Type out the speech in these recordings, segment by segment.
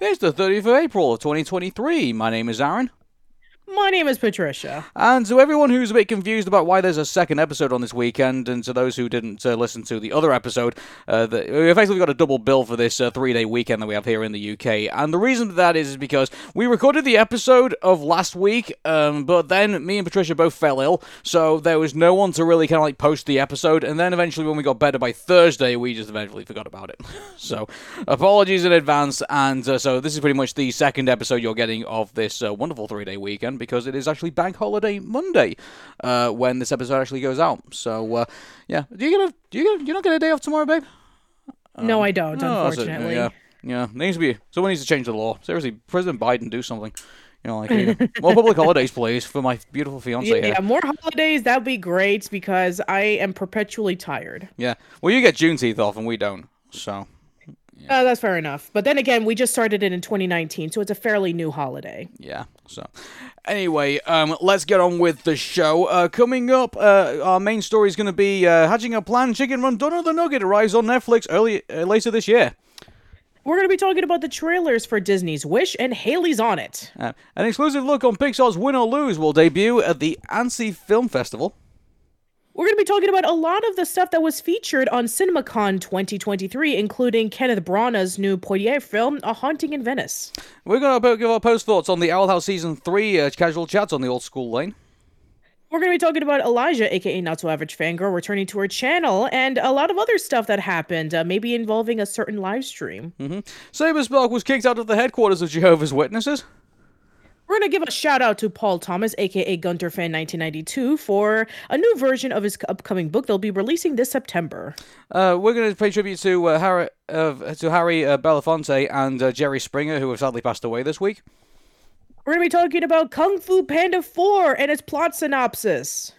It's the 30th of April of 2023. My name is Arun. My name is Patricia. And to everyone who's a bit confused about why there's a second episode on this weekend, and to those who didn't uh, listen to the other episode, uh, the, we effectively got a double bill for this uh, three day weekend that we have here in the UK. And the reason for that is, because we recorded the episode of last week, um, but then me and Patricia both fell ill, so there was no one to really kind of like post the episode. And then eventually, when we got better by Thursday, we just eventually forgot about it. so apologies in advance. And uh, so this is pretty much the second episode you're getting of this uh, wonderful three day weekend because it is actually Bank Holiday Monday uh, when this episode actually goes out. So uh, yeah, do you get a do you get you not get a day off tomorrow, babe? no, I don't, it. unfortunately. yeah, yeah. Needs to be someone needs to change the law. Seriously, President Biden, do something. You know, like you know, more public holidays, please, for my beautiful fiance Yeah, here. more holidays, that would be great because I am perpetually tired. Yeah. Well, you get Juneteenth off, and we don't. So Uh, that's fair enough. But then again, we just started it in 2019, so it's a fairly new holiday. Yeah. So, anyway, um, let's get on with the show. Uh, coming up, uh, our main story is going to be uh, hatching a plan. Chicken Run Dawn of the Nugget arrives on Netflix early uh, later this year. We're going to be talking about the trailers for Disney's Wish, and Hailey's on it. Uh, an exclusive look on Pixar's Win or Lose will debut at the Annecy Film Festival. We're going to be talking about a lot of the stuff that was featured on CinemaCon 2023, including Kenneth Branagh's new Poirot film, A Haunting in Venice. We're going to give our post thoughts on the Owl House Season 3 uh, casual chats on the old school lane. We're going to be talking about Elijah, aka Not So Average Fangirl, returning to her channel, and a lot of other stuff that happened, uh, maybe involving a certain live stream. Saberspark was kicked out of the headquarters of Jehovah's Witnesses. We're going to give a shout out to Paul Thomas, aka Gunter Fan 1992, for a new version of his upcoming book they'll be releasing this September. Uh, we're going to pay tribute to uh, Harry, uh, to Harry uh, Belafonte and uh, Jerry Springer, who have sadly passed away this week. We're going to be talking about Kung Fu Panda 4 and its plot synopsis.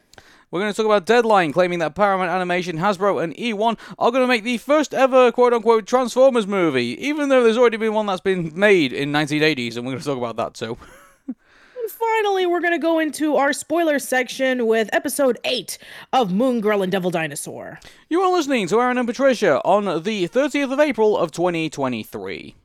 We're going to talk about Deadline, claiming that Paramount Animation, Hasbro, and eOne are going to make the first ever quote unquote Transformers movie, even though there's already been one that's been made in 1980s, and we're going to talk about that too. And finally, we're going to go into our spoiler section with episode 8 of Moon Girl and Devil Dinosaur. You are listening to Arun and Patricia on the 30th of April of 2023.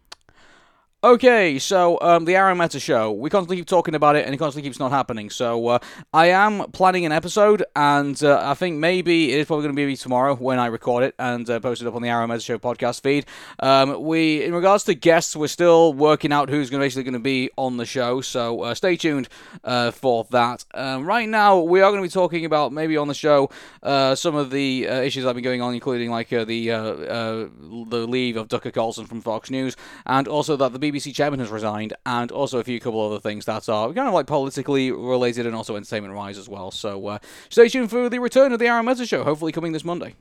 Okay, so um, the Arun Meta show. We constantly keep talking about it, and it constantly keeps not happening. So uh, I am planning an episode, and uh, I think maybe it is probably going to be tomorrow when I record it and uh, post it up on the Arun Meta show podcast feed. Um, we, in regards to guests, we're still working out who's gonna, basically going to be on the show. So uh, stay tuned uh, for that. Um, right now, we are going to be talking about maybe on the show uh, some of the issues that have been going on, including like the the leave of Tucker Carlson from Fox News, and also that the BBC chairman has resigned, and also a few couple other things that are kind of like politically related and also entertainment wise as well. So uh, stay tuned for the return of the Arun Meta show, hopefully coming this Monday.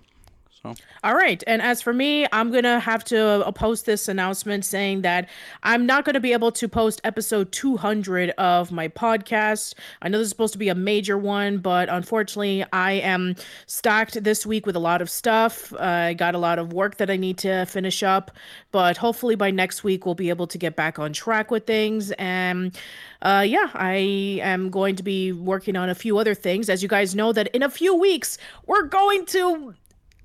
So All right. And as for me, I'm going to have to uh, post this announcement saying that I'm not going to be able to post episode 200 of my podcast. I know this is supposed to be a major one, but unfortunately, I am stacked this week with a lot of stuff. Uh, I got a lot of work that I need to finish up, but hopefully by next week, we'll be able to get back on track with things. And uh, yeah, I am going to be working on a few other things. As you guys know, that in a few weeks, we're going to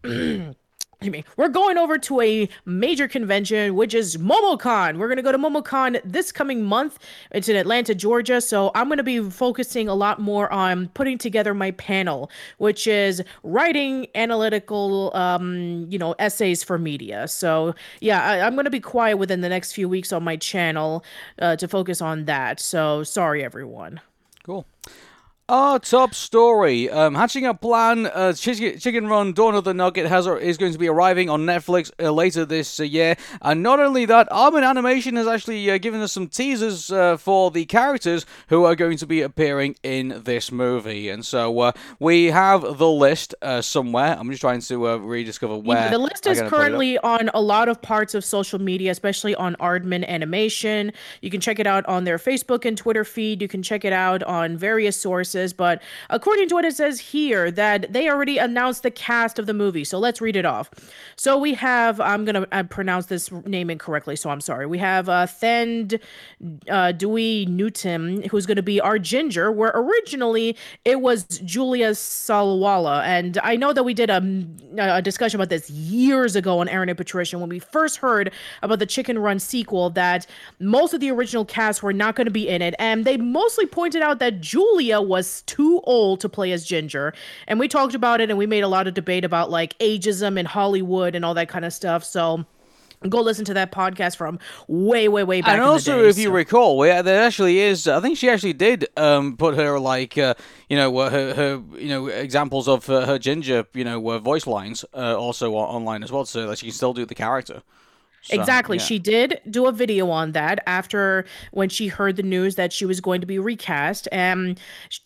we're going over to a major convention, which is MomoCon. We're going to go to MomoCon this coming month. It's in Atlanta, Georgia. So I'm going to be focusing a lot more on putting together my panel, which is writing analytical, um, you know, essays for media. So yeah, I, I'm going to be quiet within the next few weeks on my channel uh, to focus on that. So sorry, everyone. cool. Our top story: um, hatching a plan. Uh, Chicken, Chicken Run: Dawn of the Nugget has is going to be arriving on Netflix uh, later this uh, year. And not only that, Aardman Animation has actually uh, given us some teasers uh, for the characters who are going to be appearing in this movie. And so uh, we have the list uh, somewhere. I'm just trying to uh, rediscover where the list is gotta put it up. currently on a lot of parts of social media, especially on Aardman Animation. You can check it out on their Facebook and Twitter feed. You can check it out on various sources. But according to what it says here, that they already announced the cast of the movie. So let's read it off. So we have, I'm going to pronounce this name incorrectly, so I'm sorry. We have uh, Thend uh, Dewey Newton, who's going to be our Ginger, where originally it was Julia Sawalha. And I know that we did a, a discussion about this years ago on Arun and Patricia when we first heard about the Chicken Run sequel that most of the original cast were not going to be in it. And they mostly pointed out that Julia was too old to play as Ginger. And we talked about it and we made a lot of debate about like ageism in Hollywood and all that kind of stuff. So go listen to that podcast from way way way back and also day, if you recall yeah, there actually is i think she actually did um, put her like uh, you know her, her you know examples of uh, her ginger you know uh, voice lines uh, also online as well so that she can still do the character so, exactly. Yeah. She did do a video on that after when she heard the news that she was going to be recast. And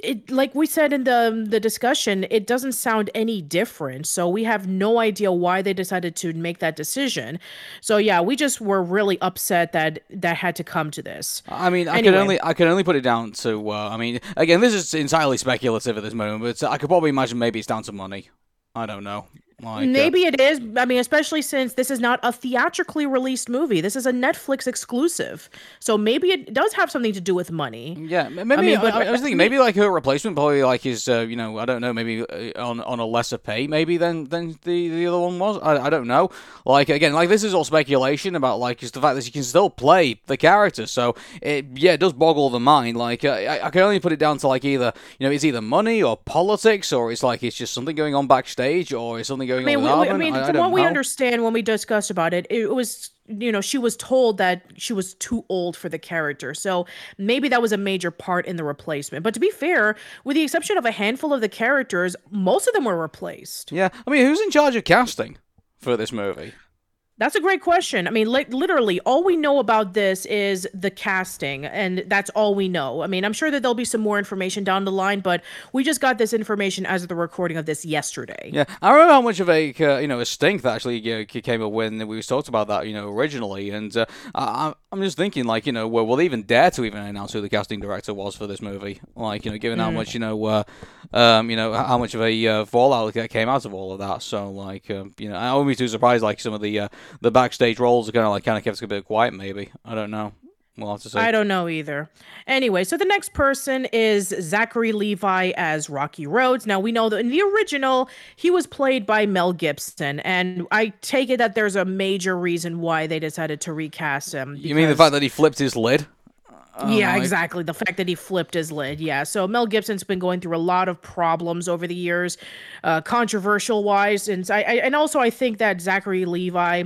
it, like we said in the the discussion, it doesn't sound any different. So we have no idea why they decided to make that decision. So yeah, we just were really upset that that had to come to this. I mean, I anyway. can only I could only put it down to. Uh, I mean, again, this is entirely speculative at this moment, but I could probably imagine maybe it's down to money. I don't know. Like, Maybe uh, it is. I mean, especially since this is not a theatrically released movie. This is a Netflix exclusive. So maybe it does have something to do with money. Yeah, maybe. I, mean, but, I, I was thinking maybe like her replacement probably like is uh, you know I don't know maybe uh, on on a lesser pay maybe than than the the other one was. I, I don't know. Like again, like this is all speculation about like just the fact that she can still play the character. So it yeah it does boggle the mind. Like uh, I, I can only put it down to like either you know it's either money or politics or it's like it's just something going on backstage or it's something going I mean, on. We, I mean, I, from what know. we understand when we discussed about it, it was you know she was told that she was too old for the character so maybe that was a major part in the replacement but to be fair with the exception of a handful of the characters most of them were replaced yeah i mean who's in charge of casting for this movie that's a great question. I mean, like literally, all we know about this is the casting, and that's all we know. I mean, I'm sure that there'll be some more information down the line, but we just got this information as of the recording of this yesterday. Yeah, I remember how much of a uh, you know a stink that actually you know, came up when we talked about that you know originally, and uh, I, I'm just thinking like you know well, will they even dare to even announce who the casting director was for this movie? Like you know, given mm. how much you know, uh, um, you know how much of a uh, fallout that came out of all of that. So like um, you know, I wouldn't be too surprised like some of the uh, the backstage roles are kind of like kind of kept a bit quiet. Maybe I don't know. We'll have to see. I don't know either. Anyway, so the next person is Zachary Levi as Rocky Rhodes. Now we know that in the original he was played by Mel Gibson, and I take it that there's a major reason why they decided to recast him. Because... You mean the fact that he flipped his lid? Oh, yeah, exactly. The fact that he flipped his lid. Yeah. So Mel Gibson's been going through a lot of problems over the years, uh, controversial wise, and I, I and also I think that Zachary Levi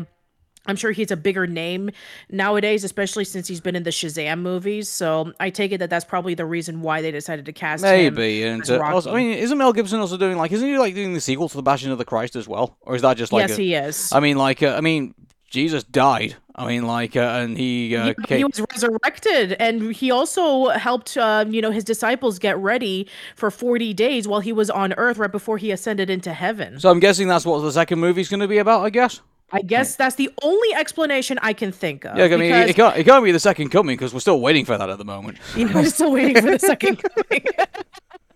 I'm sure he's a bigger name nowadays, especially since he's been in the Shazam movies. So I take it that that's probably the reason why they decided to cast Maybe, him. Maybe, and uh, I mean, isn't Mel Gibson also doing like, isn't he like doing the sequel to the Passion of the Christ as well, or is that just like? Yes, a, he is. I mean, like, uh, I mean, Jesus died. I mean, like, uh, and he uh, he, he, was resurrected, and he also helped, uh, you know, his disciples get ready for forty days while he was on Earth, right before he ascended into heaven. So I'm guessing that's what the second movie's going to be about. I guess. I guess that's the only explanation I can think of. Yeah, I mean, because... it, can't, it can't be the second coming because we're still waiting for that at the moment. You know, we're still waiting for the second coming.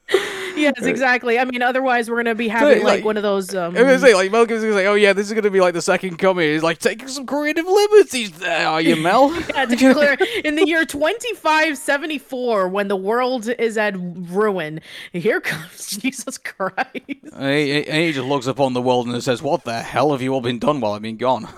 yes, exactly. I mean, otherwise we're gonna be having like, like, one of those. Um... I was say like Mel Gibson's like, oh yeah, this is gonna be like the second coming. He's like taking some creative liberties there, are you, Mel? yeah, to be clear, in the year twenty five seventy four, when the world is at ruin, here comes Jesus Christ. And he, and he just looks upon the world and says, "What the hell have you all been done while I've been gone?"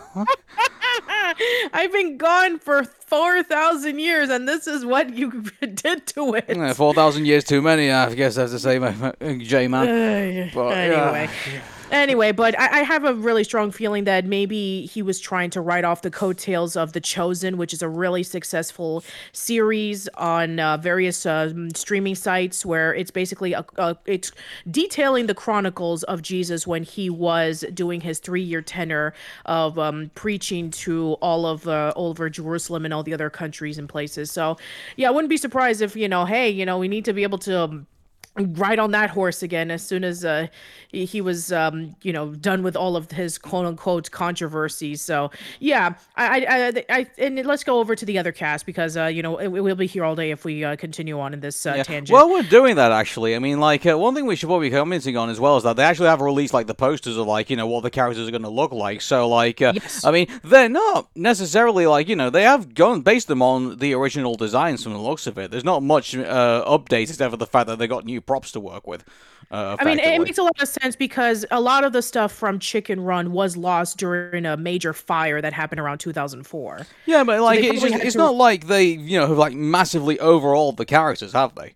I've been gone for 4,000 years, and this is what you did to it. Yeah, 4,000 years too many, I guess I have to say, my, J Man. Uh, anyway. Yeah anyway, but I, I, have a really strong feeling that maybe he was trying to write off the coattails of The Chosen, which is a really successful series on uh, various uh, streaming sites where it's basically a, a, it's detailing the chronicles of Jesus when he was doing his three year tenure of um, preaching to all of uh, all over Jerusalem and all the other countries and places. So, yeah, I wouldn't be surprised if you know, hey, you know, we need to be able to. Um, ride on that horse again as soon as uh, he, was um, you know done with all of his quote unquote controversies. So yeah, I, I, I, and let's go over to the other cast because uh, you know we'll be here all day if we uh, continue on in this uh, Yeah. tangent. Well, we're doing that actually. I mean, like uh, one thing we should probably be commenting on as well is that they actually have released like the posters of like you know what the characters are going to look like. So like, uh, Yes. I mean, they're not necessarily like you know they have gone based them on the original designs from the looks of it. There's not much uh, updates except for the fact that they got new props to work with. Uh, I mean, it makes a lot of sense because a lot of the stuff from Chicken Run was lost during a major fire that happened around 2004. Yeah, but like they it's just, it's to- not like they you know have like massively overhauled the characters, have they?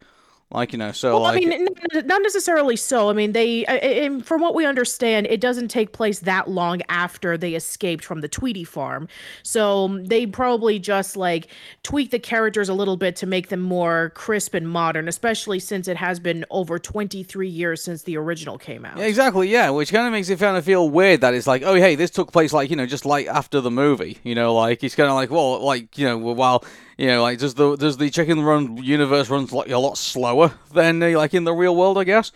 Like you know, so Well, like I mean, not necessarily so. I mean, they, and from what we understand, it doesn't take place that long after they escaped from the Tweedy farm. So um, they probably just like tweak the characters a little bit to make them more crisp and modern, especially since it has been over 23 years since the original came out. Yeah, exactly, yeah, which kind of makes it kind of feel weird that it's like, oh, hey, this took place like you know, just like after the movie, you know, like it's kind of like, well, like you know, while you know, like does the does the Chicken Run universe runs like a lot slower than uh, like in the real world, I guess.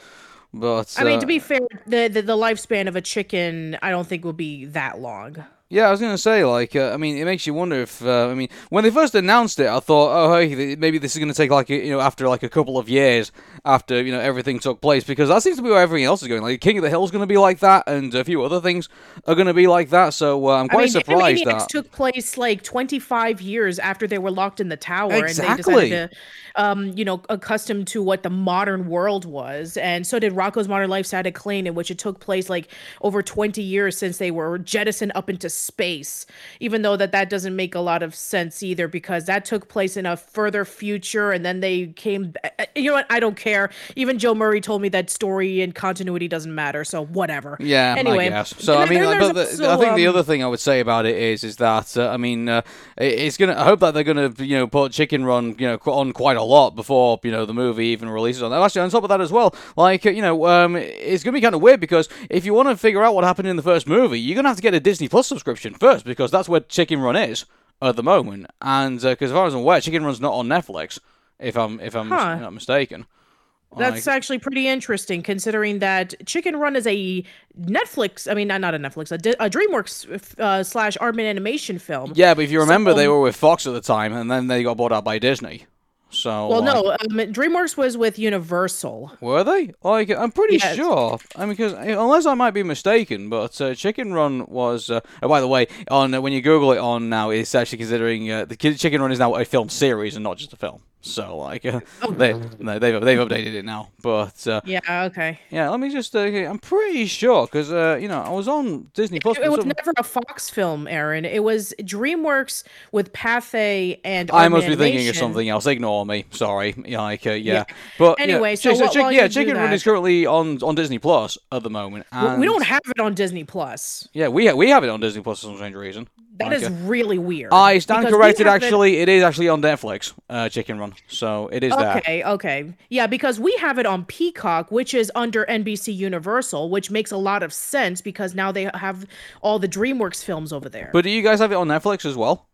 But I mean, uh, to be fair, the, the the lifespan of a chicken, I don't think will be that long. Yeah, I was gonna say, like, uh, I mean, it makes you wonder if, uh, I mean, when they first announced it, I thought, oh, hey, th- maybe this is gonna take like, a- you know, after like a couple of years after you know everything took place, because that seems to be where everything else is going. Like, King of the Hill's gonna be like that, and a few other things are gonna be like that. So uh, I'm I quite mean, surprised Animaniacs that. took place like 25 years after they were locked in the tower, Exactly. and they decided to, um, you know, accustomed to what the modern world was. And so did Rocko's Modern Life Static Cling, in which it took place like over 20 years since they were jettisoned up into space. Even though that that doesn't make a lot of sense either, because that took place in a further future, and then they came. uh, You know what? I don't care. Even Joe Murray told me that story and continuity doesn't matter. So whatever. Yeah, Anyway, I guess. So I mean, like, the, also, I think the um, other thing I would say about it is, is that uh, I mean, uh, it's gonna. I hope that they're gonna, you know, put Chicken Run, you know, on quite a lot before you know the movie even releases on. that. Actually, on top of that as well, like uh, you know, um, it's gonna be kind of weird because if you want to figure out what happened in the first movie, you're gonna have to get a Disney Plus subscription first because that's where Chicken Run is at the moment, and because as far as I'm aware, Chicken Run's not on Netflix. If I'm if I'm Huh. not mistaken. That's Like- actually pretty interesting, considering that Chicken Run is a Netflix. I mean, not not a Netflix, a, Di- a DreamWorks uh, slash Aardman animation film. Yeah, but if you remember, they were with Fox at the time, and then they got bought out by Disney. So Well, no, um, DreamWorks was with Universal. Were they? Like, I'm pretty Yes. sure. I mean, because unless I might be mistaken, but uh, Chicken Run was. Uh, oh, by the way, on uh, when you Google it on now, it's actually considering uh, the Chicken Run is now a film series and not just a film. So like, uh, they they've they've updated it now. But uh, Yeah, okay. yeah, let me just. Uh, I'm pretty sure because uh, you know I was on Disney Plus. It, it was never a Fox film, Arun. It was DreamWorks with Pathé and. I must be thinking of something else. Ignore me. Sorry. Yeah, Like, yeah. Yeah. But yeah, Anyway, so Chi- wh- Chick- yeah, Chicken Run is currently on on Disney Plus at the moment. We- And We don't have it on Disney Plus. Yeah, we ha- we have it on Disney Plus for some strange reason. That is really weird. I stand corrected. Actually, it is actually on Netflix. Uh, Chicken Run, so it is there. Okay, okay. Yeah, because we have it on Peacock, which is under NBC Universal, which makes a lot of sense because now they have all the DreamWorks films over there. But do you guys have it on Netflix as well?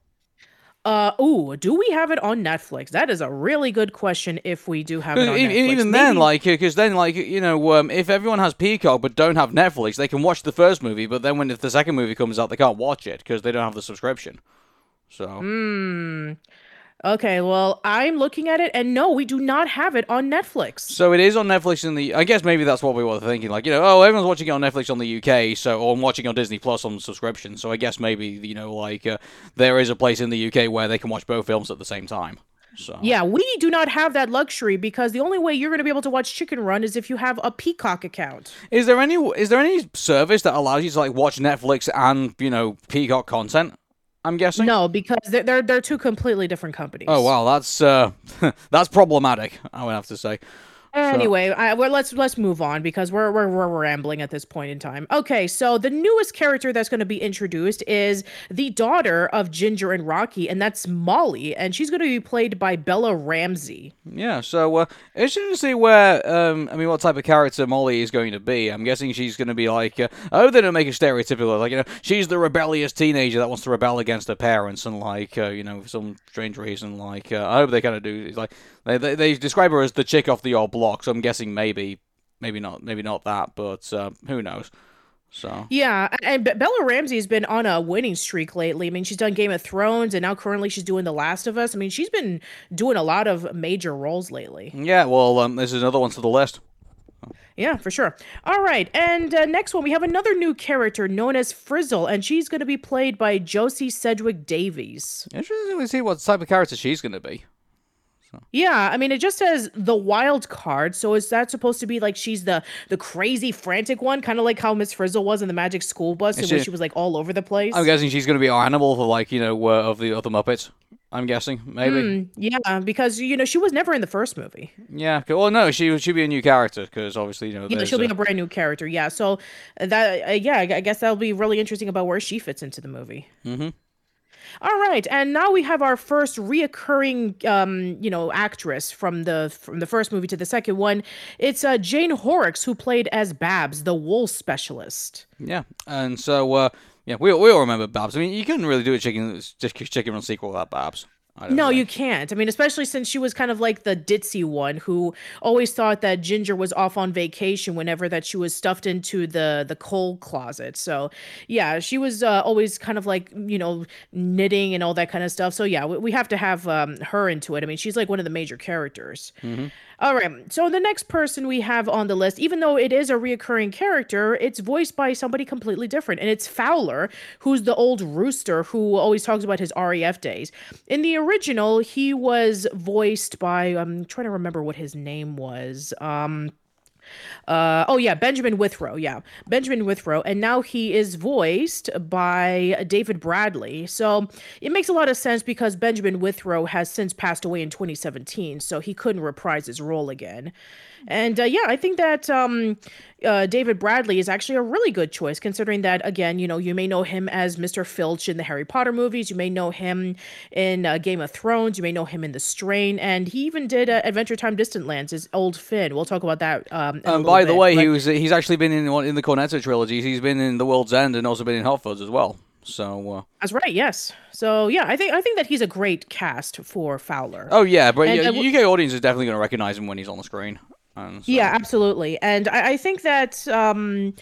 Uh ooh, do we have it on Netflix? That is a really good question if we do have it, on e- Netflix. even then, Maybe- like, because then, like, you know, um, if everyone has Peacock but don't have Netflix, they can watch the first movie, but then when if the second movie comes out, they can't watch it because they don't have the subscription. So Hmm. Okay, well, I'm looking at it and no, we do not have it on Netflix. So it is on Netflix in the. I guess maybe that's what we were thinking. Like you know, oh, everyone's watching it on Netflix on the UK, so or I'm watching on Disney Plus on subscription. So I guess maybe you know, like uh, there is a place in the UK where they can watch both films at the same time. So Yeah, we do not have that luxury because the only way you're going to be able to watch Chicken Run is if you have a Peacock account. is there any is there any service that allows you to like watch Netflix and you know Peacock content? I'm guessing. No, because they're, they're they're two completely different companies. Oh wow, that's uh, that's problematic. I would have to say. Anyway, I, well, let's let's move on because we're, we're we're rambling at this point in time. Okay, so the newest character that's going to be introduced is the daughter of Ginger and Rocky, and that's Molly, and she's going to be played by Bella Ramsey. Yeah, so uh, it's interesting to see where, um, I mean, what type of character Molly is going to be. I'm guessing she's going to be like, uh, I hope they don't make a stereotypical, like, you know, she's the rebellious teenager that wants to rebel against her parents, and like, uh, you know, for some strange reason, like, uh, I hope they kind of do, like, they, they, they describe her as the chick off the old block So I'm guessing maybe, maybe not, maybe not that, but uh, who knows? So Yeah, and Bella Ramsey has been on a winning streak lately. I mean, she's done Game of Thrones, and now currently she's doing The Last of Us. I mean, she's been doing a lot of major roles lately. yeah, well, um, this is another one to the list. Yeah, for sure. All right, and uh, next one we have another new character known as Frizzle, and she's going to be played by Josie Sedgwick Davies. Interesting to see what type of character she's going to be. Yeah, I mean, it just says the wild card. So is that supposed to be like she's the the crazy, frantic one, kind of like how Miss Frizzle was in the Magic School Bus, in she- which she was like all over the place? I'm guessing she's going to be our animal for like you know uh, of the other Muppets. I'm guessing maybe. Mm, yeah, because you know she was never in the first movie. Yeah. Well, no, she she'd be a new character because obviously you know. Yeah, she'll be uh, a brand new character. Yeah, so that uh, yeah, I I guess that'll be really interesting about where she fits into the movie. Mm-hmm. All right, and now we have our first reoccurring, um, you know, actress from the from the first movie to the second one. It's uh, Jane Horrocks who played as Babs, the wool specialist. Yeah, and so uh, yeah, we we all remember Babs. I mean, you couldn't really do a chicken chicken run sequel without Babs. No, think. you can't. I mean, especially since she was kind of like the ditzy one who always thought that Ginger was off on vacation whenever that she was stuffed into the the coal closet. So, yeah, she was uh, always kind of like you know knitting and all that kind of stuff. So yeah, we, we have to have um, her into it. I mean, she's like one of the major characters. All right. So the next person we have on the list, even though it is a reoccurring character, it's voiced by somebody completely different. And it's Fowler, who's the old rooster who always talks about his RAF days. In the original, he was voiced by I'm trying to remember what his name was. Um uh, oh yeah, Benjamin Whitrow. Yeah, Benjamin Whitrow, and now he is voiced by David Bradley. So it makes a lot of sense because Benjamin Whitrow has since passed away in 2017, so he couldn't reprise his role again. And uh, yeah, I think that um, uh, David Bradley is actually a really good choice, considering that again, you know, you may know him as Mr. Filch in the Harry Potter movies, you may know him in uh, Game of Thrones, you may know him in The Strain, and he even did uh, Adventure Time Distant Lands as Old Finn. We'll talk about that. Um, And by the bit, way, but- he was he's actually been in in the Cornetto trilogies. He's been in The World's End and also been in Hot Fuzz as well. So, uh, That's right. Yes. So yeah, I think I think that he's a great cast for Fowler. oh yeah, but And yeah, w- UK audience is definitely going to recognize him when he's on the screen. Yeah, absolutely. And I, I think that um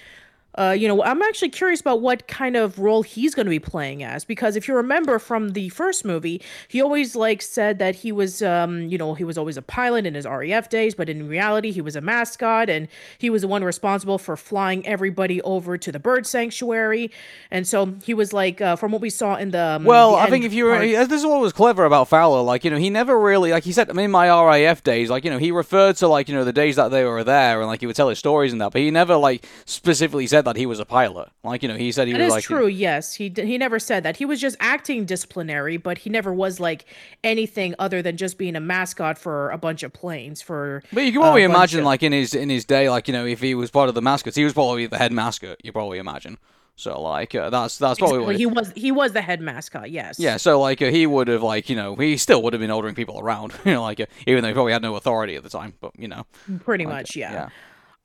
uh, you know, I'm actually curious about what kind of role he's going to be playing as because if you remember from the first movie, he always like said that he was, um, you know, he was always a pilot in his RAF days, but in reality, he was a mascot and he was the one responsible for flying everybody over to the bird sanctuary. And so he was like, uh, from what we saw in the um, Well, the I think if you were, this is what was clever about Fowler. Like, you know, he never really, like he said, I mean, in my RAF days, like, you know, he referred to, like, you know, the days that they were there and, like, he would tell his stories and that, but he never, like, specifically said that he was a pilot. Like, you know, he said he That was, is like, true. Yes, he he never said that. He was just acting disciplinary, but he never was like anything other than just being a mascot for a bunch of planes. For But you can probably imagine, of- like, in his in his day, like, you know, if he was part of the mascots, he was probably the head mascot, you probably imagine. So, like, uh, that's that's probably what Exactly, he was he was the head mascot. Yes. Yeah, so like uh, he would have like you know he still would have been ordering people around, you know, like uh, even though he probably had no authority at the time, but you know, pretty much. Yeah. yeah.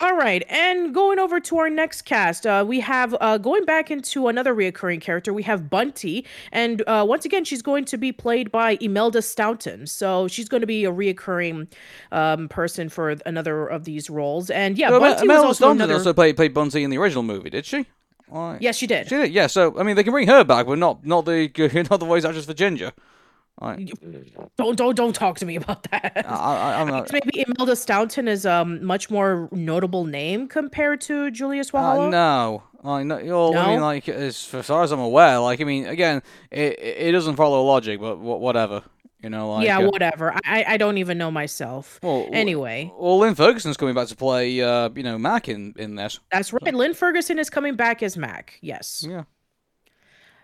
All right, and going over to our next cast, uh, we have uh, going back into another reoccurring character. We have Bunty, and uh, once again, she's going to be played by Imelda Staunton. So she's going to be a reoccurring um, person for another of these roles. And yeah, Bunty Mel was also Staunton another. also played played Bunty in the original movie, did she? Yes, she did. she did. Yeah, so I mean they can bring her back, but not not the not the voice actress for Ginger. Like, Don't don't don't talk to me about that. I, I, I'm not. Maybe Imelda Staunton is a um, much more notable name compared to Julius Uh, Wahala. no, like no, well, I mean, No? like as far as I'm aware, like I mean, again, it it it doesn't follow logic, but wha- whatever, you know, like yeah, uh, whatever. I I don't even know myself. well, anyway, Well, Lynn Ferguson's coming back to play, uh, you know, Mac in in this. that's right. Lynn Ferguson is coming back as Mac. Yes. Yeah.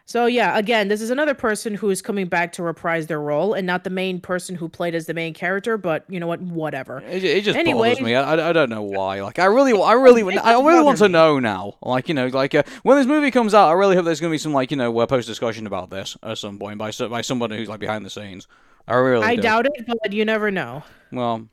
So yeah, again, this is another person who is coming back to reprise their role, and not the main person who played as the main character. But you know what? Whatever. It, it just Anyway. bothers me. I, I, I don't know why. Like, I really, I really, I really want to know now. Like, you know, like uh, when this movie comes out, I really hope there's going to be some, like, you know, uh, post discussion about this at some point by by somebody who's like behind the scenes. I really. I do. doubt it, but you never know. Well,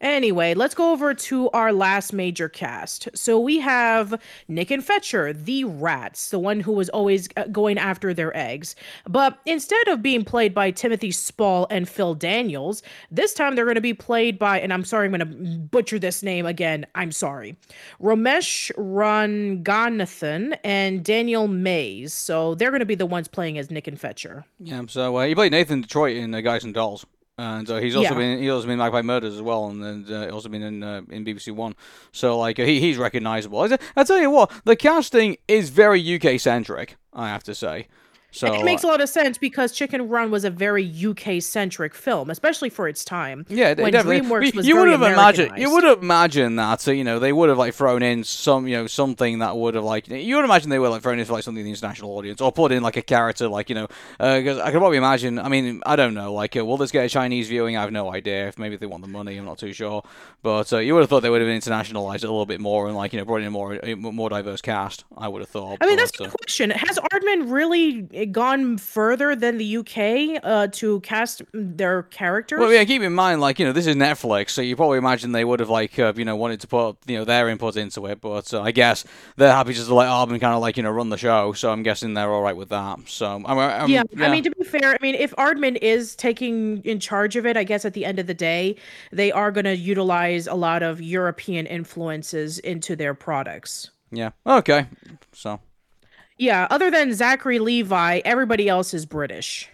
Anyway, let's go over to our last major cast. So we have Nick and Fetcher, the rats, the one who was always uh, going after their eggs. But instead of being played by Timothy Spall and Phil Daniels, this time they're going to be played by, and I'm sorry, I'm going to butcher this name again. I'm sorry. Ramesh Ranganathan and Daniel Mays. So they're going to be the ones playing as Nick and Fetcher. Yeah, so uh, he played Nathan Detroit in uh, Guys and Dolls. And uh, he's also Yeah. been he's also been in Magpie Murders as well, and then uh, also been in uh, in BBC One. So like uh, he he's recognizable. I tell you what, the casting is very UK centric. I have to say. So it makes uh, a lot of sense because Chicken Run was a very UK centric film, especially for its time. Yeah, when definitely. DreamWorks you was you would have imagined. You would have imagined that. You know, they would have like thrown in some, you know, something that would have like. You would imagine they were like thrown in for like something in the international audience, or put in like a character, like you know, because I could probably imagine. I mean, I don't know. Like, uh, will this get a Chinese viewing? I have no idea. If maybe they want the money, I'm not too sure. But uh, you would have thought they would have internationalized it a little bit more and like you know brought in a more a more diverse cast. I would have thought. I mean, that's but, a uh, question. Has Aardman really gone further than the UK uh, to cast their characters? Well, yeah, keep in mind, like, you know, this is Netflix, so you probably imagine they would have, like, uh, you know, wanted to put, you know, their input into it, but uh, I guess they're happy just to let Aardman kind of, like, you know, run the show, so I'm guessing they're all right with that. So, I'm, I'm, yeah, I mean, to be fair, I mean, if Aardman is taking in charge of it, I guess at the end of the day, they are going to utilize a lot of European influences into their products. yeah, okay, so. Yeah, other than Zachary Levi, everybody else is British.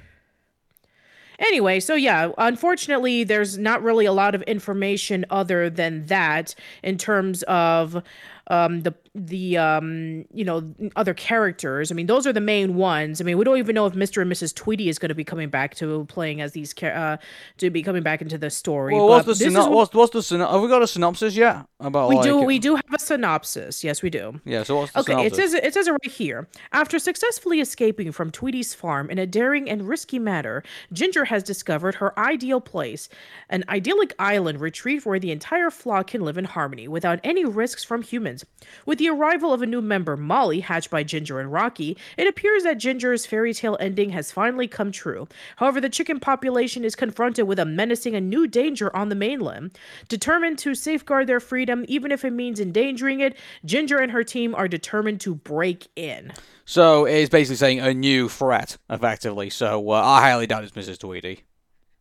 Anyway, so yeah, unfortunately, there's not really a lot of information other than that in terms of um, the the um, you know other characters. I mean, those are the main ones. I mean, we don't even know if Mr. and Mrs. Tweedy is going to be coming back to playing as these uh, to be coming back into the story. Well, what's the this is syno- what- what's, what's the syno- have we got a synopsis yet about we like do we do have a synopsis. Yes, we do. yeah? So what's the Okay, it says it says it right here. After successfully escaping from Tweedy's farm in a daring and risky manner, Ginger has discovered her ideal place, an idyllic island retreat where the entire flock can live in harmony without any risks from humans. With the arrival of a new member, Molly, hatched by Ginger and Rocky, it appears that Ginger's fairy tale ending has finally come true. However, the chicken population is confronted with a menacing and new danger on the mainland. Determined to safeguard their freedom, even if it means endangering it, Ginger and her team are determined to break in. So it's basically saying a new threat, effectively. So uh, I highly doubt it's Mrs. Tweedy.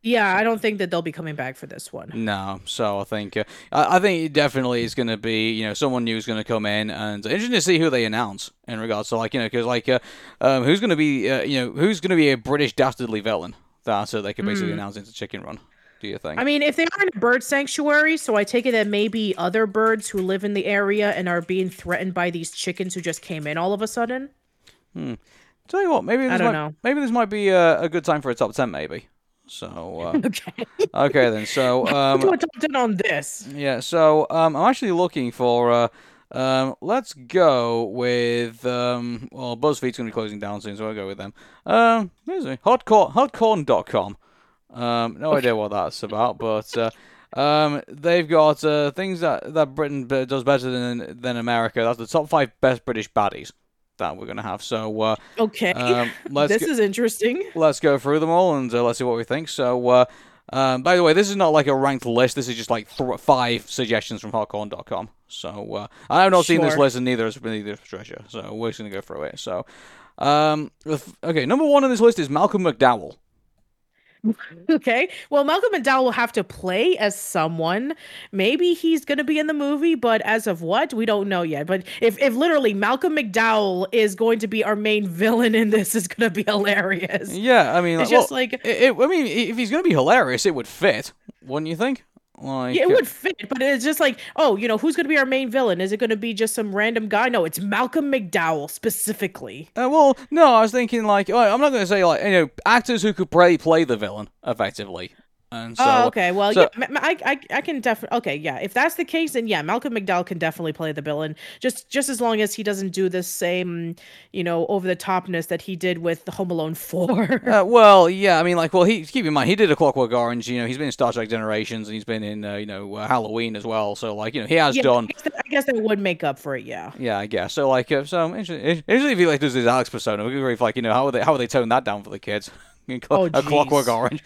Yeah, I don't think that they'll be coming back for this one. No, so I think uh, I, I think it definitely is going to be you know someone new is going to come in and interesting to see who they announce in regards to like you know because like uh, um, who's going to be uh, you know who's going to be a British dastardly villain that so they could basically announce into Chicken Run. Do you think? Hmm. I mean, if they are in a bird sanctuary, so I take it that maybe other birds who live in the area and are being threatened by these chickens who just came in all of a sudden. Tell you what, maybe this don't might, know. maybe this might be a, a good time for a top ten, maybe. So uh, Okay. okay then, so um, do a top 10 on this. Yeah, so um, I'm actually looking for. Uh, um, let's go with. Um, well, BuzzFeed's going to be closing down soon, so I'll go with them. Um? Hotcorn, hotcorn.com. Um, no idea what that's about, but uh, um, they've got uh, things that, that Britain does better than than America. That's the top five best British baddies that we're going to have. So uh, Okay. um, let's this go- is interesting. let's go through them all and uh, let's see what we think. So, uh, um, by the way, this is not like a ranked list. This is just like th- five suggestions from Hotcorn.com. So, uh, I have not seen this list, and neither has neither has Patricia. So, we're just gonna go through it. So, um, okay, number one on this list is Malcolm McDowell. Okay. Well, Malcolm McDowell will have to play as someone. Maybe he's going to be in the movie, but as of what, we don't know yet. But if, if literally Malcolm McDowell is going to be our main villain in this, is going to be hilarious. Yeah, I mean, It's well, just like- it, it- I mean, if he's gonna be hilarious, it would fit, wouldn't you think? Like, Yeah, it would fit, but it's just like, oh, you know, who's going to be our main villain? Is it going to be just some random guy? No, it's Malcolm McDowell specifically. Uh, well, no, I was thinking like oh, I'm not going to say like you know actors who could play play the villain effectively, and so oh, okay. Well, so- yeah, I, I, I can definitely. Okay, yeah. If that's the case, then yeah, Malcolm McDowell can definitely play the villain. Just, just as long as he doesn't do the same, you know, over the topness that he did with the Home Alone Four. Uh, well, yeah, I mean, like, well, he keep in mind he did a Clockwork Orange. You know, he's been in Star Trek Generations, and he's been in, uh, you know, uh, Halloween as well. So, like, you know, he has yeah, done. I guess, that, I guess that would make up for it. Yeah. Yeah, I guess. So, like, uh, so interesting. Usually, if he like does his Alex persona, we could really, like, you know, how would they how would they tone that down for the kids? Oh, a Clockwork. Orange.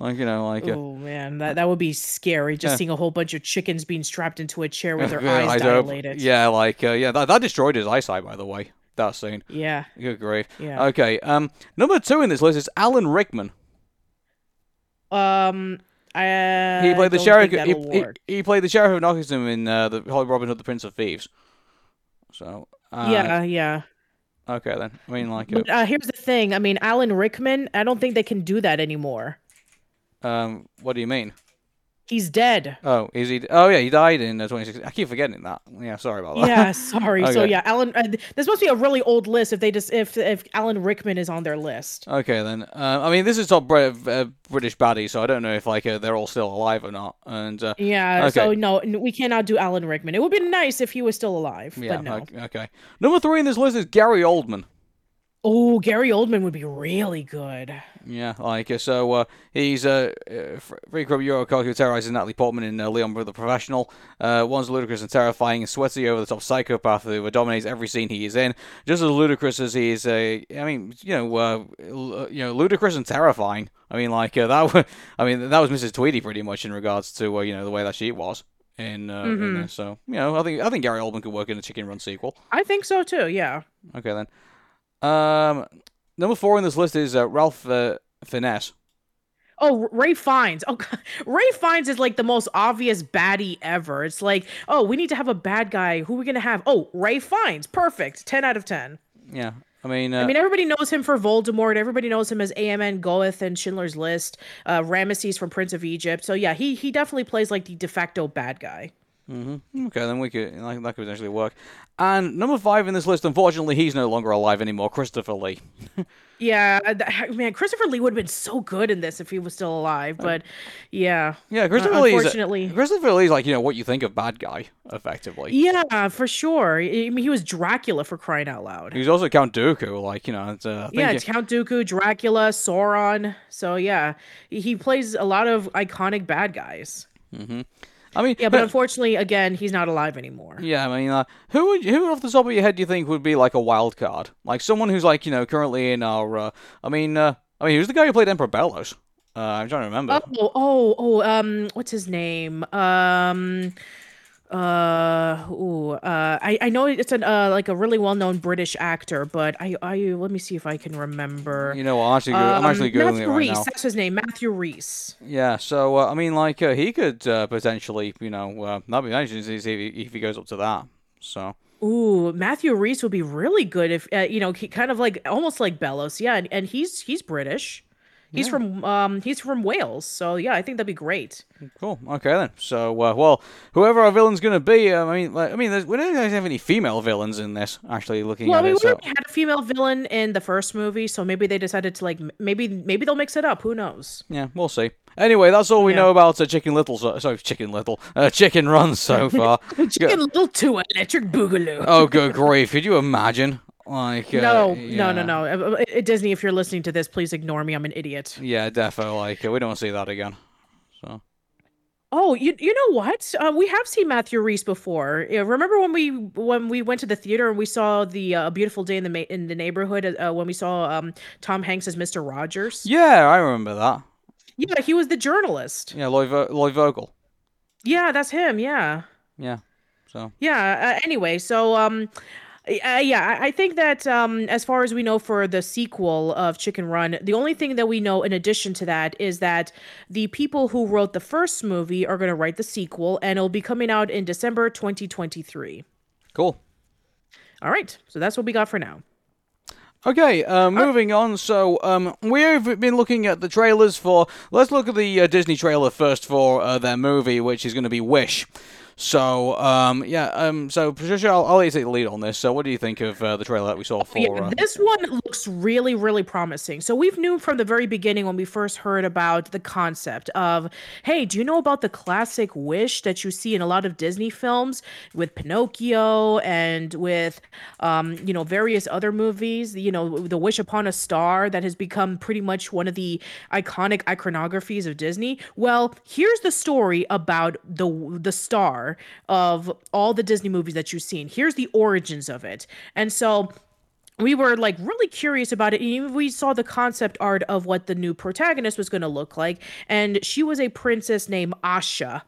Like you know, like uh, Oh man, that that would be scary. Just Yeah. seeing a whole bunch of chickens being strapped into a chair with their yeah, eyes dilated. Yeah, like uh, yeah, that, that destroyed his eyesight. By the way, that scene. Yeah. Good grief. Yeah. Okay. Um, number two in this list is Alan Rickman. Um, I He played the sheriff. He, he, he played the sheriff of Nottingham in uh, the Holy Robin Hood, the Prince of Thieves. So. Uh, yeah, yeah. Okay then. I mean, like, uh, But uh, here's the thing. I mean, Alan Rickman. I don't think they can do that anymore. Um, what do you mean? He's dead. Oh, is he? Oh yeah, he died in uh, 2016. I keep forgetting that. Yeah, sorry about that. Yeah, sorry. So yeah, Alan. Uh, this must be a really old list if they just if if Alan Rickman is on their list. Okay then. Uh, I mean, this is top uh, British baddie, so I don't know if like uh, they're all still alive or not. And uh, Yeah. So no, we cannot do Alan Rickman. It would be nice if he was still alive, yeah, but no. okay, okay. Number three in this list is Gary Oldman. Oh, Gary Oldman would be really good. Yeah, like uh, so. Uh, he's uh, uh, Free Club Eurocock who terrorizes Natalie Portman in uh, Leon the Professional. Uh, one's ludicrous and terrifying, and sweaty over the top psychopath who dominates every scene he is in. Just as ludicrous as he is. Uh, I mean, you know, uh, l- you know, ludicrous and terrifying. I mean, like uh, that. wa- I mean, that was Mrs. Tweedy pretty much in regards to uh, you know the way that she was. In, uh, in Mhm. this. so you know, I think I think Gary Oldman could work in a Chicken Run sequel. I think so too. Yeah. Okay then. Um, number four in this list is uh, Ralph uh, Finesse. Oh, Ralph Fiennes. Oh, God. Ralph Fiennes is like the most obvious baddie ever. It's like, oh, we need to have a bad guy. Who are we gonna have? Oh, Ralph Fiennes. Perfect. Ten out of ten. Yeah, I mean, uh, I mean, everybody knows him for Voldemort. Everybody knows him as Amon Goeth and Schindler's List. Uh, Ramesses from Prince of Egypt. So yeah, he he definitely plays like the de facto bad guy. Hmm okay, then we could like, that could potentially work. And number five in this list, unfortunately, he's no longer alive anymore. Christopher Lee. Yeah, uh, man, Christopher Lee would have been so good in this if he was still alive. But yeah, Yeah, Christopher Uh, Lee. unfortunately- Christopher Lee's like you know what you think of bad guy, effectively. yeah, for sure. I mean, he was Dracula for crying out loud. He's also Count Dooku, like you know. It's, uh, I think Yeah, he- it's Count Dooku, Dracula, Sauron. So yeah, he- he plays a lot of iconic bad guys. I mean, Yeah, but unfortunately, again, he's not alive anymore. Yeah, I mean, uh, who would who off the top of your head do you think would be like a wild card? Like someone who's like you know currently in our. Uh, I mean, uh, I mean, who's the guy who played Emperor Belos? Uh, I'm trying to remember. Oh, oh, oh, um, what's his name? Um, uh, ooh, uh, I, I know it's an uh like a really well known British actor, but I, I let me see if I can remember. you know, I'm actually, go- I'm Um, actually googling Matthew it right Rhys, now. that's his name, Matthew Rhys. Yeah, so uh, I mean, like uh, he could uh, potentially, you know, uh, that'd be nice if he, if he goes up to that. So Ooh, Matthew Rhys would be really good if uh, you know he kind of like almost like Belos, yeah, and, and he's he's British. He's from um he's from Wales, so yeah, I think that'd be great. cool. Okay then. So uh, well, whoever our villain's gonna be, um, I mean, like, I mean, we don't have any female villains in this. Actually, looking Well, I at mean, it, we so had a female villain in the first movie, so maybe they decided to like maybe maybe they'll mix it up. Who knows? yeah, we'll see. Anyway, that's all we Yeah. know about uh, Chicken Little. So, sorry, Chicken Little, uh, Chicken Run so far. Chicken Little Two Electric Boogaloo. oh, good grief! Could you imagine? Like, uh, no, no, yeah. no, no. Uh, uh, uh, Disney, if you're listening to this, please ignore me. I'm an idiot. Yeah, defo. Like, we don't see that again. So. Oh, you you know what? We have seen Matthew Rhys before. Yeah, remember when we when we went to the theater and we saw the uh, A Beautiful Day in the Ma- in the neighborhood uh, when we saw um, Tom Hanks as Mr. Rogers? Yeah, I remember that. Yeah, he was the journalist. Yeah, Lloyd, Vo- Lloyd Vogel. Yeah, that's him. Yeah. Yeah. So. Yeah. Uh, anyway, so um, uh, yeah, I think that um, as far as we know for the sequel of Chicken Run, the only thing that we know in addition to that is that the people who wrote the first movie are going to write the sequel, and it'll be coming out in December 2023. Cool. All right, so that's what we got for now. Okay, uh, moving on. So, um, we've been looking at the trailers for. Let's look at the uh, Disney trailer first for uh, their movie, which is going to be Wish. So, um, yeah, um, so Patricia, I'll, I'll let you take the lead on this. So, what do you think of uh, the trailer that we saw for? Yeah, Uh, this one looks really, really promising. So we've knew from the very beginning when we first heard about the concept of, hey, do you know about the classic wish that you see in a lot of Disney films with Pinocchio and with, um, you know, various other movies? You know, the Wish Upon a Star that has become pretty much one of the iconic iconographies of Disney. Well, here's the story about the the star of all the Disney movies that you've seen. Here's the origins of it, and so we were like really curious about it. We saw the concept art of what the new protagonist was going to look like. And she was a princess named Asha.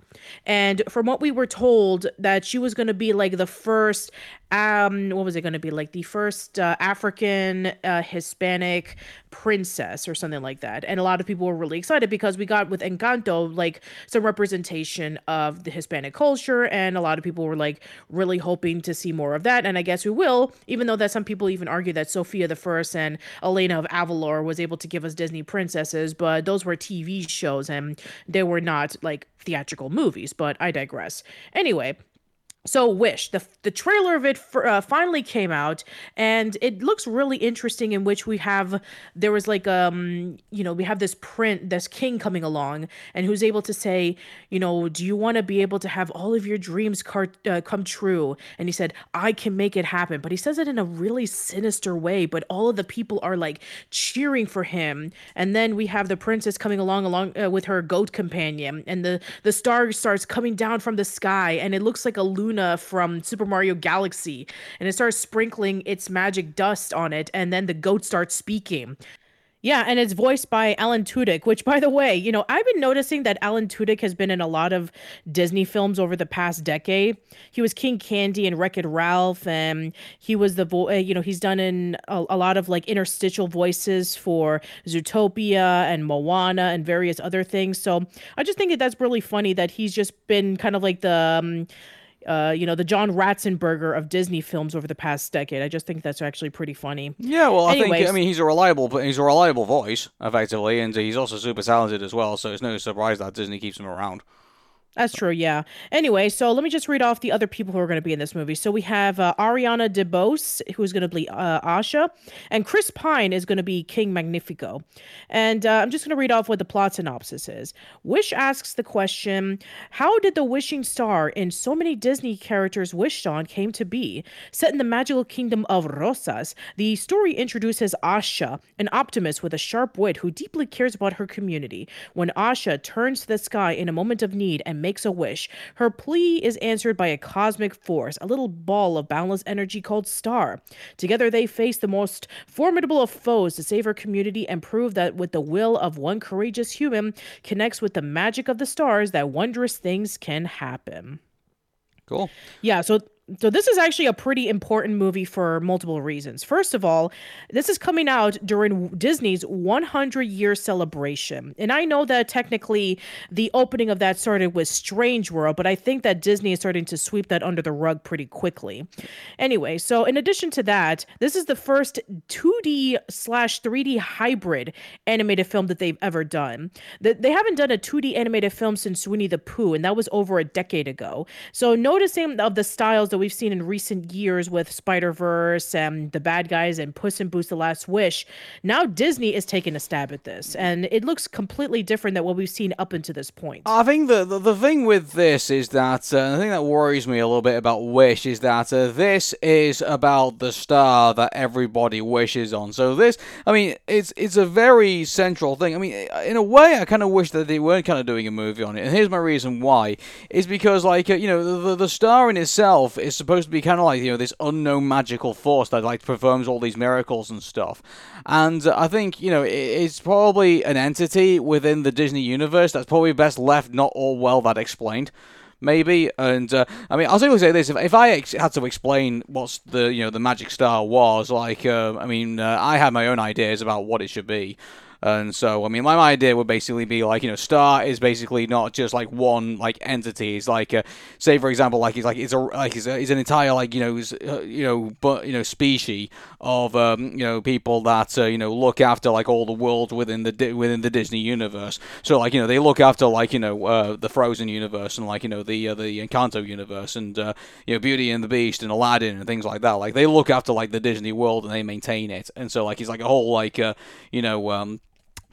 And from what we were told, that she was going to be like the first um what was it going to be? Like the first uh, african uh, hispanic princess or something like that. And a lot of people were really excited because we got with encanto like some representation of the hispanic culture and a lot of people were like really hoping to see more of that. And i guess we will even though that some people even argue that sofia the first and elena of avalor was able to give us disney princesses but those were tv shows and they were not like theatrical movies but i digress. Anyway so wish the the trailer of it for, uh, finally came out and it looks really interesting in which we have there was like um you know we have this print this king coming along and who's able to say you know do you want to be able to have all of your dreams car- uh, come true? And he said i can make it happen. But he says it in a really sinister way but all of the people are like cheering for him. And then we have the princess coming along along uh, with her goat companion and the the star starts coming down from the sky and it looks like a Luma from Super Mario Galaxy, and it starts sprinkling its magic dust on it, and then the goat starts speaking. Yeah, and it's voiced by Alan Tudyk, which, by the way, you know, I've been noticing that Alan Tudyk has been in a lot of Disney films over the past decade. He was King Candy in Wreck It Ralph, and he was the, vo- uh, you know, he's done in a, a, lot of like interstitial voices for Zootopia and Moana and various other things. So I just think that that's really funny that he's just been kind of like the, um, uh, you know, the John Ratzenberger of Disney films over the past decade. I just think that's actually pretty funny. Yeah, well, I Anyways, think I mean he's a reliable, he's a reliable voice effectively, and he's also super talented as well. So it's no surprise that Disney keeps him around. That's true, yeah. Anyway, so let me just read off the other people who are going to be in this movie. So we have uh, Ariana DeBose, who's going to be uh, Asha, and Chris Pine is going to be King Magnifico. And uh, I'm just going to read off what the plot synopsis is. Wish asks the question How did the wishing star in so many Disney characters wished on came to be? Set in the magical kingdom of Rosas, the story introduces Asha, an optimist with a sharp wit who deeply cares about her community. When Asha turns to the sky in a moment of need and makes a wish. Her plea is answered by a cosmic force, a little ball of boundless energy called Star. Together, they face the most formidable of foes to save her community and prove that with the will of one courageous human connects with the magic of the stars, that wondrous things can happen. Cool. Yeah, so so this is actually a pretty important movie for multiple reasons. First of all, this is coming out during Disney's 100 year celebration. And I know that technically the opening of that started with Strange World, but I think that Disney is starting to sweep that under the rug pretty quickly. Anyway, so in addition to that, this is the first 2D slash 3D hybrid animated film that they've ever done. They haven't done a 2D animated film since Winnie the Pooh, and that was over a decade ago. So noticing of the styles that we've seen in recent years with Spider Verse and the bad guys and Puss in Boots: The Last Wish. Now Disney is taking a stab at this, and it looks completely different than what we've seen up until this point. I think the the, the thing with this is that uh, the thing that worries me a little bit about Wish is that uh, this is about the star that everybody wishes on. So this, I mean, it's it's a very central thing. I mean, in a way, I kind of wish that they weren't kind of doing a movie on it, and here's my reason why: is because like uh, you know the, the star in itself is supposed to be kind of like you know this unknown magical force that like performs all these miracles and stuff. And I think you know it's probably an entity within the Disney universe that's probably best left not all well that explained maybe. And uh, I mean, I'll simply say this: if, if I ex- had to explain what the you know the Magic Star was, like, uh, I mean, uh, I had my own ideas about what it should be. And so, I mean, my idea would basically be like, you know, Star is basically not just like one like entity. It's like, uh, say for example, like he's like it's a like he's, a, he's an entire like you know uh, you know but you know species of um, you know people that uh, you know look after like all the world within the within the Disney universe. So like you know they look after like you know uh, the Frozen universe and like you know the uh, the Encanto universe and uh, you know Beauty and the Beast and Aladdin and things like that. Like they look after like the Disney world and they maintain it. And so like he's like a whole like uh, you know um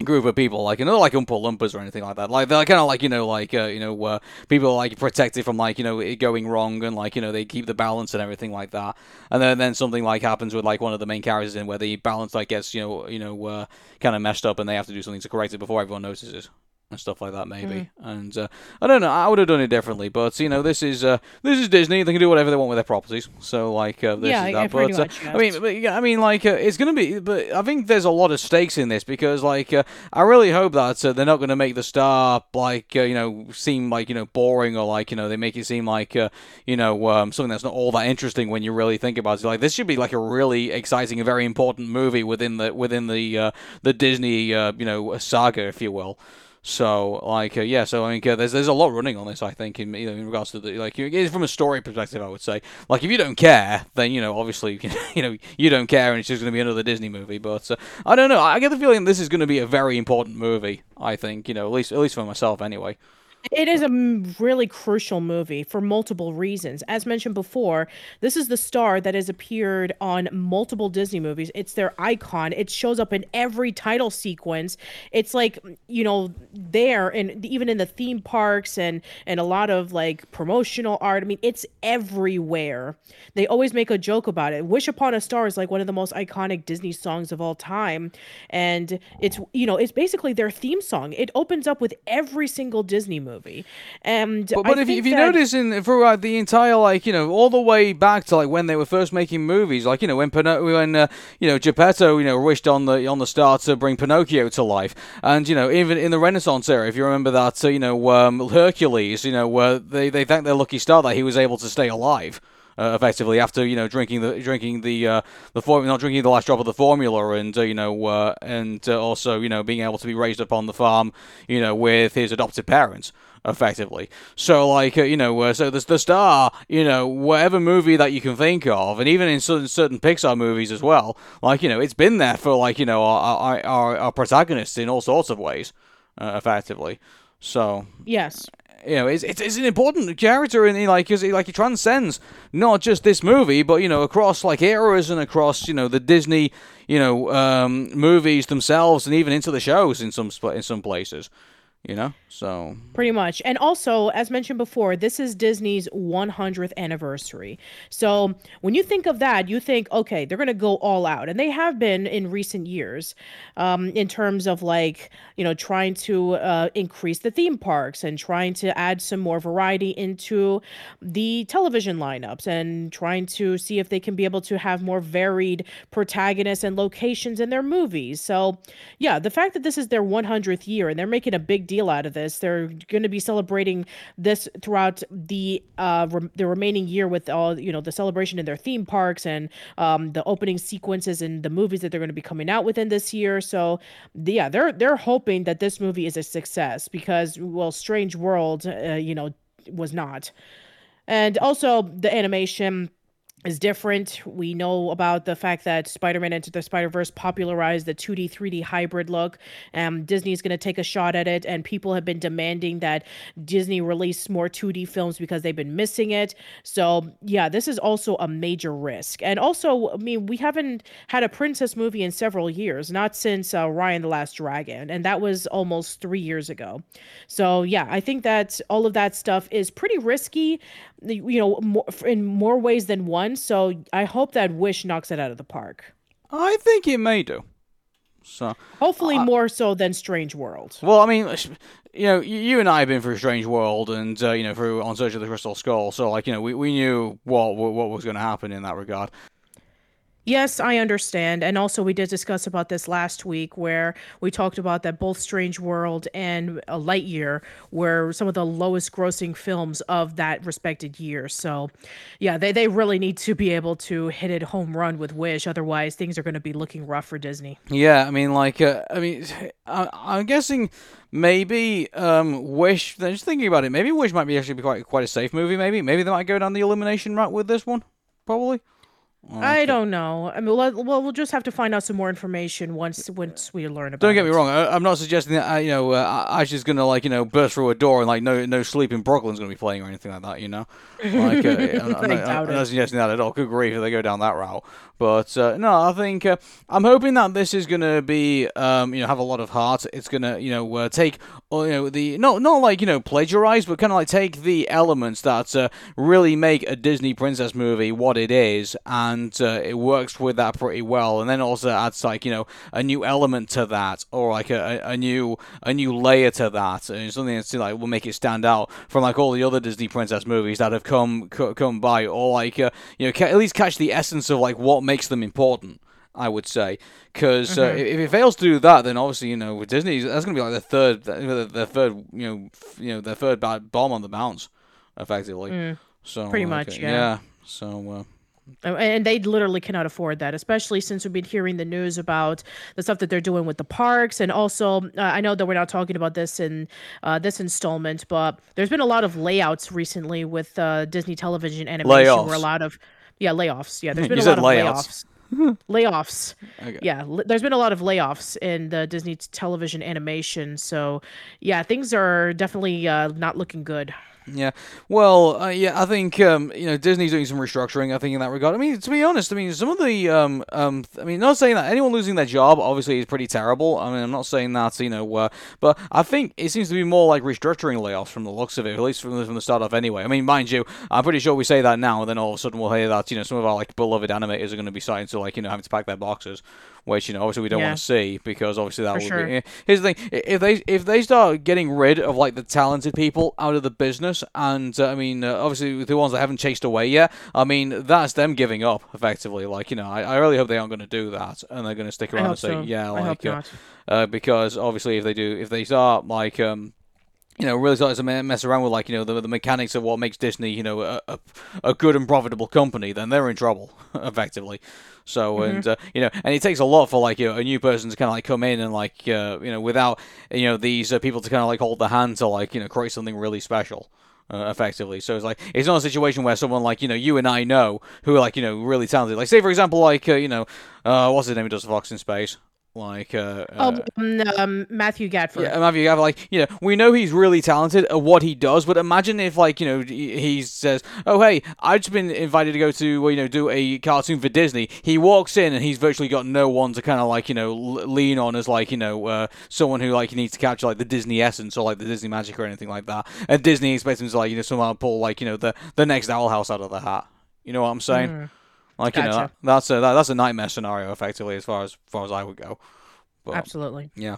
group of people, like you know, like Oompa Loompas or anything like that. Like they're kind of like you know, like uh, you know, uh, people like protected from like you know it going wrong and like you know they keep the balance and everything like that. And then then something like happens with like one of the main characters in where the balance like gets you know you know uh, kind of messed up and they have to do something to correct it before everyone notices. And stuff like that maybe. Mm. And uh, I don't know, I would have done it differently, but you know, this is uh, this is Disney. They can do whatever they want with their properties. So like uh, this yeah, is that. But uh, I mean, but, yeah, I mean, like uh, it's gonna be. But I think there's a lot of stakes in this because like uh, I really hope that they're not gonna make the star like you know seem like you know boring or like you know they make it seem like you know um, something that's not all that interesting when you really think about it. Like this should be like a really exciting and very important movie within the within the the Disney you know saga, if you will. So like uh, yeah, so I mean uh, there's there's a lot running on this I think in you know, in regards to the like from a story perspective I would say like if you don't care then you know obviously you know you don't care and it's just going to be another Disney movie but uh, I don't know I get the feeling this is going to be a very important movie I think you know at least at least for myself anyway. It is a really crucial movie for multiple reasons. As mentioned before, this is the star that has appeared on multiple Disney movies. It's their icon. It shows up in every title sequence. It's like, you know, there and even in the theme parks and and a lot of like promotional art. I mean, it's everywhere. They always make a joke about it. Wish Upon a Star is like one of the most iconic Disney songs of all time. And it's, you know, it's basically their theme song. It opens up with every single Disney movie movie. And but, but if, if you that... notice in throughout the entire like you know all the way back to like when they were first making movies, like you know when Pino- when uh, you know Geppetto you know wished on the on the star to bring Pinocchio to life, and you know even in the Renaissance era, if you remember that uh, you know um, Hercules, you know where they they thanked their lucky star that he was able to stay alive. Uh, effectively after you know drinking the drinking the uh, the form not drinking the last drop of the formula and uh, you know uh, and uh, also you know being able to be raised up on the farm you know with his adopted parents effectively. So like uh, you know, uh, so the the star, you know, whatever movie that you can think of, and even in certain certain Pixar movies as well, like you know, it's been there for like you know our our, our protagonists in all sorts of ways, uh, effectively. So yes. You know, it's, it's, it's an important character in like because like he transcends not just this movie, but you know across like eras and across you know the Disney you know um, movies themselves and even into the shows in some in some places you know so pretty much. And also as mentioned before this is disney's 100th anniversary. So when you think of that you think okay they're gonna go all out. And they have been in recent years um, in terms of like you know trying to uh, increase the theme parks and trying to add some more variety into the television lineups and trying to see if they can be able to have more varied protagonists and locations in their movies. So yeah the fact that this is their 100th year and they're making a big deal out of this. They're going to be celebrating this throughout the uh, re- the remaining year with all you know the celebration in their theme parks and um, the opening sequences and the movies that they're going to be coming out within this year. So yeah, they're they're hoping that this movie is a success because well, Strange World, uh, you know, was not, and also the animation is different. We know about the fact that Spider-Man Into the Spider-Verse popularized the 2D 3D hybrid look. Um, Disney's going to take a shot at it, and people have been demanding that Disney release more 2D films because they've been missing it. So yeah, this is also a major risk. And also, I mean, we haven't had a princess movie in several years, not since uh, Raya the Last Dragon, and that was almost three years ago. So yeah, I think that all of that stuff is pretty risky you know, more, in more ways than one. So I hope that Wish knocks it out of the park. I think it may do. So hopefully uh, more so than Strange World. Well, I mean, you know, you and I have been through Strange World, and uh, you know, through On Search of the Crystal Skull. So like, you know, we, we knew what what was going to happen in that regard. Yes, I understand. And also, we did discuss about this last week where we talked about that both Strange World and A Lightyear were some of the lowest grossing films of that respected year. So, yeah, they, they really need to be able to hit it home run with Wish. Otherwise, things are going to be looking rough for Disney. Yeah, I mean, like, uh, I mean, I, am guessing maybe um, Wish, just thinking about it, maybe Wish might be actually be quite, quite a safe movie, maybe. Maybe they might go down the Illumination route with this one, probably. I don't know. I mean, well, we'll just have to find out some more information once once we learn about. Don't get me wrong. I, am not suggesting that uh, you know uh, Ash gonna like you know burst through a door and like no no sleep in Brooklyn's gonna be playing or anything like that. You know, like uh, I'm, I'm, not, I'm, not, suggesting that at all. Good grief if they go down that route. But uh, no, I think uh, I'm hoping that this is gonna be um, you know have a lot of heart. It's gonna you know uh, take you know the not not like you know plagiarize, but kind of like take the elements that really make a Disney princess movie what it is and and uh, it works with that pretty well. And then also adds like you know a new element to that, or like a, a new a new layer to that, and something that's like will make it stand out from like all the other Disney princess movies that have come come by, or like uh, you know ca- at least catch the essence of like what makes them important. I would say, because uh, Mhm. if it fails to do that, then obviously you know with Disney that's going to be like the third, the, the third, you know, f- you know, the third bad bomb on the bounce, effectively. Mm. So Pretty much, uh, yeah. So uh, Uh, And they literally cannot afford that, especially since we've been hearing the news about the stuff that they're doing with the parks. And also, uh, I know that we're not talking about this in uh, this installment, but there's been a lot of layouts recently with uh, Disney television animation where a lot of, yeah, layoffs. Yeah, there's been a lot of layoffs. layoffs. okay. Yeah, li- there's been a lot of layoffs in the Disney television animation. So, yeah, things are definitely uh, not looking good. Yeah, well, uh, yeah, I think um, you know Disney's doing some restructuring. I think in that regard. I mean, to be honest, I mean some of the um, um, I mean, not saying that anyone losing their job obviously is pretty terrible. I mean, I'm not saying that you know, uh, but I think it seems to be more like restructuring layoffs from the looks of it, at least from the, from the start off. Anyway, I mean, mind you, I'm pretty sure we say that now, and then all of a sudden we'll hear that you know some of our like beloved animators are going to be starting to like you know having to pack their boxes. Which you know, obviously we don't Yeah. want to see because obviously that For would sure. be. Here's the thing: if they if they start getting rid of like the talented people out of the business, and uh, I mean, uh, obviously the ones that haven't chased away yet, I mean, that's them giving up effectively. Like you know, I, I really hope they aren't going to do that, and they're going to stick around and say, so. yeah, like uh, uh, because obviously if they do, if they start like um. You know, really start to mess around with like you know the, the mechanics of what makes Disney you know a, a, a good and profitable company, then they're in trouble effectively. So Mm-hmm. and uh, you know, and it takes a lot for like you know, a new person to kind of like come in and like uh, you know without you know these uh, people to kind of like hold the hand to like you know create something really special. Uh, effectively, so it's like it's not a situation where someone like you know you and I know who are like you know really talented. Like say for example, like uh, you know, uh, what's his name? Who does Fox in Space? Like uh, Oh, um, um, Matthew Gatford. yeah, Matthew Gavin, like, you know, we know he's really talented at what he does, but imagine if, like, you know, he he says, oh, hey, I've just been invited to go to, well, you know, do a cartoon for Disney. He walks in and he's virtually got no one to kind of, like, you know, l- lean on as, like, you know, uh, someone who, like, needs to capture, like, the Disney essence or, like, the Disney magic or anything like that. And Disney expects him to, like, you know, somehow pull, like, you know, the, the next Owl House out of the hat. You know what I'm saying? Mm. Like, you know, that, that's a that, that's a nightmare scenario, effectively, as far as far as I would go. But, Absolutely. Yeah.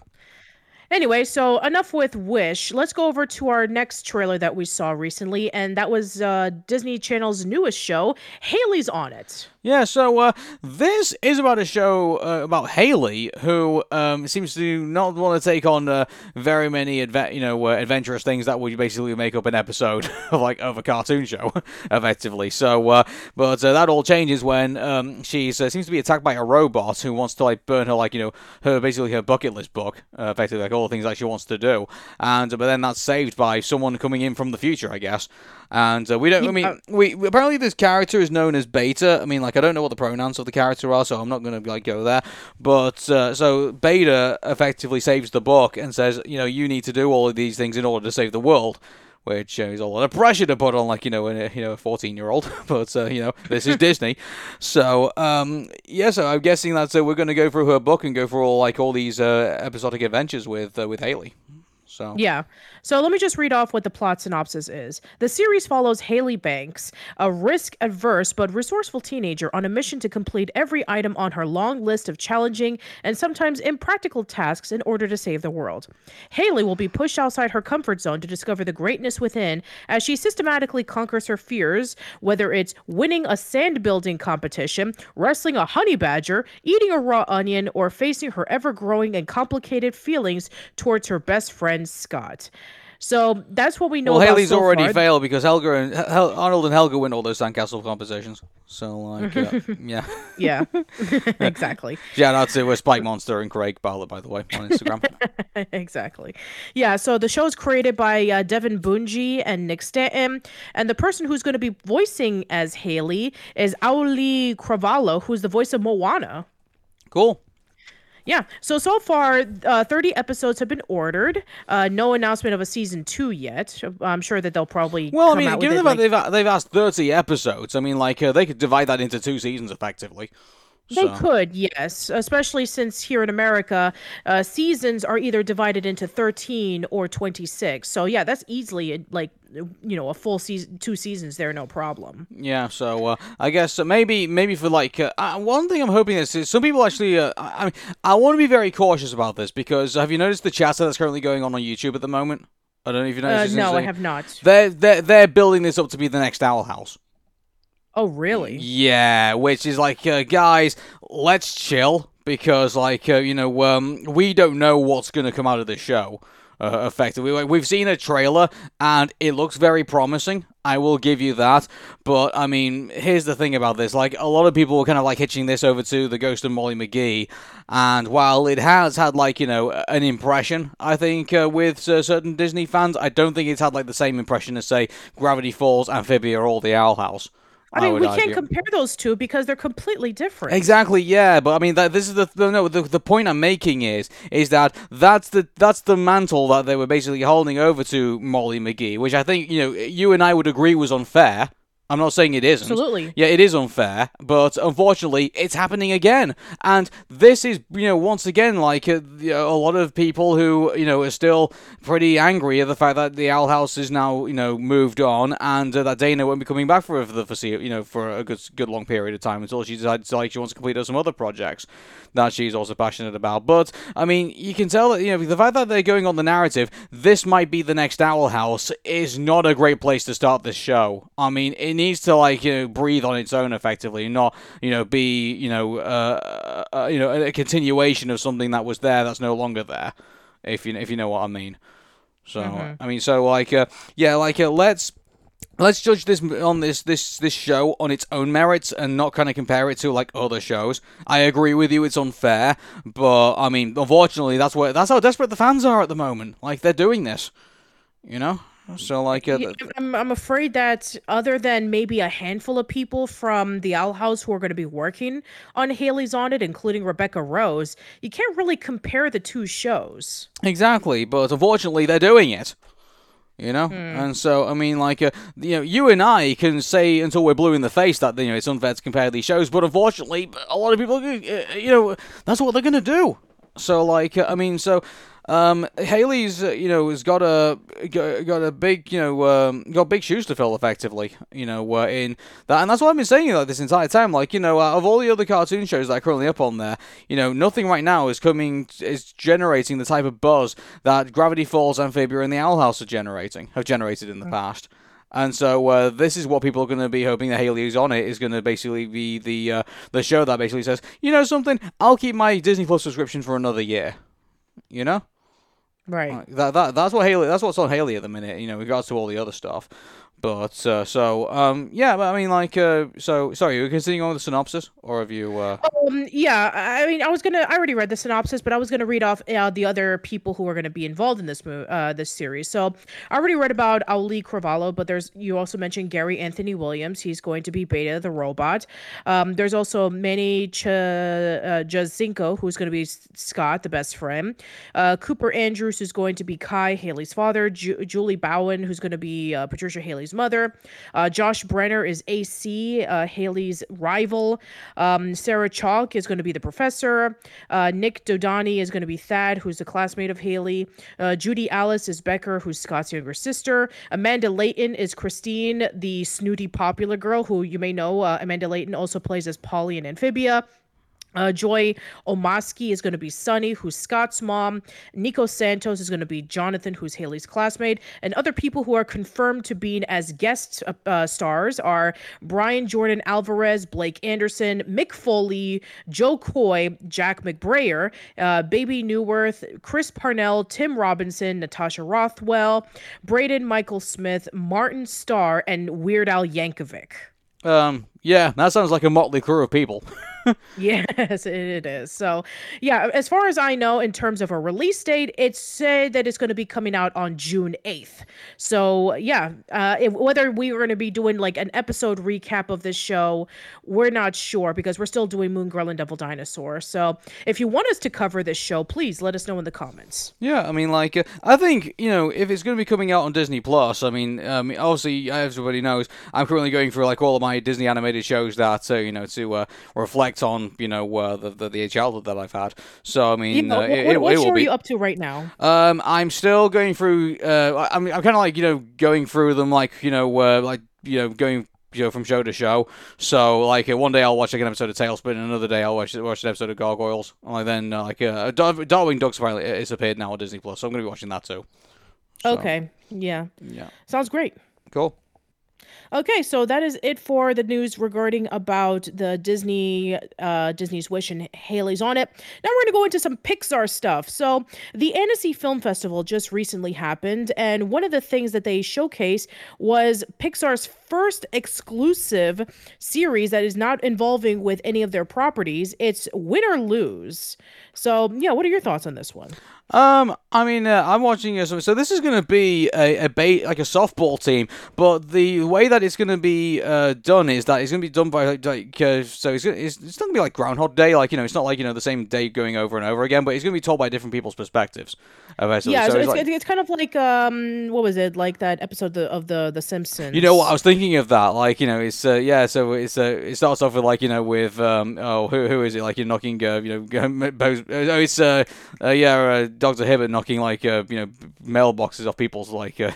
Anyway, so enough with Wish. Let's go over to our next trailer that we saw recently, and that was uh, Disney Channel's newest show. Hailey's on it. Yeah, so uh, this is about a show uh, about Hailey, who um, seems to not want to take on uh, very many adve- you know uh, adventurous things that would basically make up an episode of like of a cartoon show, effectively. So, uh, but uh, that all changes when um, she seems to be attacked by a robot who wants to like burn her like you know her basically her bucket list book, effectively like all the things that she wants to do, and but then that's saved by someone coming in from the future, I guess. And uh, we don't. I mean, we apparently this character is known as Beta. I mean, like I don't know what the pronouns of the character are, so I'm not going to like go there. But uh, so Beta effectively saves the book and says, you know, you need to do all of these things in order to save the world. Which uh, is a lot of pressure to put on, like you know, a you know, a fourteen-year-old. but uh, you know, this is Disney, so um, yeah. So I'm guessing that uh, we're going to go through her book and go through all like all these uh, episodic adventures with uh, with Hailey. So Yeah. So let me just read off what the plot synopsis is. The series follows Hailey Banks, a risk adverse but resourceful teenager on a mission to complete every item on her long list of challenging and sometimes impractical tasks in order to save the world. Hailey will be pushed outside her comfort zone to discover the greatness within as she systematically conquers her fears, whether it's winning a sand building competition, wrestling a honey badger, eating a raw onion, or facing her ever growing and complicated feelings towards her best friend Scott. So that's what we know. Well, Hailey's so already far. failed because Helga and Hel- Arnold and Helga win all those sandcastle competitions. So, like, uh, yeah. Yeah, exactly. Shout out to uh, Spike Monster and Craig Bartlett, by the way, on Instagram. exactly. Yeah, so the show is created by uh, Devin Bunje and Nick Stanton, and the person who's going to be voicing as Hailey is Auli'i Cravalho, who's the voice of Moana. cool. Yeah, so so far, uh, 30 episodes have been ordered. Uh, no announcement of a season two yet. I'm sure that they'll probably. Well, I mean, given the fact like- they've they've asked thirty episodes, I mean, like uh, they could divide that into two seasons effectively. They So- could, yes, especially since here in America, uh, seasons are either divided into 13 or 26. So, yeah, that's easily uh, like, you know, a full season, two seasons there, no problem. Yeah, so uh, I guess uh, maybe maybe for like uh, uh, one thing I'm hoping is, is some people actually. Uh, I I mean, I want to be very cautious about this because have you noticed the chatter that's currently going on on YouTube at the moment? I don't know if you Uh, noticed. this no, I have not. They're they're they're building this up to be the next Owl House. Oh, really? Yeah, which is like, uh, guys, let's chill because, like, uh, you know, um, we don't know what's going to come out of this show. Uh, effectively, we've seen a trailer and it looks very promising. I will give you that, but I mean, here's the thing about this: like, a lot of people were kind of like hitching this over to the Ghost of Molly McGee, and while it has had like you know an impression, I think uh, with uh, certain Disney fans, I don't think it's had like the same impression as say Gravity Falls, Amphibia, or the Owl House. I mean, would we argue. can't compare those two because they're completely different. Exactly, yeah, but I mean, that, this is the the- no. The, the point I'm making is is that that's the that's the mantle that they were basically holding over to Molly McGee, which I think you know you and I would agree was unfair. I'm not saying it isn't. Absolutely. Yeah, it is unfair, but unfortunately, it's happening again. And this is, you know, once again, like uh, you know, a lot of people who, you know, are still pretty angry at the fact that the Owl House is now, you know, moved on, and uh, that Dana won't be coming back for the foreseeable, you know, for a good, good long period of time until she decides like she wants to complete some other projects that she's also passionate about. But I mean, you can tell that you know the fact that they're going on the narrative, this might be the next Owl House, is not a great place to start this show. I mean, it needs to like you know breathe on its own effectively, not you know be you know uh, uh, you know a continuation of something that was there that's no longer there. If you if you know what I mean. So I mean, so like uh, yeah, like uh, let's let's judge this on this this this show on its own merits and not kind of compare it to like other shows. I agree with you; it's unfair, but I mean, unfortunately, that's where that's how desperate the fans are at the moment. Like they're doing this, you know. So like, uh, I'm, I'm afraid that other than maybe a handful of people from the Owl House who are going to be working on Hailey's on it, including Rebecca Rose, you can't really compare the two shows. Exactly, but unfortunately, they're doing it. You know, and so I mean, like, uh, you know, you and I can say until we're blue in the face that you know it's unfair to compare these shows, but unfortunately, a lot of people, uh, you know, that's what they're gonna do. So, like, uh, I mean, so um, Hailey's, uh, you know, has got a got, a big, you know, um, got big shoes to fill, effectively. You know, uh, in that, and that's what I've been saying like this entire time. Like, you know, uh, of all the other cartoon shows that are currently up on there, you know, nothing right now is coming is generating the type of buzz that Gravity Falls, Amphibia, and the Owl House are generating have generated in the past. And so uh, this is what people are going to be hoping that Hailey's on it is going to basically be the uh, the show that basically says, you know something, I'll keep my Disney Plus subscription for another year. You know, Right. like, that that that's what Hailey that's what's on Hailey at the minute. You know, regards to all the other stuff. But uh, so um yeah, but I mean like uh so sorry, you continuing on the synopsis or have you uh Um, yeah, I mean, I was gonna, I already read the synopsis, but I was gonna read off uh, the other people who are gonna be involved in this mo- uh, this series. So I already read about Auli'i Cravalho, but there's you also mentioned Gary Anthony Williams. He's going to be Beta the robot. Um, there's also Manny Ch- uh, Jacinto, who's going to be Scott, the best friend. Uh, Cooper Andrews, who's going to be Kai, Hailey's father. Ju- Julie Bowen, who's going to be uh, Patricia Hailey's mother. Uh, Josh Brener is AC, uh, Hailey's rival. Um, Sarah Chalke is going to be the professor. Uh, Nick Dodani is going to be Thad, who's a classmate of Hailey. Uh, Judy Alice is Becker, who's Scott's younger sister. Amanda Leighton is Christine, the snooty popular girl, who you may know. Uh, Amanda Leighton also plays as Polly in Amphibia. Uh, Joy Osmanski is going to be Sunny, who's Scott's mom. Nico Santos is going to be Jonathan, who's Haley's classmate. And other people who are confirmed to be as guest uh, uh, stars are Brian Jordan Alvarez, Blake Anderson, Mick Foley, Jo Koy, Jack McBrayer, uh, Bebe Neuwirth, Chris Parnell, Tim Robinson, Natasha Rothwell, Braden Michael Smith, Martin Starr, and Weird Al Yankovic. um yeah, that sounds like a motley crew of people. Yes, it is. So, yeah, as far as I know, in terms of a release date, it's said that it's going to be coming out on June 8th. So, yeah, uh, if, whether we are going to be doing like an episode recap of this show, we're not sure because we're still doing Moon Girl and Devil Dinosaur. So, if you want us to cover this show, please let us know in the comments. Yeah, I mean, like, uh, I think you know, if it's going to be coming out on Disney Plus, I mean, um, obviously, everybody knows I'm currently going through like all of my Disney animated animated shows that uh, you know to uh, reflect on you know uh, the, the the childhood that I've had. So I mean, uh, what, it, what, it, what it show are you up to right now? Um, I'm still going through. Uh, I- I'm I'm kind of like you know going through them like you know uh, like you know going. You know, from show to show. So, like, uh, one day I'll watch like an episode of TaleSpin, and another day I'll watch watch an episode of Gargoyles. And like, then, uh, like, uh, Dar- Darkwing Duck's finally it's appeared now on Disney Plus, so I'm gonna be watching that too. So, Okay, yeah, Yeah. sounds great. Cool. Okay, so that is it for the news regarding about the Disney uh, Disney's Wish and Hailey's on it. Now we're gonna go into some Pixar stuff. So the Annecy Film Festival just recently happened, and one of the things that they showcased was Pixar's first exclusive series that is not involving with any of their properties. It's Win or Lose. So yeah, what are your thoughts on this one? Um, I mean, uh, I'm watching uh, so, so this is going to be a, a ba- like a softball team, but the way that it's going to be uh, done is that it's going to be done by like, like uh, so it's, gonna, it's it's not going to be like Groundhog Day, like you know, it's not like you know the same day going over and over again, but it's going to be told by different people's perspectives. Yeah, so so it's like, it's kind of like um, what was it like that episode of the of the, the Simpsons? You know what? I was thinking of that. Like, you know, it's uh, yeah. So it's uh, it starts off with like you know with um oh who who is it? Like you're knocking uh, you know oh it's uh, uh yeah uh, Doctor Hibbert knocking like uh, you know mailboxes off people's like uh,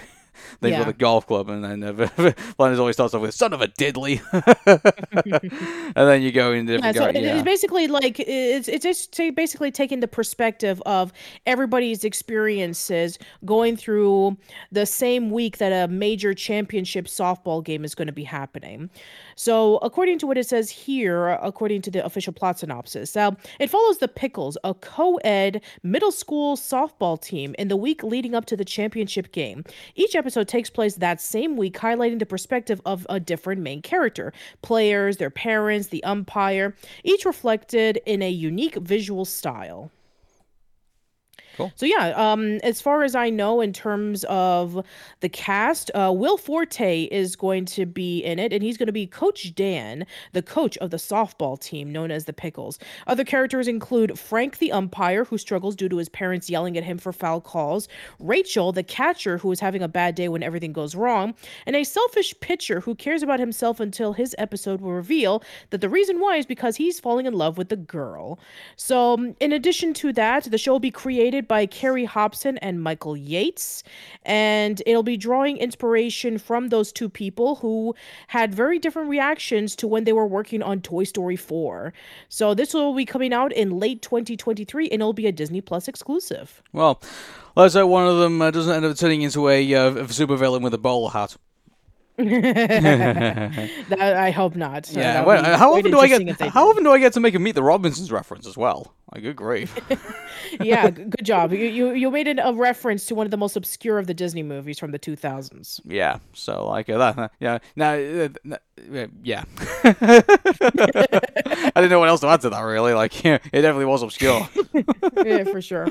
things Yeah. with a golf club, and then uh, Flanders always starts off with "son of a diddly," and then you go into Yeah, different. so it- yeah. it's basically like it's it's just basically taking the perspective of everybody's experiences going through the same week that a major championship softball game is going to be happening. So, according to what it says here, according to the official plot synopsis, uh, it follows the Pickles, a co-ed middle school softball team, in the week leading up to the championship game. Each episode takes place that same week, highlighting the perspective of a different main character, players, their parents, the umpire, each reflected in a unique visual style. Cool. So yeah, um, as far as I know, in terms of the cast, uh, Will Forte is going to be in it, and he's going to be Coach Dan, the coach of the softball team known as the Pickles. Other characters include Frank, the umpire, who struggles due to his parents yelling at him for foul calls, Rachel, the catcher, who is having a bad day when everything goes wrong, and a selfish pitcher who cares about himself until his episode will reveal that the reason why is because he's falling in love with the girl. So, um, in addition to that, the show will be created by Carrie Hobson and Michael Yates, and it'll be drawing inspiration from those two people who had very different reactions to when they were working on Toy Story 4. So, this will be coming out in late 2023, and it'll be a Disney Plus exclusive. Well, let's hope one of them uh, doesn't end up turning into a uh, supervillain with a bowler hat. That, I hope not. Uh, Yeah. Well, how often do I get? How often do I get to make a Meet the Robinsons reference as well? Like, good grief. yeah, good job. You you you made it a reference to one of the most obscure of the Disney movies from the 2000s. yeah. So like uh, that. uh, yeah. Now. Uh, uh, yeah. I didn't know what else to add to that. Really. Like, yeah, it definitely was obscure. yeah, for sure.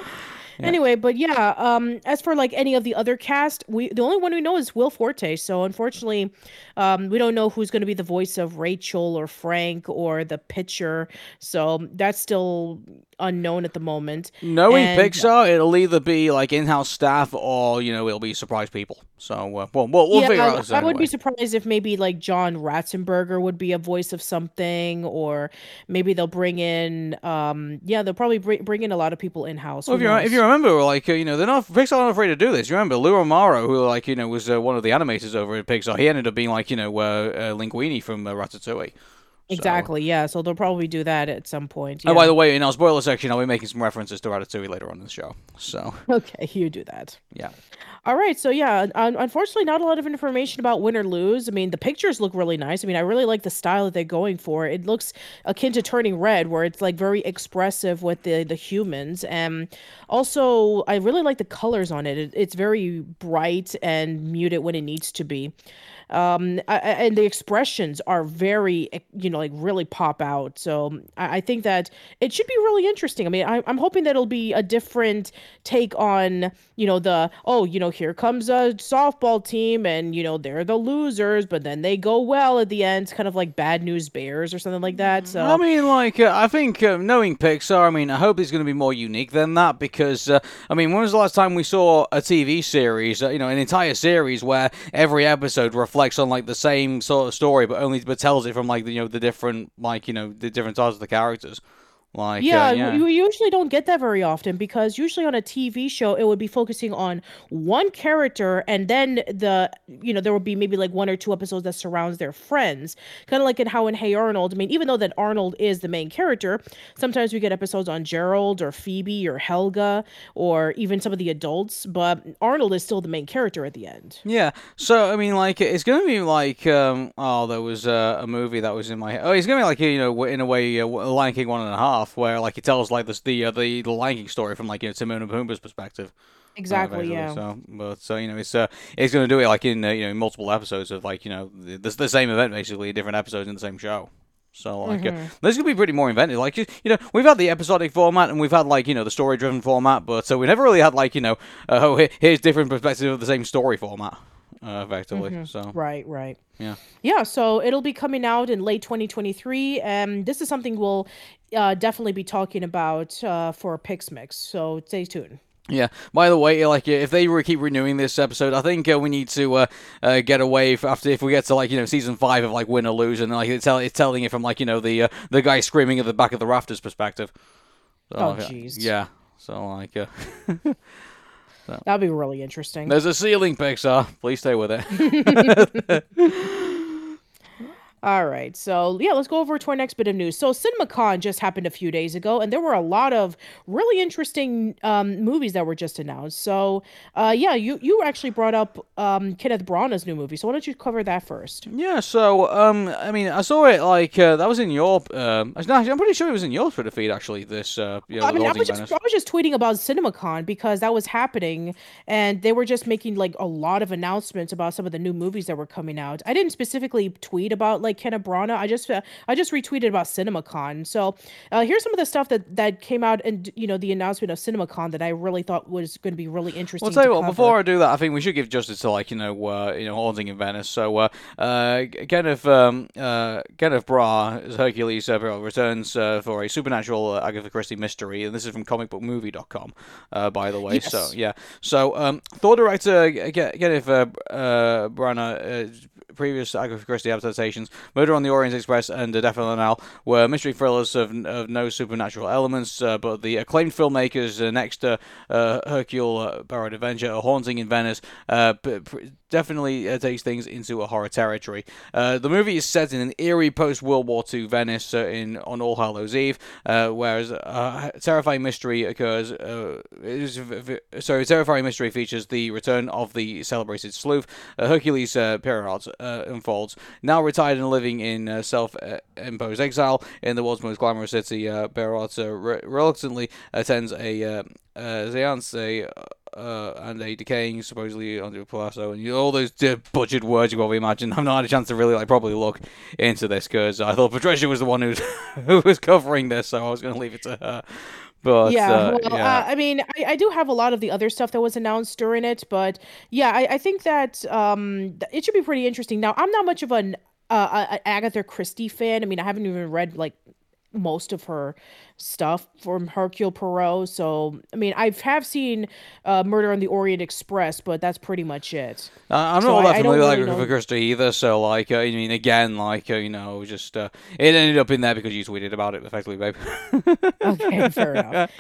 Anyway, but yeah, um, as for like any of the other cast, we the only one we know is Will Forte. So unfortunately, um, we don't know who's going to be the voice of Rachel or Frank or the pitcher. So that's still unknown at the moment. Knowing And- Pixar, it'll either be like in-house staff or you know it'll be surprise people. So uh, well, we'll, we'll yeah, figure I, out. I would be surprised if maybe like John Ratzenberger would be a voice of something, or maybe they'll bring in, um, yeah, they'll probably bring, bring in a lot of people in house. Well, if you, if you remember, like uh, you know, they're not Pixar not afraid to do this. You remember Lou Romano, who like you know was uh, one of the animators over at Pixar. He ended up being like you know uh, uh, Linguini from uh, Ratatouille. So- exactly, yeah. So they'll probably do that at some point. Oh, by the way, in our spoiler section, I'll be making some references to Ratatouille later on in the show. So okay, you do that. yeah, All right, so yeah, un- unfortunately, not a lot of information about win or lose. I mean, the pictures look really nice. I mean, I really like the style that they're going for. It looks akin to Turning Red, where it's like very expressive with the the humans, and also I really like the colors on it. it it's very bright and muted when it needs to be. Um, and the expressions are very, eh, you know like really pop out. So I, I think that it should be really interesting. I mean, I, I'm hoping that it'll be a different take on you know the oh you know here comes a softball team and you know they're the losers, but then they go well at the end, kind of like Bad News Bears or something like that. So I mean, like, uh, I think uh, knowing Pixar, I mean, I hope it's going to be more unique than that because, uh, I mean, when was the last time we saw a TV series, uh, you know, an entire series where every episode reflects on like the same sort of story, but only but tells it from like you know the different like you know the different sides of the characters. Like, Yeah, uh, yeah. you usually don't get that very often because usually on a TV show it would be focusing on one character and then the you know there would be maybe like one or two episodes that surrounds their friends. Kind of like in how in Hey Arnold, I mean even though that Arnold is the main character, sometimes we get episodes on Gerald or Phoebe or Helga or even some of the adults, but Arnold is still the main character at the end. Yeah, so I mean, like, it's gonna be like, um, oh, there was uh, a movie that was in my head. Oh, it's gonna be like, you know, in a way, uh, Lion King one and a half, where like it tells like this, the uh, the the Lion King story from like you know Timon and Pumbaa's perspective. uh, Exactly, basically. yeah. So, but so you know, it's uh, it's gonna do it like in uh, you know multiple episodes of like you know the, the the same event basically, different episodes in the same show. So like, uh, Mm-hmm. this could be pretty more inventive. Like you you know, we've had the episodic format and we've had like you know the story driven format, but so we never really had like you know, uh, oh he- here's different perspectives of the same story format, uh, effectively. So Right, right. yeah. Yeah, so it'll be coming out in late 2023, and this is something we'll uh, definitely be talking about uh, for Pixmix. So stay tuned. Yeah. By the way, like if they keep renewing this episode, I think uh, we need to uh, uh, get away f- after if we get to like you know season five of like win or lose, and like it's, tell- it's telling it from like you know the uh, the guy screaming at the back of the rafters perspective. So, Oh, jeez. Yeah. So like, uh, That'd be really interesting. there's a ceiling, Pixar. Please stay with it. All right, so yeah, let's go over to our next bit of news. So CinemaCon just happened a few days ago, and there were a lot of really interesting um, movies that were just announced. So uh, yeah, you you actually brought up um, Kenneth Branagh's new movie. So why don't you cover that first? yeah. So um, I mean, I saw it like uh, that was in your um, I'm pretty sure it was in your Twitter feed actually. This uh, you know, I mean, I was just I was just tweeting about CinemaCon because that was happening, and they were just making like a lot of announcements about some of the new movies that were coming out. I didn't specifically tweet about like Kenneth Branagh. I just uh, I just retweeted about CinemaCon. So uh, here's some of the stuff that that came out and you know the announcement of CinemaCon that I really thought was going to be really interesting. Well, tell you what. cover. Before I do that, I think we should give justice to like you know, uh, you know, haunting in Venice. So, uh, uh, Kenneth, um, uh, Kenneth Bra, Hercules uh, returns uh, for a supernatural uh, Agatha Christie mystery, and this is from comicbookmovie.com, uh, by the way. So, yeah. So, um, Thor director Kenneth uh, uh, Branagh. Previous Agatha Christie adaptations, Murder on the Orient Express and The Death of the were mystery thrillers of, of no supernatural elements, uh, but the acclaimed filmmakers' uh, next uh, uh, Hercule Poirot adventure, A Haunting in Venice, p- p- definitely uh, takes things into a horror territory. Uh, the movie is set in an eerie post-World War II Venice uh, in on All Hallows Eve, uh, whereas a terrifying mystery occurs. Uh, v- sorry, terrifying mystery features the return of the celebrated sleuth uh, Hercules uh, uh, unfolds. Now retired and living in uh, self-imposed exile in the world's most glamorous city, uh, uh, re- reluctantly attends a uh, uh, seance, uh, and a decaying supposedly under Palazzo, and all those uh, butchered words you probably imagine. I've not had a chance to really like properly look into this because I thought Patricia was the one who's who was covering this, so I was going to leave it to her. But yeah, uh, well, yeah. Uh, I mean, I, I do have a lot of the other stuff that was announced during it, but yeah, I, I think that um, it should be pretty interesting. Now, I'm not much of an uh, a- a Agatha Christie fan. I mean, I haven't even read like most of her stuff from Hercule Poirot. So, I mean, I have seen uh, Murder on the Orient Express, but that's pretty much it. Uh, I'm So not all that familiar with really Agatha know- Christie either, so like, uh, I mean, again, like, uh, you know, just uh, it ended up in there because you tweeted about it, effectively, babe. Okay, fair enough.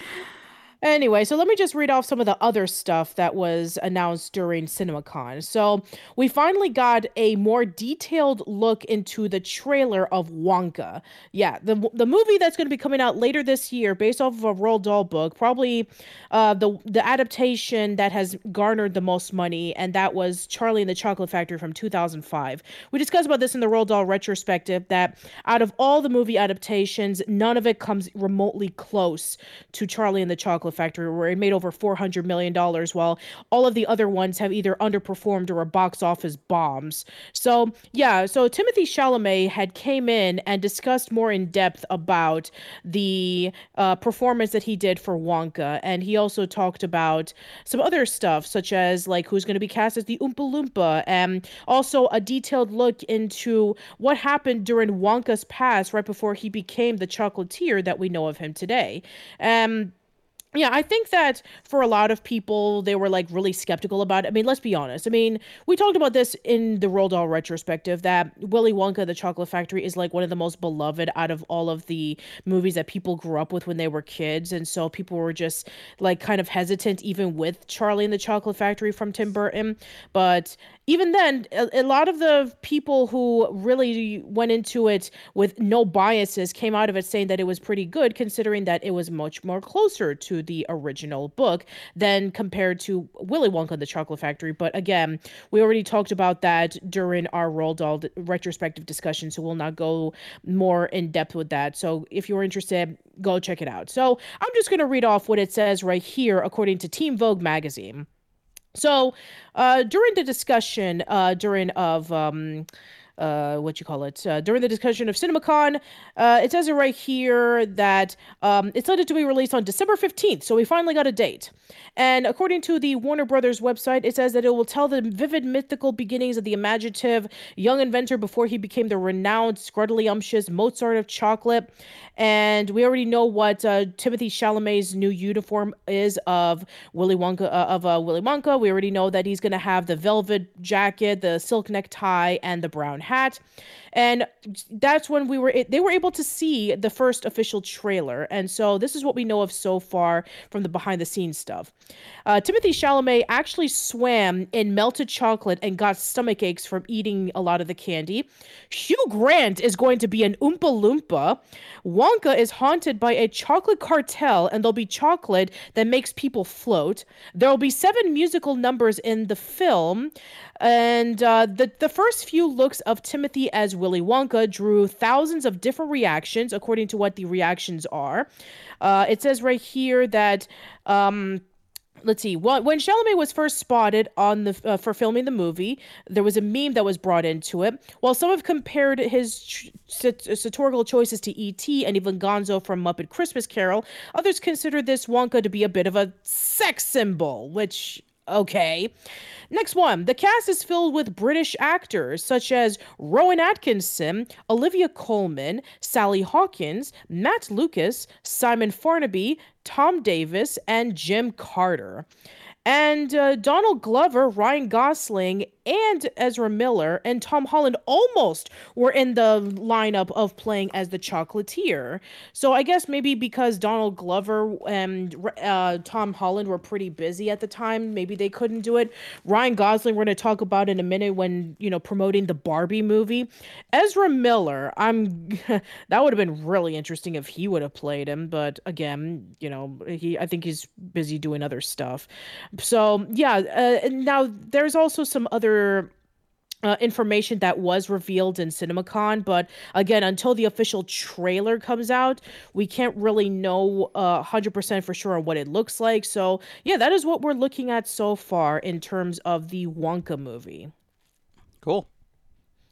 Anyway, so let me just read off some of the other stuff that was announced during CinemaCon. So, we finally got a more detailed look into the trailer of Wonka. Yeah, the the movie that's going to be coming out later this year, based off of a Roald Dahl book, probably uh, the the adaptation that has garnered the most money, and that was Charlie and the Chocolate Factory from 2005. We discussed about this in the Roald Dahl retrospective that out of all the movie adaptations, none of it comes remotely close to Charlie and the Chocolate Factory, where it made over $400 million, while all of the other ones have either underperformed or are box office bombs. So, yeah, so Timothy Chalamet had came in and discussed more in depth about the uh, performance that he did for Wonka. And he also talked about some other stuff, such as like who's going to be cast as the Oompa Loompa, and also a detailed look into what happened during Wonka's past right before he became the chocolatier that we know of him today. Um, yeah, I think that for a lot of people, they were like really skeptical about it. I mean, let's be honest. I mean, we talked about this in the Roald Dahl retrospective that Willy Wonka, the Chocolate Factory, is like one of the most beloved out of all of the movies that people grew up with when they were kids. And so people were just like kind of hesitant, even with Charlie and the Chocolate Factory from Tim Burton. But even then, a, a, lot of the people who really went into it with no biases came out of it saying that it was pretty good, considering that it was much more closer to the original book than compared to Willy Wonka and the Chocolate Factory. But again, we already talked about that during our Roald Dahl retrospective discussion, so we'll not go more in depth with that. So if you're interested, go check it out. So I'm just going to read off what it says right here, according to Teen Vogue magazine. So, uh, during the discussion, uh, during of um, uh, what you call it uh, during the discussion of CinemaCon. Uh, it says it right here that um, it's slated to be released on December 15th. So we finally got a date. And according to the Warner Brothers website, it says that it will tell the vivid mythical beginnings of the imaginative young inventor before he became the renowned, scrumdiddlyumptious Mozart of chocolate. And we already know what uh, Timothy Chalamet's new uniform is of Willy Wonka. Uh, of uh, Willy Wonka, we already know that he's going to have the velvet jacket, the silk necktie, and the brown hat and that's when we were they were able to see the first official trailer. And so this is what we know of so far from the behind the scenes stuff. Uh, timothy chalamet actually swam in melted chocolate and got stomach aches from eating a lot of the candy. Hugh grant is going to be an oompa loompa. Wonka is haunted by a chocolate cartel and there'll be chocolate that makes people float. There will be seven musical numbers in the film. And uh, the the first few looks of Timothy as Willy Wonka drew thousands of different reactions, according to what the reactions are. Uh, it says right here that. Um, let's see. When Chalamet was first spotted on the uh, for filming the movie, there was a meme that was brought into it. While some have compared his satirical choices to E.T. and even Gonzo from Muppet Christmas Carol, others consider this Wonka to be a bit of a sex symbol, which okay. Next one. The cast is filled with British actors such as Rowan Atkinson, Olivia Colman, Sally Hawkins, Matt Lucas, Simon Farnaby, Tom Davis, and Jim Carter. And uh, Donald Glover, Ryan Gosling, and Ezra Miller and Tom Holland almost were in the lineup of playing as the chocolatier. So I guess maybe because Donald Glover and uh, Tom Holland were pretty busy at the time, maybe they couldn't do it. Ryan Gosling, we're going to talk about in a minute when, you know, promoting the Barbie movie. Ezra Miller, I'm that would have been really interesting if he would have played him, but again, you know, he I think he's busy doing other stuff. So, yeah, uh, now there's also some other other uh, information that was revealed in CinemaCon, but again, until the official trailer comes out, we can't really know uh, 100% for sure on what it looks like. So, yeah, that is what we're looking at so far in terms of the Wonka movie. Cool.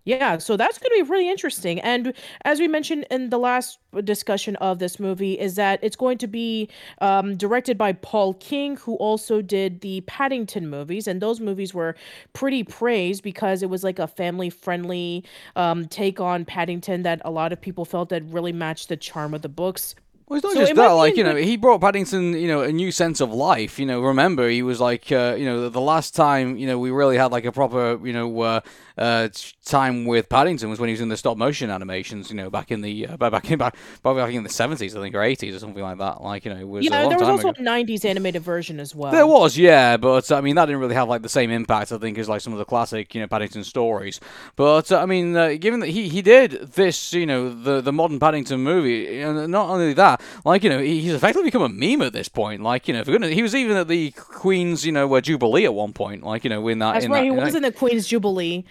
Yeah, so that's going to be really interesting. And as we mentioned in the last discussion of this movie, is that it's going to be um, directed by Paul King, who also did the Paddington movies. And those movies were pretty praised because it was like a family friendly um, take on Paddington that a lot of people felt that really matched the charm of the books. Well, it's not so just that. Like you know, he brought Paddington, you know, a new sense of life. You know, remember he was like, uh, you know, the last time, you know, we really had like a proper, you know, uh, uh, time with Paddington was when he was in the stop motion animations. You know, back in the uh, back in back back in the seventies, I think, or eighties or something like that. Like you know, it was yeah. there was also ago. a '90s animated version as well. There was, yeah, but I mean that didn't really have like the same impact. I think as like some of the classic, you know, Paddington stories. But uh, I mean, uh, given that he he did this, you know, the the modern Paddington movie, and not only that, like you know, he's effectively become a meme at this point. Like you know, for goodness, he was even at the Queen's, you know, where Jubilee at one point. Like you know, in that. That's in right. That, he was in the Queen's Jubilee.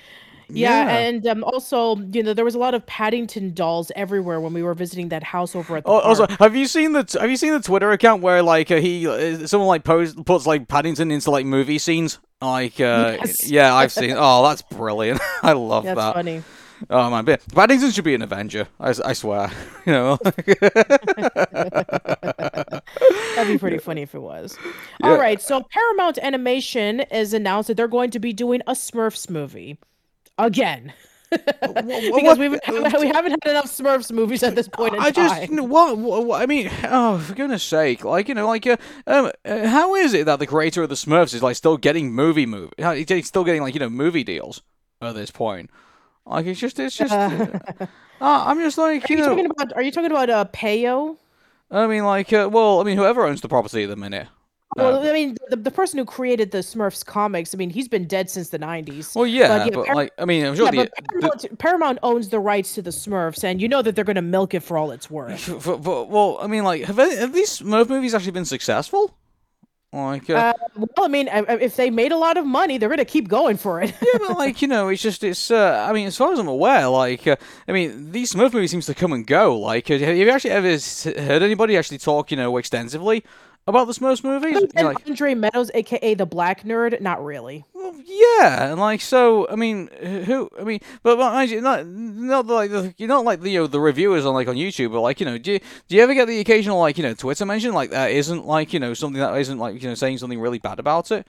Yeah, Yeah. and um, also, you know, there was a lot of Paddington dolls everywhere when we were visiting that house over at the Oh, also, have you seen the Have you seen the Twitter account where like uh, he uh, someone like post puts like Paddington into like movie scenes? Like, uh, Yes. yeah, I've seen. Oh, that's brilliant. I love That's that. funny. Oh man, but Paddington should be an Avenger. I swear. You know. That'd be pretty funny if it was. All right, so Paramount Animation has announced that they're going to be doing a Smurfs movie again. because we we haven't had enough Smurfs movies at this point in I just what, what, what- I mean. Oh, for goodness sake! Like you know, like uh, um, uh, how is it that the creator of the Smurfs is like still getting movie movie? He's still getting like you know movie deals at this point? Like it's just it's just. Uh, I'm just like Are you you know. talking about? Are you talking about uh, Peyo? I mean, like, uh, well, I mean, whoever owns the property at the minute. Well, I mean, the, the person who created the Smurfs comics. I mean, he's been dead since the '90s. Well, yeah, yeah, but, Par- like, I mean, I'm sure Yeah, the, but Paramount, Paramount owns the rights to the Smurfs, and you know that they're going to milk it for all it's worth. f- f- f- well, I mean, like, have, have these Smurf movies actually been successful? Like, uh, Uh, well, I mean, if they made a lot of money, they're going to keep going for it. yeah, but like, you know, it's just, it's. Uh, I mean, as far as I'm aware, like, uh, I mean, these Smurf movies seems to come and go. Like, uh, have you actually ever heard anybody actually talk, you know, extensively about the Smurfs movies? And like, Andre Meadows, aka the Black Nerd, not really. Well, yeah, and like so. I mean, who? I mean, but, but you, not not like the you're not like the you know, the reviewers on like on YouTube, but like you know, do you, do you ever get the occasional like you know Twitter mention like that isn't like you know something that isn't like you know saying something really bad about it?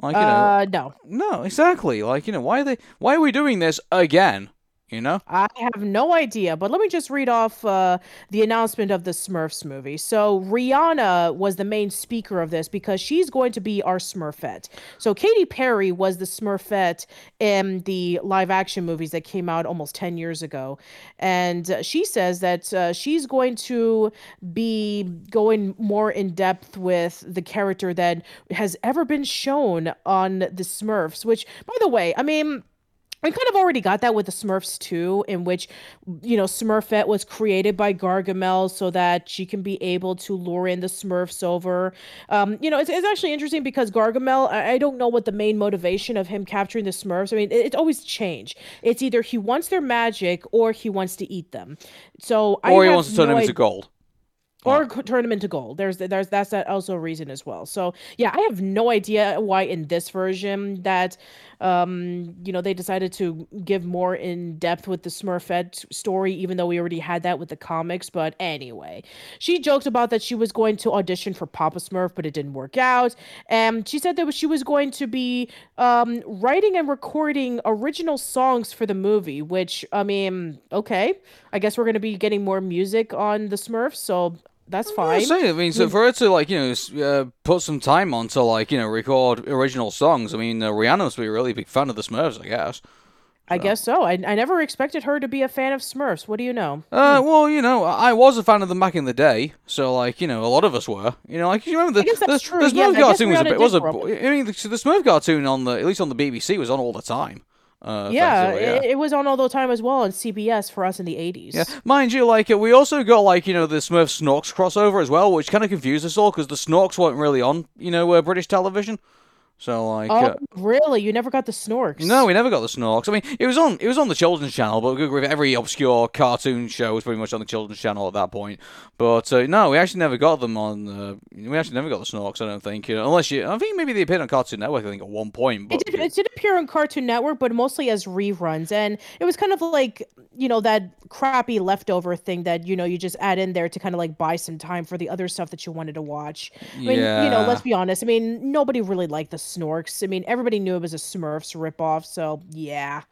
Like you know, Uh, no, no, exactly. Like you know, why are they? Why are we doing this again? You know? I have no idea. But let me just read off uh, the announcement of the Smurfs movie. So Rihanna was the main speaker of this because she's going to be our Smurfette. So Katy Perry was the Smurfette in the live action movies that came out almost 10 years ago. And uh, she says that uh, she's going to be going more in depth with the character that has ever been shown on the Smurfs, which, by the way, I mean, we kind of already got that with the Smurfs too, in which, you know, Smurfette was created by Gargamel so that she can be able to lure in the Smurfs over. Um, you know, it's, it's actually interesting because Gargamel, I, I don't know what the main motivation of him capturing the Smurfs. I mean, it, it's always changed. It's either he wants their magic or he wants to eat them. So I Or he have wants to turn no them into gold. or c- turn them into gold. There's there's that's that also a reason as well. So yeah, I have no idea why in this version that um you know they decided to give more in depth with the Smurfette story, even though we already had that with the comics. But anyway, she joked about that she was going to audition for Papa Smurf, but it didn't work out. And she said that she was going to be um writing and recording original songs for the movie. Which I mean, okay, I guess we're gonna be getting more music on the Smurfs. So that's fine. I fine. say, I mean, so for her to like you know uh, put some time on to like you know record original songs, I mean, uh, Rihanna must be a really big fan of the Smurfs, I guess. I guess so. I, I never expected her to be a fan of Smurfs. What do you know? Uh, well, you know, I was a fan of them back in the day, so like, you know, a lot of us were. You know, like you remember the the, the Smurf cartoon was a bit was a. I mean, the, the Smurf cartoon on the at least on the BBC was on all the time. Uh, yeah, yeah. It, it was on all the time as well on CBS for us in the 80s. Yeah, mind you, like we also got like you know the Smurf Snorks crossover as well, which kind of confused us all because the Snorks weren't really on you know uh, British television. So like, Oh, uh, really? You never got the Snorks? no, we never got the Snorks. I mean, it was on it was on the Children's Channel, but every obscure cartoon show was pretty much on the Children's Channel at that point. But uh, no, we actually never got them on. Uh, we actually never got the Snorks. I don't think, you know, unless you. I think maybe they appeared on Cartoon Network. I think at one point, but It did, it did appear on Cartoon Network, but mostly as reruns. And it was kind of like, you know, that crappy leftover thing that, you know, you just add in there to kind of like buy some time for the other stuff that you wanted to watch. I mean, you know, let's be honest. I mean, nobody really liked the Snorks. I mean, everybody knew it was a Smurfs ripoff. So, yeah.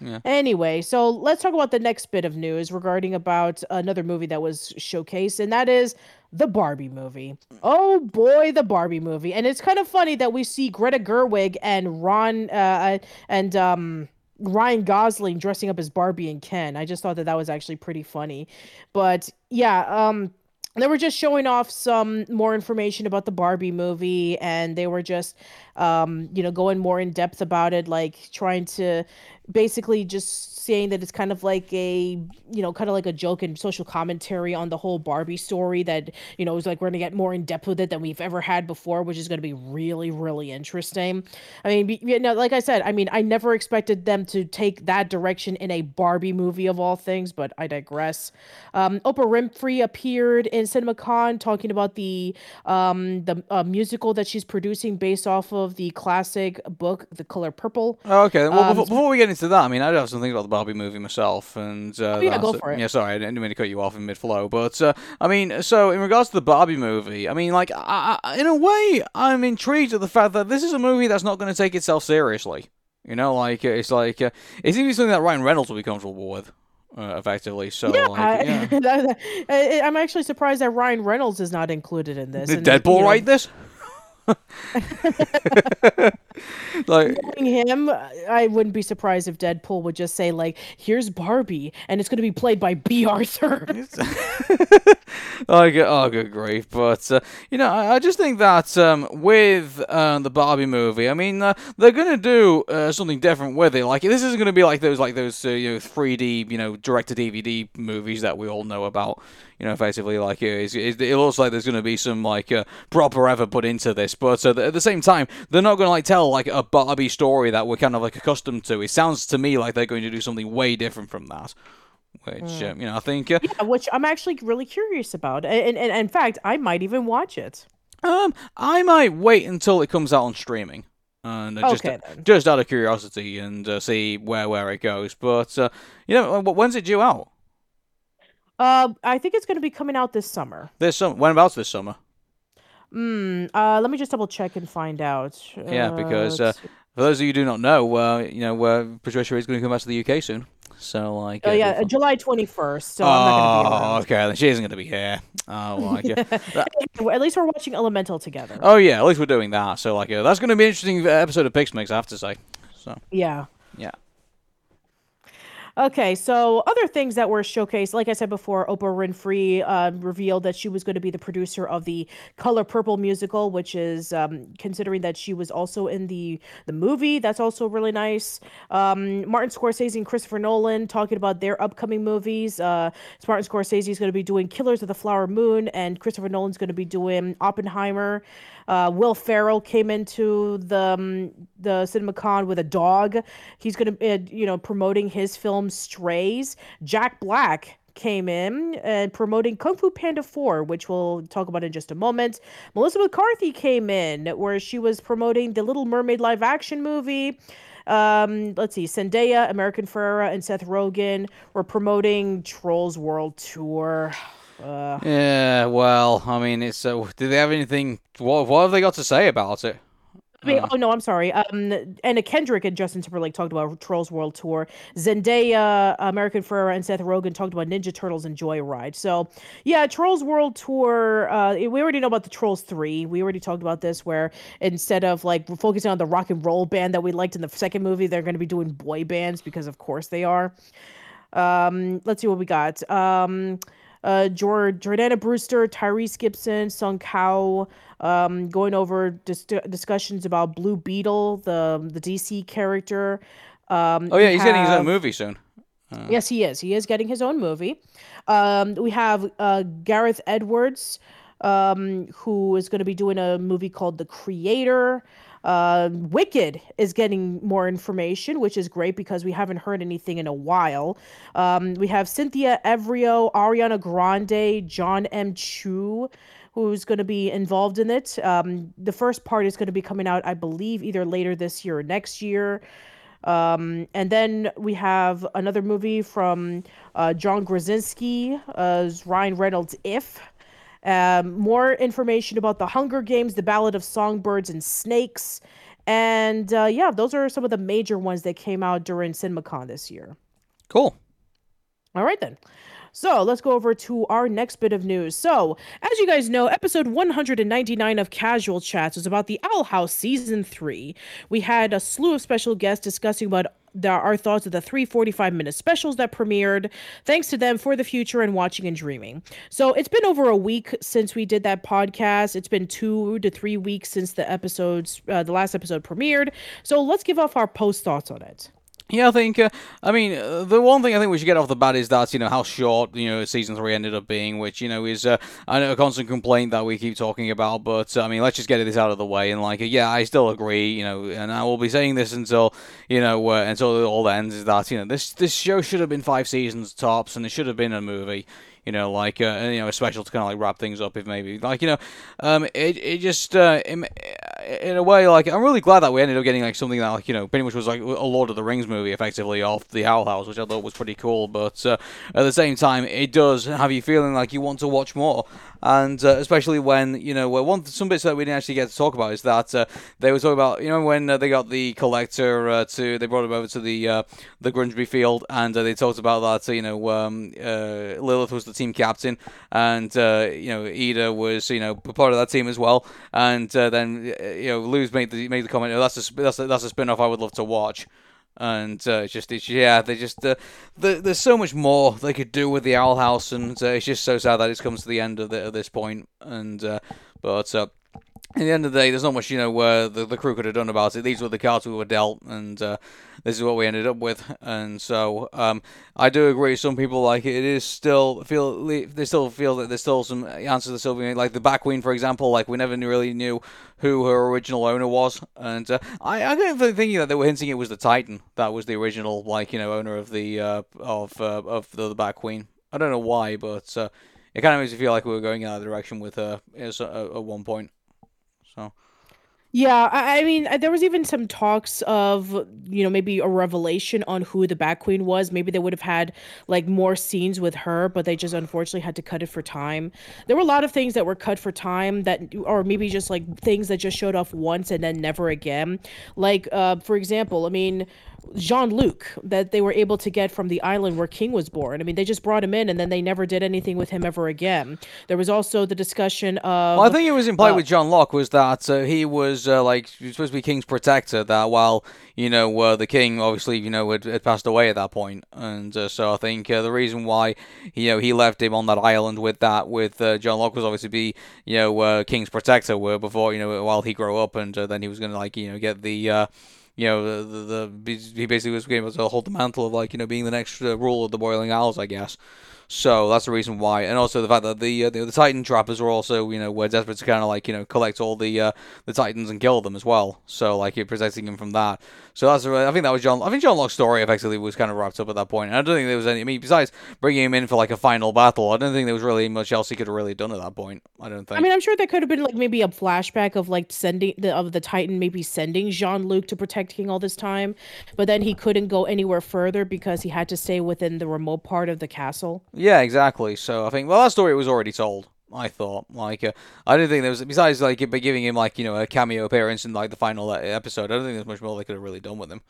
Yeah. Anyway, so let's talk about the next bit of news regarding about another movie that was showcased, and that is the Barbie movie. Oh boy, the Barbie movie, and it's kind of funny that we see Greta Gerwig and Ron uh, and um. Ryan Gosling dressing up as Barbie and Ken. I just thought that that was actually pretty funny. But yeah, um they were just showing off some more information about the Barbie movie and they were just um, you know, going more in depth about it, like trying to basically just saying that it's kind of like a you know kind of like a joke and social commentary on the whole barbie story that you know is like we're gonna get more in depth with it than we've ever had before which is gonna be really really interesting. I mean you know like i said i mean i never expected them to take that direction in a barbie movie of all things but i digress. Um, oprah winfrey appeared in cinemacon talking about the um, the uh, musical that she's producing based off of the classic book the color purple Oh, okay. Well, Um, before, before we get into that, I mean, I have some things about the Barbie movie myself, and uh, Oh, yeah, go for it. Yeah, sorry, I didn't mean to cut you off in mid flow, but uh, I mean, so in regards to the Barbie movie, I mean, like, I, I, in a way, I'm intrigued at the fact that this is a movie that's not going to take itself seriously. You know, like uh, it's like uh, it seems to be something that Ryan Reynolds will be comfortable with, uh, effectively. So, Yeah, like, yeah. I, am actually surprised that Ryan Reynolds is not included in this. Did and, Deadpool you know, write this? like, knowing him, I wouldn't be surprised if Deadpool would just say like, "Here's Barbie," and it's going to be played by Bea Arthur. like, oh, good grief! But uh, you know, I, I just think that um, with uh, the Barbie movie, I mean, uh, they're gonna do uh, something different with it. Like, this isn't gonna be like those, like those, uh, you know, 3D, you know, direct to DVD movies that we all know about. You know, effectively, like it's, it, it looks like there's gonna be some like uh, proper effort put into this, but uh, at the same time, they're not gonna like tell like a Barbie story that we're kind of like accustomed to. It sounds to me like they're going to do something way different from that. Which um, you know, I think uh, yeah, which I'm actually really curious about, and, and, and in fact, I might even watch it. Um, I might wait until it comes out on streaming, and uh, just Okay, just out of curiosity and uh, see where where it goes. But uh, you know, when's it due out? Uh, I think it's going to be coming out this summer. This summer. When about this summer? Hmm. Uh, let me just double check and find out. Yeah, because, uh, For those of you who do not know, uh, you know, uh, Patricia is going to come back to the UK soon. So like, Oh yeah, July twenty first. So I'm not gonna be oh, around. okay, then she isn't going to be here. Oh, like, yeah. At least we're watching Elemental together. oh yeah, at least we're doing that. So like, uh, that's going to be an interesting episode of Pixmix, I have to say. So Yeah. Okay, so other things that were showcased, like I said before, Oprah Winfrey uh, revealed that she was going to be the producer of the Color Purple musical, which is um, considering that she was also in the the movie. That's also really nice. Um, Martin Scorsese and Christopher Nolan talking about their upcoming movies. Uh, Martin Scorsese is going to be doing Killers of the Flower Moon, and Christopher Nolan's going to be doing Oppenheimer. Uh, Will Ferrell came into the um, the CinemaCon with a dog. He's gonna, uh, you know, promoting his film Strays. Jack Black came in and promoting Kung Fu Panda 4, which we'll talk about in just a moment. Melissa McCarthy came in where she was promoting the Little Mermaid live action movie. Um, let's see, Zendaya, American Ferrera, and Seth Rogen were promoting Trolls World Tour. Uh, Yeah, well, I mean, it's. Uh, do they have anything? What, what have they got to say about it? I mean, oh no, I'm sorry. Um, Anna Kendrick and Justin Timberlake talked about Trolls World Tour. Zendaya, American Ferrera, and Seth Rogen talked about Ninja Turtles and Joyride. So, yeah, Trolls World Tour. Uh, we already know about the Trolls Three. We already talked about this, where instead of like focusing on the rock and roll band that we liked in the second movie, they're going to be doing boy bands because, of course, they are. Um, let's see what we got. Um, uh, Jord- Jordana Brewster, Tyrese Gibson, Sung Kang, um, going over dis- discussions about Blue Beetle, the the DC character. Um, Oh yeah, he's getting his own movie soon. Yes, he is. He is getting his own movie. Um, we have uh, Gareth Edwards, um, who is going to be doing a movie called The Creator. Uh, Wicked is getting more information, which is great because we haven't heard anything in a while. Um, we have Cynthia Erivo, Ariana Grande, John M. Chu, who's going to be involved in it. Um, the first part is going to be coming out, I believe, either later this year or next year. Um, and then we have another movie from uh, John Krasinski as Ryan Reynolds' If. Um, more information about the Hunger Games, the Ballad of Songbirds and Snakes. And uh, yeah, those are some of the major ones that came out during CinemaCon this year. Cool. All right, then. So let's go over to our next bit of news. So, as you guys know, episode 199 of Casual Chats was about the Owl House season three. We had a slew of special guests discussing about the, our thoughts of the three 45 minute specials that premiered. Thanks to them for the future and watching and dreaming. So it's been over a week since we did that podcast. It's been two to three weeks since the episodes, uh, the last episode premiered. So let's give off our post thoughts on it. Yeah, I think. Uh, I mean, uh, the one thing I think we should get off the bat is that you know how short you know season three ended up being, which you know is uh, I know a constant complaint that we keep talking about. But I mean, let's just get this out of the way. And like, yeah, I still agree. You know, and I will be saying this until you know uh, until it all ends. Is that you know this this show should have been five seasons tops, and it should have been a movie you know, like uh, you know, a special to kind of like wrap things up if maybe like you know, um, it it just uh, in, in a way like I'm really glad that we ended up getting like something that like you know pretty much was like a Lord of the Rings movie effectively off the Owl House, which I thought was pretty cool. But uh, at the same time, it does have you feeling like you want to watch more and uh, especially when you know one some bits that we didn't actually get to talk about is that uh, they were talking about you know when uh, they got the collector uh, to they brought him over to the uh, the Grudgby field and they talked about that you know um, Lilith was the team captain and you know Eda was you know part of that team as well and then you know Luz made the made the comment oh, that's a that's a, that's a spin off I would love to watch and uh, it's just it's yeah they just uh, the, there's so much more they could do with the owl house and uh, it's just so sad that it's comes to the end of, the, of this point. point and uh, but uh, at the end of the day, there's not much, you know, where the, the crew could have done about it. These were the cards we were dealt, and uh, this is what we ended up with. And so, um, I do agree. Some people like it is still feel they still feel that there's still some answers that still being like the Bat Queen, for example. Like we never really knew who her original owner was, and uh, I I the thinking that they were hinting it was the Titan that was the original, like you know, owner of the uh, of uh, of the, the Bat Queen. I don't know why, but uh, it kind of makes me feel like we were going in that direction with her at one point. So. Yeah, I, mean, uh, there was even some talks of, you know, maybe a revelation on who the Bat Queen was. Maybe they would have had like more scenes with her, but they just unfortunately had to cut it for time. There were a lot of things that were cut for time that, or maybe just like things that just showed off once and then never again. Like, uh, for example, I mean, Jean Luc that they were able to get from the island where King was born. I mean, they just brought him in and then they never did anything with him ever again. There was also the discussion of. Well, I think it was implied uh, with John Locke was that uh, he was uh, like he supposed to be King's protector. That while you know uh, the King obviously you know had, had, passed away at that point, and uh, so I think uh, the reason why you know he left him on that island with that with John Locke was obviously be you know King's protector. were before you know while he grew up and then he was going to like you know get the you know, the, the, the he basically was able to hold the mantle of like you know being the next uh, ruler of the Boiling Isles, I guess. So that's the reason why, and also the fact that the uh, the, the, Titan trappers were also you know were desperate to kind of like you know collect all the uh, the Titans and kill them as well. So like you're protecting him from that. So that's I think that was John. I think John Locke's story effectively was kind of wrapped up at that point. And I don't think there was any. I mean, besides bringing him in for like a final battle, I don't think there was really much else he could have really done at that point. I don't think. I mean, I'm sure there could have been like maybe a flashback of like sending the of the Titan maybe sending Jean Luc to protect King all this time, but then he couldn't go anywhere further because he had to stay within the remote part of the castle. Yeah, exactly. So I think well that story was already told. I thought like uh, I don't think there was besides like by giving him like you know a cameo appearance in like the final episode. I don't think there's much more they could have really done with him.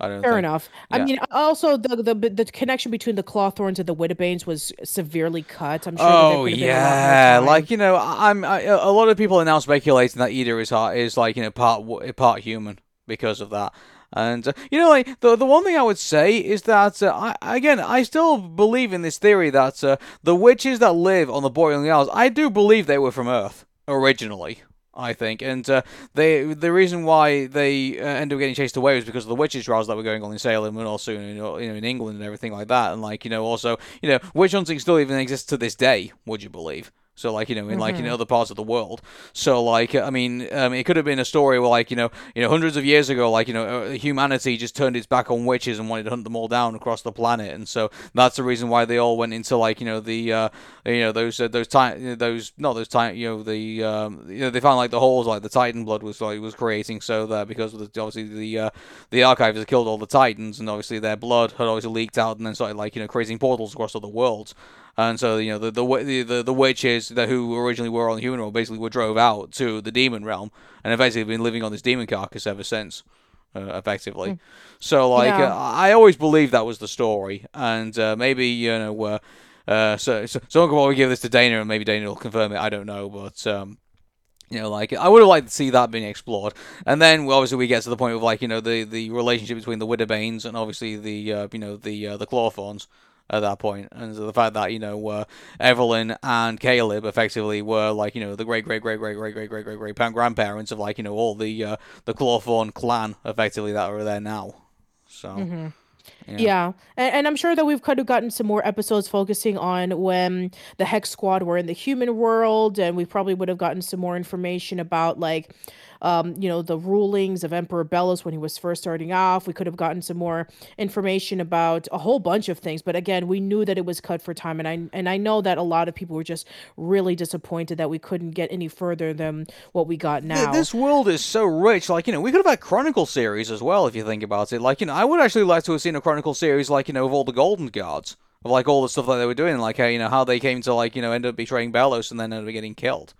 I don't Fair think. enough. Yeah. I mean, also the, the the connection between the Clawthorns and the Wittebanes was severely cut. I'm sure. Oh yeah, like you know, I'm I, a lot of people are now speculating that Eda is is like you know part part human because of that. And uh, you know, the the one thing I would say is that uh, I again I still believe in this theory that uh, the witches that live on the Boiling Isles, I do believe they were from Earth originally. I think, and uh, they the reason why they uh, ended up getting chased away was because of the witches trials that were going on in Salem and also in, you know in England and everything like that, and like you know also you know witch hunting still even exists to this day. Would you believe? So like you know in like mm-hmm. in other parts of the world. So like I mean um, it could have been a story where like you know you know hundreds of years ago like you know uh, humanity just turned its back on witches and wanted to hunt them all down across the planet, and so that's the reason why they all went into like you know the uh, you know those uh, those time those not those time you know the um, you know they found like the holes like the Titan blood was like was creating so that because of the, obviously the uh, the archives had killed all the Titans and obviously their blood had always leaked out and then started like you know creating portals across other worlds and so you know the the the, the witches that who originally were on the human realm basically were drove out to the demon realm, and have basically been living on this demon carcass ever since. Uh, effectively, mm. so like yeah. uh, I always believed that was the story, and uh, maybe you know, uh, uh, so so someone could probably give this to Dana, and maybe Dana will confirm it. I don't know, but um, You know, like I would have liked to see that being explored, and then well, obviously we get to the point of like you know the, the relationship between the Wittebanes and obviously the uh, you know the uh, the Clawthorns at that point, and so the fact that you know uh, Evelyn and Caleb effectively were like you know the great great great great great great great great great grandparents of like you know all the uh, the Clawthorn clan effectively that are there now. So. Mm-hmm. Yeah, yeah. And, and, I'm sure that we've kind of gotten some more episodes focusing on when the Hex Squad were in the human world, and we probably would have gotten some more information about like um, you know, the rulings of Emperor Belos when he was first starting off. We could have gotten some more information about a whole bunch of things, but again, we knew that it was cut for time, and I and I know that a lot of people were just really disappointed that we couldn't get any further than what we got now. This world is so rich. Like you know, we could have had Chronicle series as well if you think about it. Like you know, I would actually like to have seen a Chronicle series like you know of all the Golden Guards of like all the stuff that they were doing, like how you know how they came to like you know end up betraying Belos and then end up getting killed.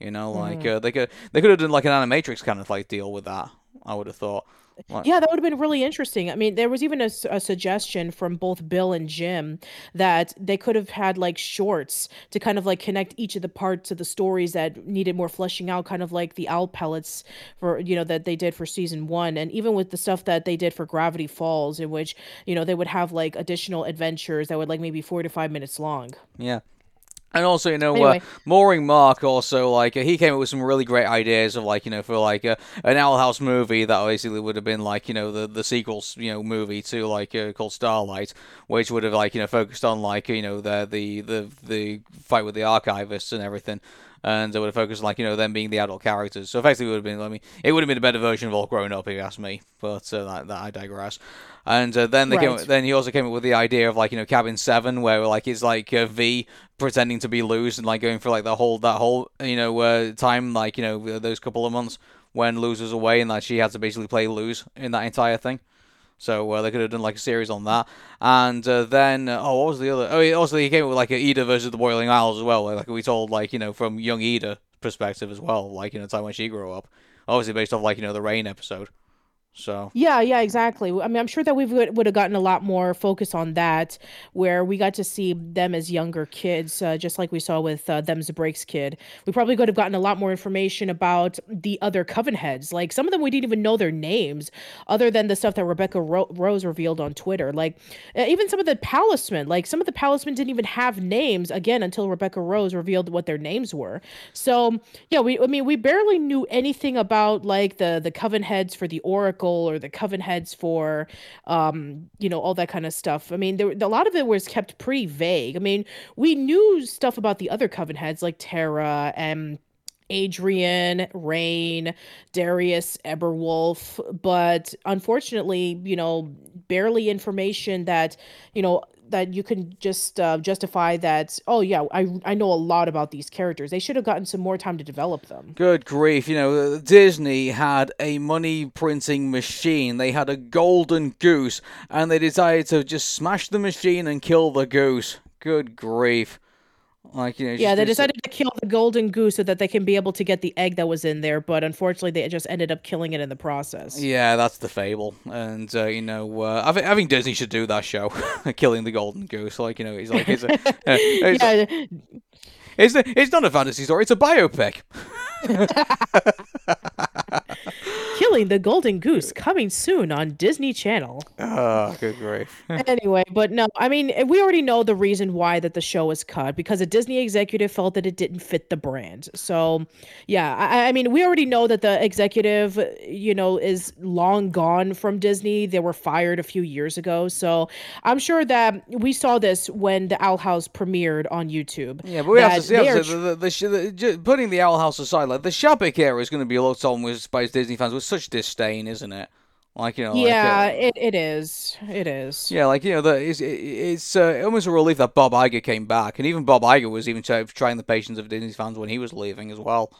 You know, like mm. uh, they could they could have done like an animatrix kind of like deal with that. I would have thought. Like, yeah, that would have been really interesting. I mean, there was even a, a, suggestion from both Bill and Jim that they could have had like shorts to kind of like connect each of the parts of the stories that needed more fleshing out, kind of like the owl pellets for you know that they did for season one, and even with the stuff that they did for Gravity Falls, in which you know they would have like additional adventures that would like maybe four to five minutes long. Yeah, and also, you know, uh, anyway. uh, Mooring Mark also like uh, he came up with some really great ideas of like you know for like uh, an Owl House movie that basically would have been like you know the the sequels you know movie to like uh, called Starlight, which would have like you know focused on like you know the the the the fight with the archivists and everything and it would have focused on like you know them being the adult characters. So effectively, it would have been. I mean, it would have been a better version of all grown up, if you ask me. But uh, that, that I digress. And uh, then they right. came, then he also came up with the idea of like you know Cabin Seven, where like it's like uh, Vee pretending to be Luz and like going for like the whole that whole you know uh, time like you know those couple of months when Luz was away and that she had to basically play Luz in that entire thing. So uh, they could have done like a series on that. And uh, then, uh, oh, what was the other? Oh, also he came with like a Eda versus the Boiling Isles as well. Like we told, like you know, from young Eda perspective as well, like in the time when she grew up. Obviously based off like you know the Rain episode. So yeah, yeah, exactly. I mean, I'm sure that we would have gotten a lot more focus on that, where we got to see them as younger kids, uh, just like we saw with uh, them's breaks kid. We probably could have gotten a lot more information about the other coven heads. Like some of them, we didn't even know their names, other than the stuff that Rebecca Ro- Rose revealed on Twitter. Like even some of the palismen, like some of the palismen didn't even have names again until Rebecca Rose revealed what their names were. So yeah, we I mean we barely knew anything about like the the coven heads for the Oracle or the coven heads for um you know all that kind of stuff. I mean there a lot of it was kept pretty vague. I mean we knew stuff about the other coven heads like Terra and Adrian, Rain, Darius, Eberwolf, but unfortunately, you know, barely information that, you know, that you can just uh, justify that oh yeah I, I know a lot about these characters. They should have gotten some more time to develop them. Good grief. You know disney had a money printing machine. They had a golden goose and they decided to just smash the machine and kill the goose. Good grief like you know, yeah, they decided to kill the golden goose so that they can be able to get the egg that was in there, but unfortunately, they just ended up killing it in the process. Yeah, that's the fable, and uh, you know, uh, I, think, I think Disney should do that show, killing the golden goose. Like you know, he's like, it's a, uh, it's, yeah. it's, a, it's not a fantasy story; it's a biopic. Killing the Golden Goose coming soon on Disney Channel. Oh, good grief. anyway, but no, I mean, we already know the reason why that the show was cut because a Disney executive felt that it didn't fit the brand. So, yeah, I, I mean, we already know that the executive, you know, is long gone from Disney. They were fired a few years ago. So, I'm sure that we saw this when the Owl House premiered on YouTube. Yeah, but we have to see, the, the, the, putting the Owl House aside, like the Chapek era is going to be looked on with by Disney fans with such disdain, isn't it? Like you know, yeah, like, uh, it, it is, it is. Yeah, like you know, the, it's it's uh, almost a relief that Bob Iger came back, and even Bob Iger was even trying the patience of Disney fans when he was leaving as well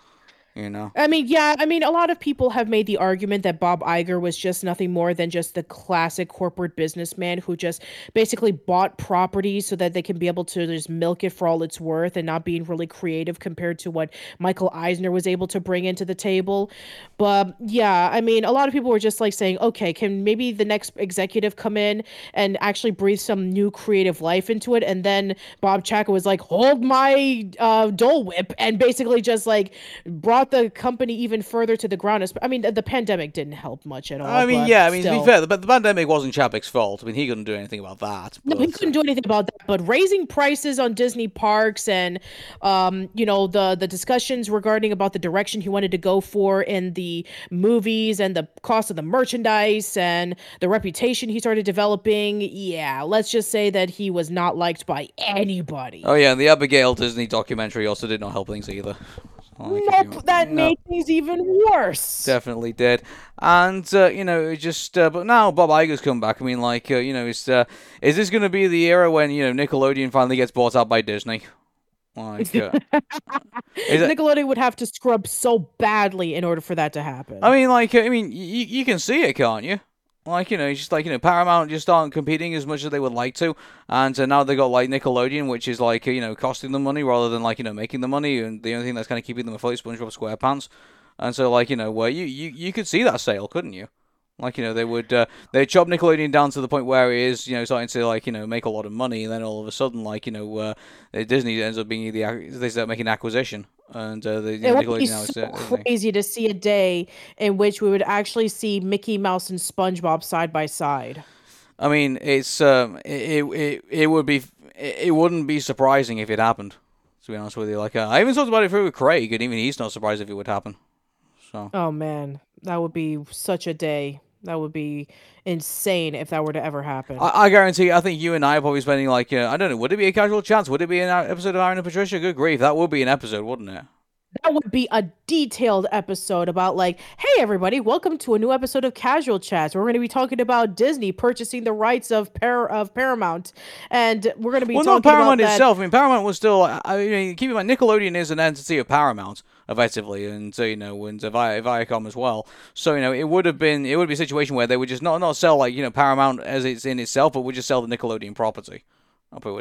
you know? I mean yeah i mean a lot of people have made the argument that bob Iger was just nothing more than just the classic corporate businessman who just basically bought property so that they can be able to just milk it for all it's worth and not being really creative compared to what michael eisner was able to bring into the table. But yeah i mean a lot of people were just like saying okay can maybe the next executive come in and actually breathe some new creative life into it? And then bob Chapek was like hold my uh, dole whip and basically just like brought brought the company even further to the ground. I mean, the pandemic didn't help much at all. I mean, yeah, I mean, still. to be fair, but the pandemic wasn't Chapek's fault. I mean, he couldn't do anything about that. But... No, he couldn't do anything about that. But raising prices on Disney parks and, um, you know, the the discussions regarding about the direction he wanted to go for in the movies and the cost of the merchandise and the reputation he started developing. Yeah, let's just say that he was not liked by anybody. Oh yeah, and the Abigail Disney documentary also did not help things either. Like nope, that no. made things even worse. Definitely did, and uh, you know, just uh, but now Bob Iger's come back. I mean, like uh, you know, is uh, is this going to be the era when you know Nickelodeon finally gets bought out by Disney? Like, uh, Nickelodeon would have to scrub so badly in order for that to happen. I mean, like, I mean, you you can see it, can't you? Like, you know, it's just like, you know, Paramount just aren't competing as much as they would like to. And uh, now they got, like, Nickelodeon, which is, like, you know, costing them money rather than, like, you know, making the money. And the only thing that's kind of keeping them afloat is SpongeBob SquarePants. And so, like, you know, where you, you, you could see that sale, couldn't you? Like, you know, they would, uh, they chop Nickelodeon down to the point where it is, you know, starting to, like, you know, make a lot of money. And then all of a sudden, like, you know, uh, Disney ends up being the, they start making acquisition and uh, the, it would be so crazy to see a day in which we would actually see Mickey Mouse and SpongeBob side by side. I mean, it's um, it, it it would be it wouldn't be surprising if it happened. To be honest with you, like uh, I even talked about it with Craig, and even he's not surprised if it would happen. So. Oh man, that would be such a day. That would be insane if that were to ever happen. I, I guarantee. I think you and I are probably spending like uh, I don't know. Would it be a Casual Chats? Would it be an episode of Arun and Patricia? Good grief, that would be an episode, wouldn't it? That would be a detailed episode about like, hey everybody, welcome to a new episode of Casual Chats. We're going to be talking about Disney purchasing the rights of Par- of Paramount, and we're going to be well, talking not Paramount about itself. I mean, Paramount was still. I mean, keep in mind, Nickelodeon is an entity of Paramount effectively, and so you know, and Vi- Viacom as well. So you know, it would have been it would be a situation where they would just not not sell like you know Paramount as it's in itself, but would just sell the Nickelodeon property.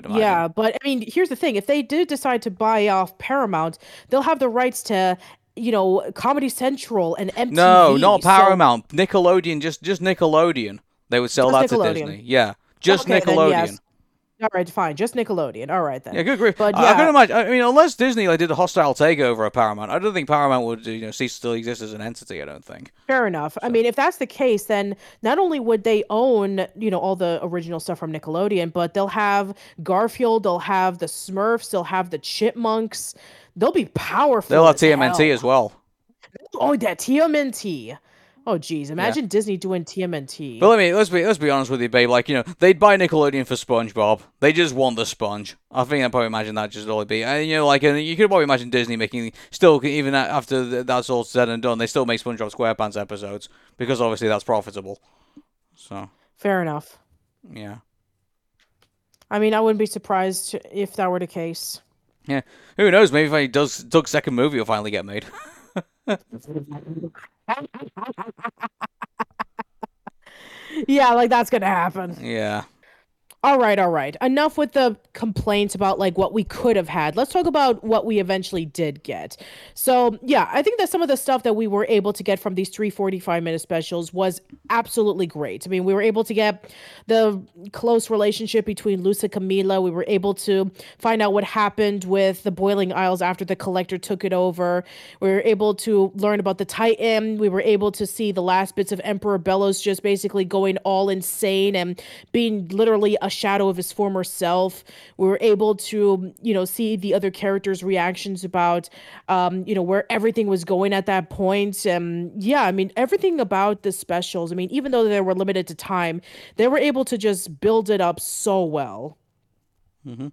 Yeah, but I mean, here's the thing: if they did decide to buy off Paramount, they'll have the rights to you know Comedy Central and MTV. No, not Paramount. So... Nickelodeon, just just Nickelodeon. They would sell just that to Disney. Yeah, just okay, Nickelodeon. Then, yes. All right, fine. Just Nickelodeon. All right then. Yeah, good grief. But yeah, I, I can imagine. I mean, unless Disney like did a hostile takeover of Paramount, I don't think Paramount would you know cease to exist as an entity. I don't think. Fair enough. So. I mean, if that's the case, then not only would they own you know all the original stuff from Nickelodeon, but they'll have Garfield, they'll have the Smurfs, they'll have the Chipmunks. They'll be powerful. They'll have TMNT hell. as well. Oh, that TMNT. Oh geez, imagine yeah. Disney doing TMNT. But let me let's be let's be honest with you, babe. Like you know, they'd buy Nickelodeon for SpongeBob. They just want the sponge. I think I'd probably imagine that just all it be. And you know, like and you could probably imagine Disney making still even after that's all said and done, they still make SpongeBob SquarePants episodes because obviously that's profitable. So fair enough. Yeah. I mean, I wouldn't be surprised if that were the case. Yeah. Who knows? Maybe if he does Doug's second movie will finally get made. yeah, like that's gonna happen. Yeah. All right, all right. Enough with the complaints about like what we could have had. Let's talk about what we eventually did get. So, yeah, I think that some of the stuff that we were able to get from these 345 minute specials was absolutely great. I mean, we were able to get the close relationship between Luz and Camila. We were able to find out what happened with the Boiling Isles after the collector took it over. We were able to learn about the Titan. We were able to see the last bits of Emperor Belos just basically going all insane and being literally a shadow of his former self. We were able to, you know, see the other characters' reactions about, um, you know, where everything was going at that point. And yeah, I mean, everything about the specials, I mean, even though they were limited to time, they were able to just build it up so well. Mm-hmm.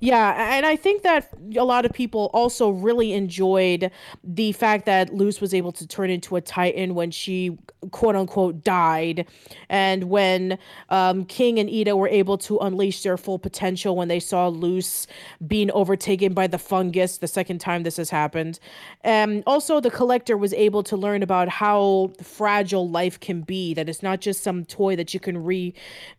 Yeah, and I think that a lot of people also really enjoyed the fact that Luz was able to turn into a Titan when she quote unquote died, and when um, King and Eda were able to unleash their full potential when they saw Luz being overtaken by the fungus the second time this has happened. And also, the collector was able to learn about how fragile life can be, that it's not just some toy that you can re,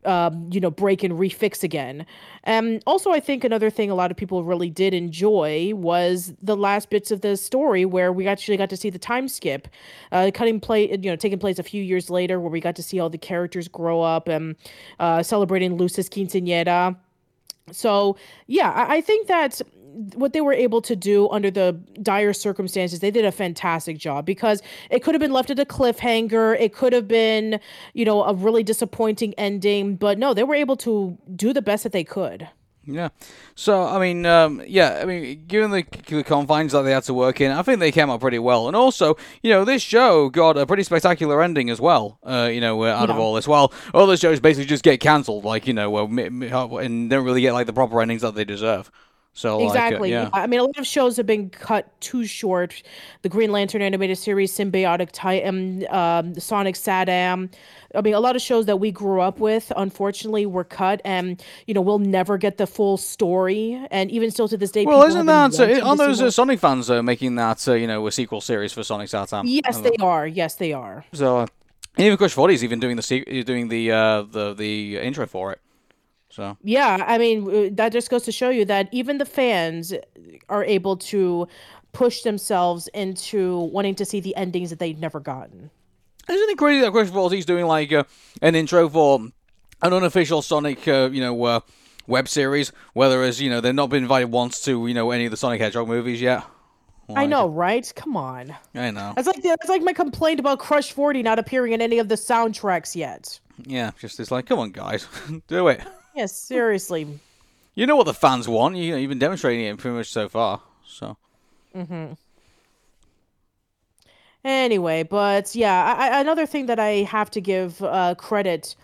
um, you know, break and refix again. And also, I think another thing a lot of people really did enjoy was the last bits of the story where we actually got to see the time skip, uh, cutting play, you know, taking place a few years later, where we got to see all the characters grow up and uh, celebrating Luz's quinceañera. So yeah, I, I think that what they were able to do under the dire circumstances, they did a fantastic job because it could have been left at a cliffhanger. It could have been, you know, a really disappointing ending, but no, they were able to do the best that they could. Yeah. So I mean, um, yeah, I mean, given the, the confines that they had to work in, I think they came out pretty well. And also, you know, this show got a pretty spectacular ending as well. Uh, you know, uh, out Yeah. of all this, well, other shows basically just get cancelled, like you know, uh, and don't really get like the proper endings that they deserve. So like, uh, Exactly. yeah. I mean, a lot of shows have been cut too short. The Green Lantern animated series, Sym-Bionic Titan, um, Sonic SatAM. I mean, a lot of shows that we grew up with, unfortunately, were cut, and you know, we'll never get the full story. And even still to this day, Well, isn't that wanting on those uh, Sonic fans uh, making that uh, you know a sequel series for Sonic Satam? Yes, they are. Yes, they are. So, uh, and even Crush Forty is even doing the se- doing the uh, the the intro for it. So Yeah, I mean, uh, that just goes to show you that even the fans are able to push themselves into wanting to see the endings that they've never gotten. Isn't it crazy that Crush Forty's doing like uh, an intro for an unofficial Sonic, uh, you know, uh, web series? Whereas you know they've not been invited once to you know any of the Sonic Hedgehog movies yet. I know, right? Come on. I know. That's like that's like my complaint about Crush 40 not appearing in any of the soundtracks yet. Yeah, just it's like, come on, guys, do it. Yes, seriously. You know what the fans want. You know, you've been demonstrating it pretty much so far. So Anyway, but yeah, I, another thing that I have to give uh, credit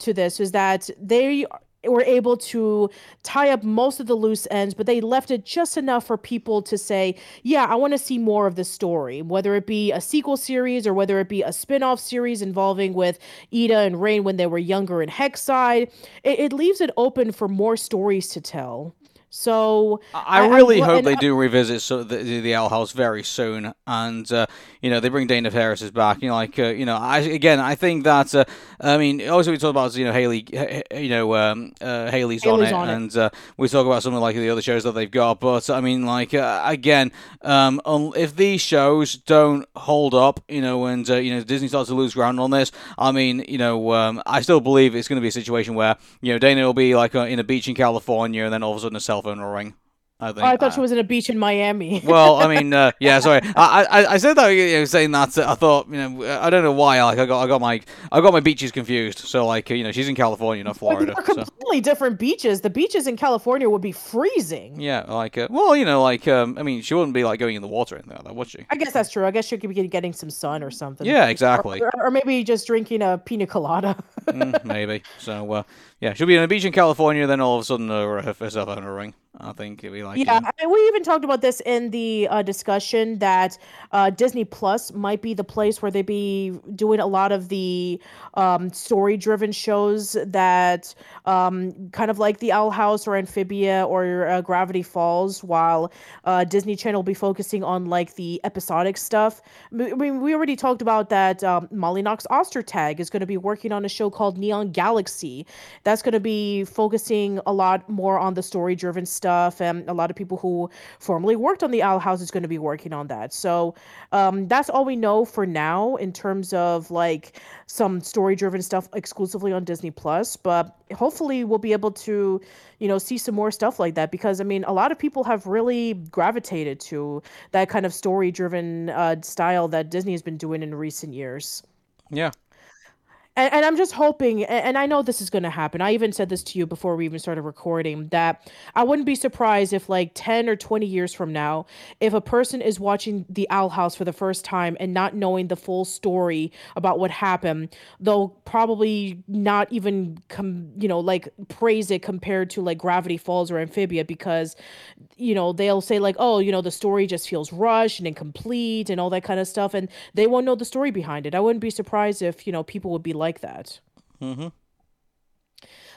to this is that they were able to tie up most of the loose ends, but they left it just enough for people to say, yeah, I want to see more of this story, whether it be a sequel series or whether it be a spin-off series involving with Eda and Rain when they were younger in Hexside. It, it leaves it open for more stories to tell. So I, I really I- hope they I- do revisit so the, the Owl House very soon, and uh, you know they bring Dana Terrace back. You know, like uh, you know, I again I think that uh, I mean also we talk about you know Hailey, you know um, uh, Hailey's, on Hailey's it, on it. and uh, we talk about some of like the other shows that they've got. But I mean, like uh, again, um, un- if these shows don't hold up, you know, and uh, you know Disney starts to lose ground on this, I mean, you know, um, I still believe it's going to be a situation where you know Dana will be like in a beach in California, and then all of a sudden a cell phone will ring. I think. Oh, I thought Uh, she was in a beach in Miami. well, I mean, uh, yeah, sorry. I, I I said that you know, saying that. uh, I thought, you know, I don't know why. Like, I got I got my I got my beaches confused. So, like, you know, she's in California, not Florida. they're So. completely different beaches. The beaches in California would be freezing. Yeah, like, uh, well, you know, like, um, I mean, she wouldn't be like going in the water or anything like that, would she? I guess that's true. I guess she could be getting some sun or something. Yeah, exactly. Or, or maybe just drinking a pina colada. Mm, maybe. So, uh, yeah, she'll be on a beach in California, then all of a sudden uh, her, her cell phone will ring. I think it'd be like, yeah, I mean, we even talked about this in the uh, discussion that uh, Disney Plus might be the place where they be doing a lot of the um, story-driven shows that um, kind of like the Owl House or Amphibia or uh, Gravity Falls, while uh, Disney Channel will be focusing on like the episodic stuff. I mean, we already talked about that. Um, Molly Knox Ostertag is going to be working on a show called Neon Galaxy. That's going to be focusing a lot more on the story-driven stuff, and a lot of people who formerly worked on the Owl House is going to be working on that. So um, that's all we know for now in terms of like some story-driven stuff exclusively on Disney Plus. But hopefully, we'll be able to, you know, see some more stuff like that because I mean, a lot of people have really gravitated to that kind of story-driven uh, style that Disney has been doing in recent years. yeah. And, and I'm just hoping, a- and I know this is going to happen. I even said this to you before we even started recording that I wouldn't be surprised if, like, 10 or 20 years from now, if a person is watching The Owl House for the first time and not knowing the full story about what happened, they'll probably not even, com- you know, like, praise it compared to, like, Gravity Falls or Amphibia because, you know, they'll say, like, oh, you know, the story just feels rushed and incomplete and all that kind of stuff. And they won't know the story behind it. I wouldn't be surprised if, you know, people would be like that. Mm-hmm.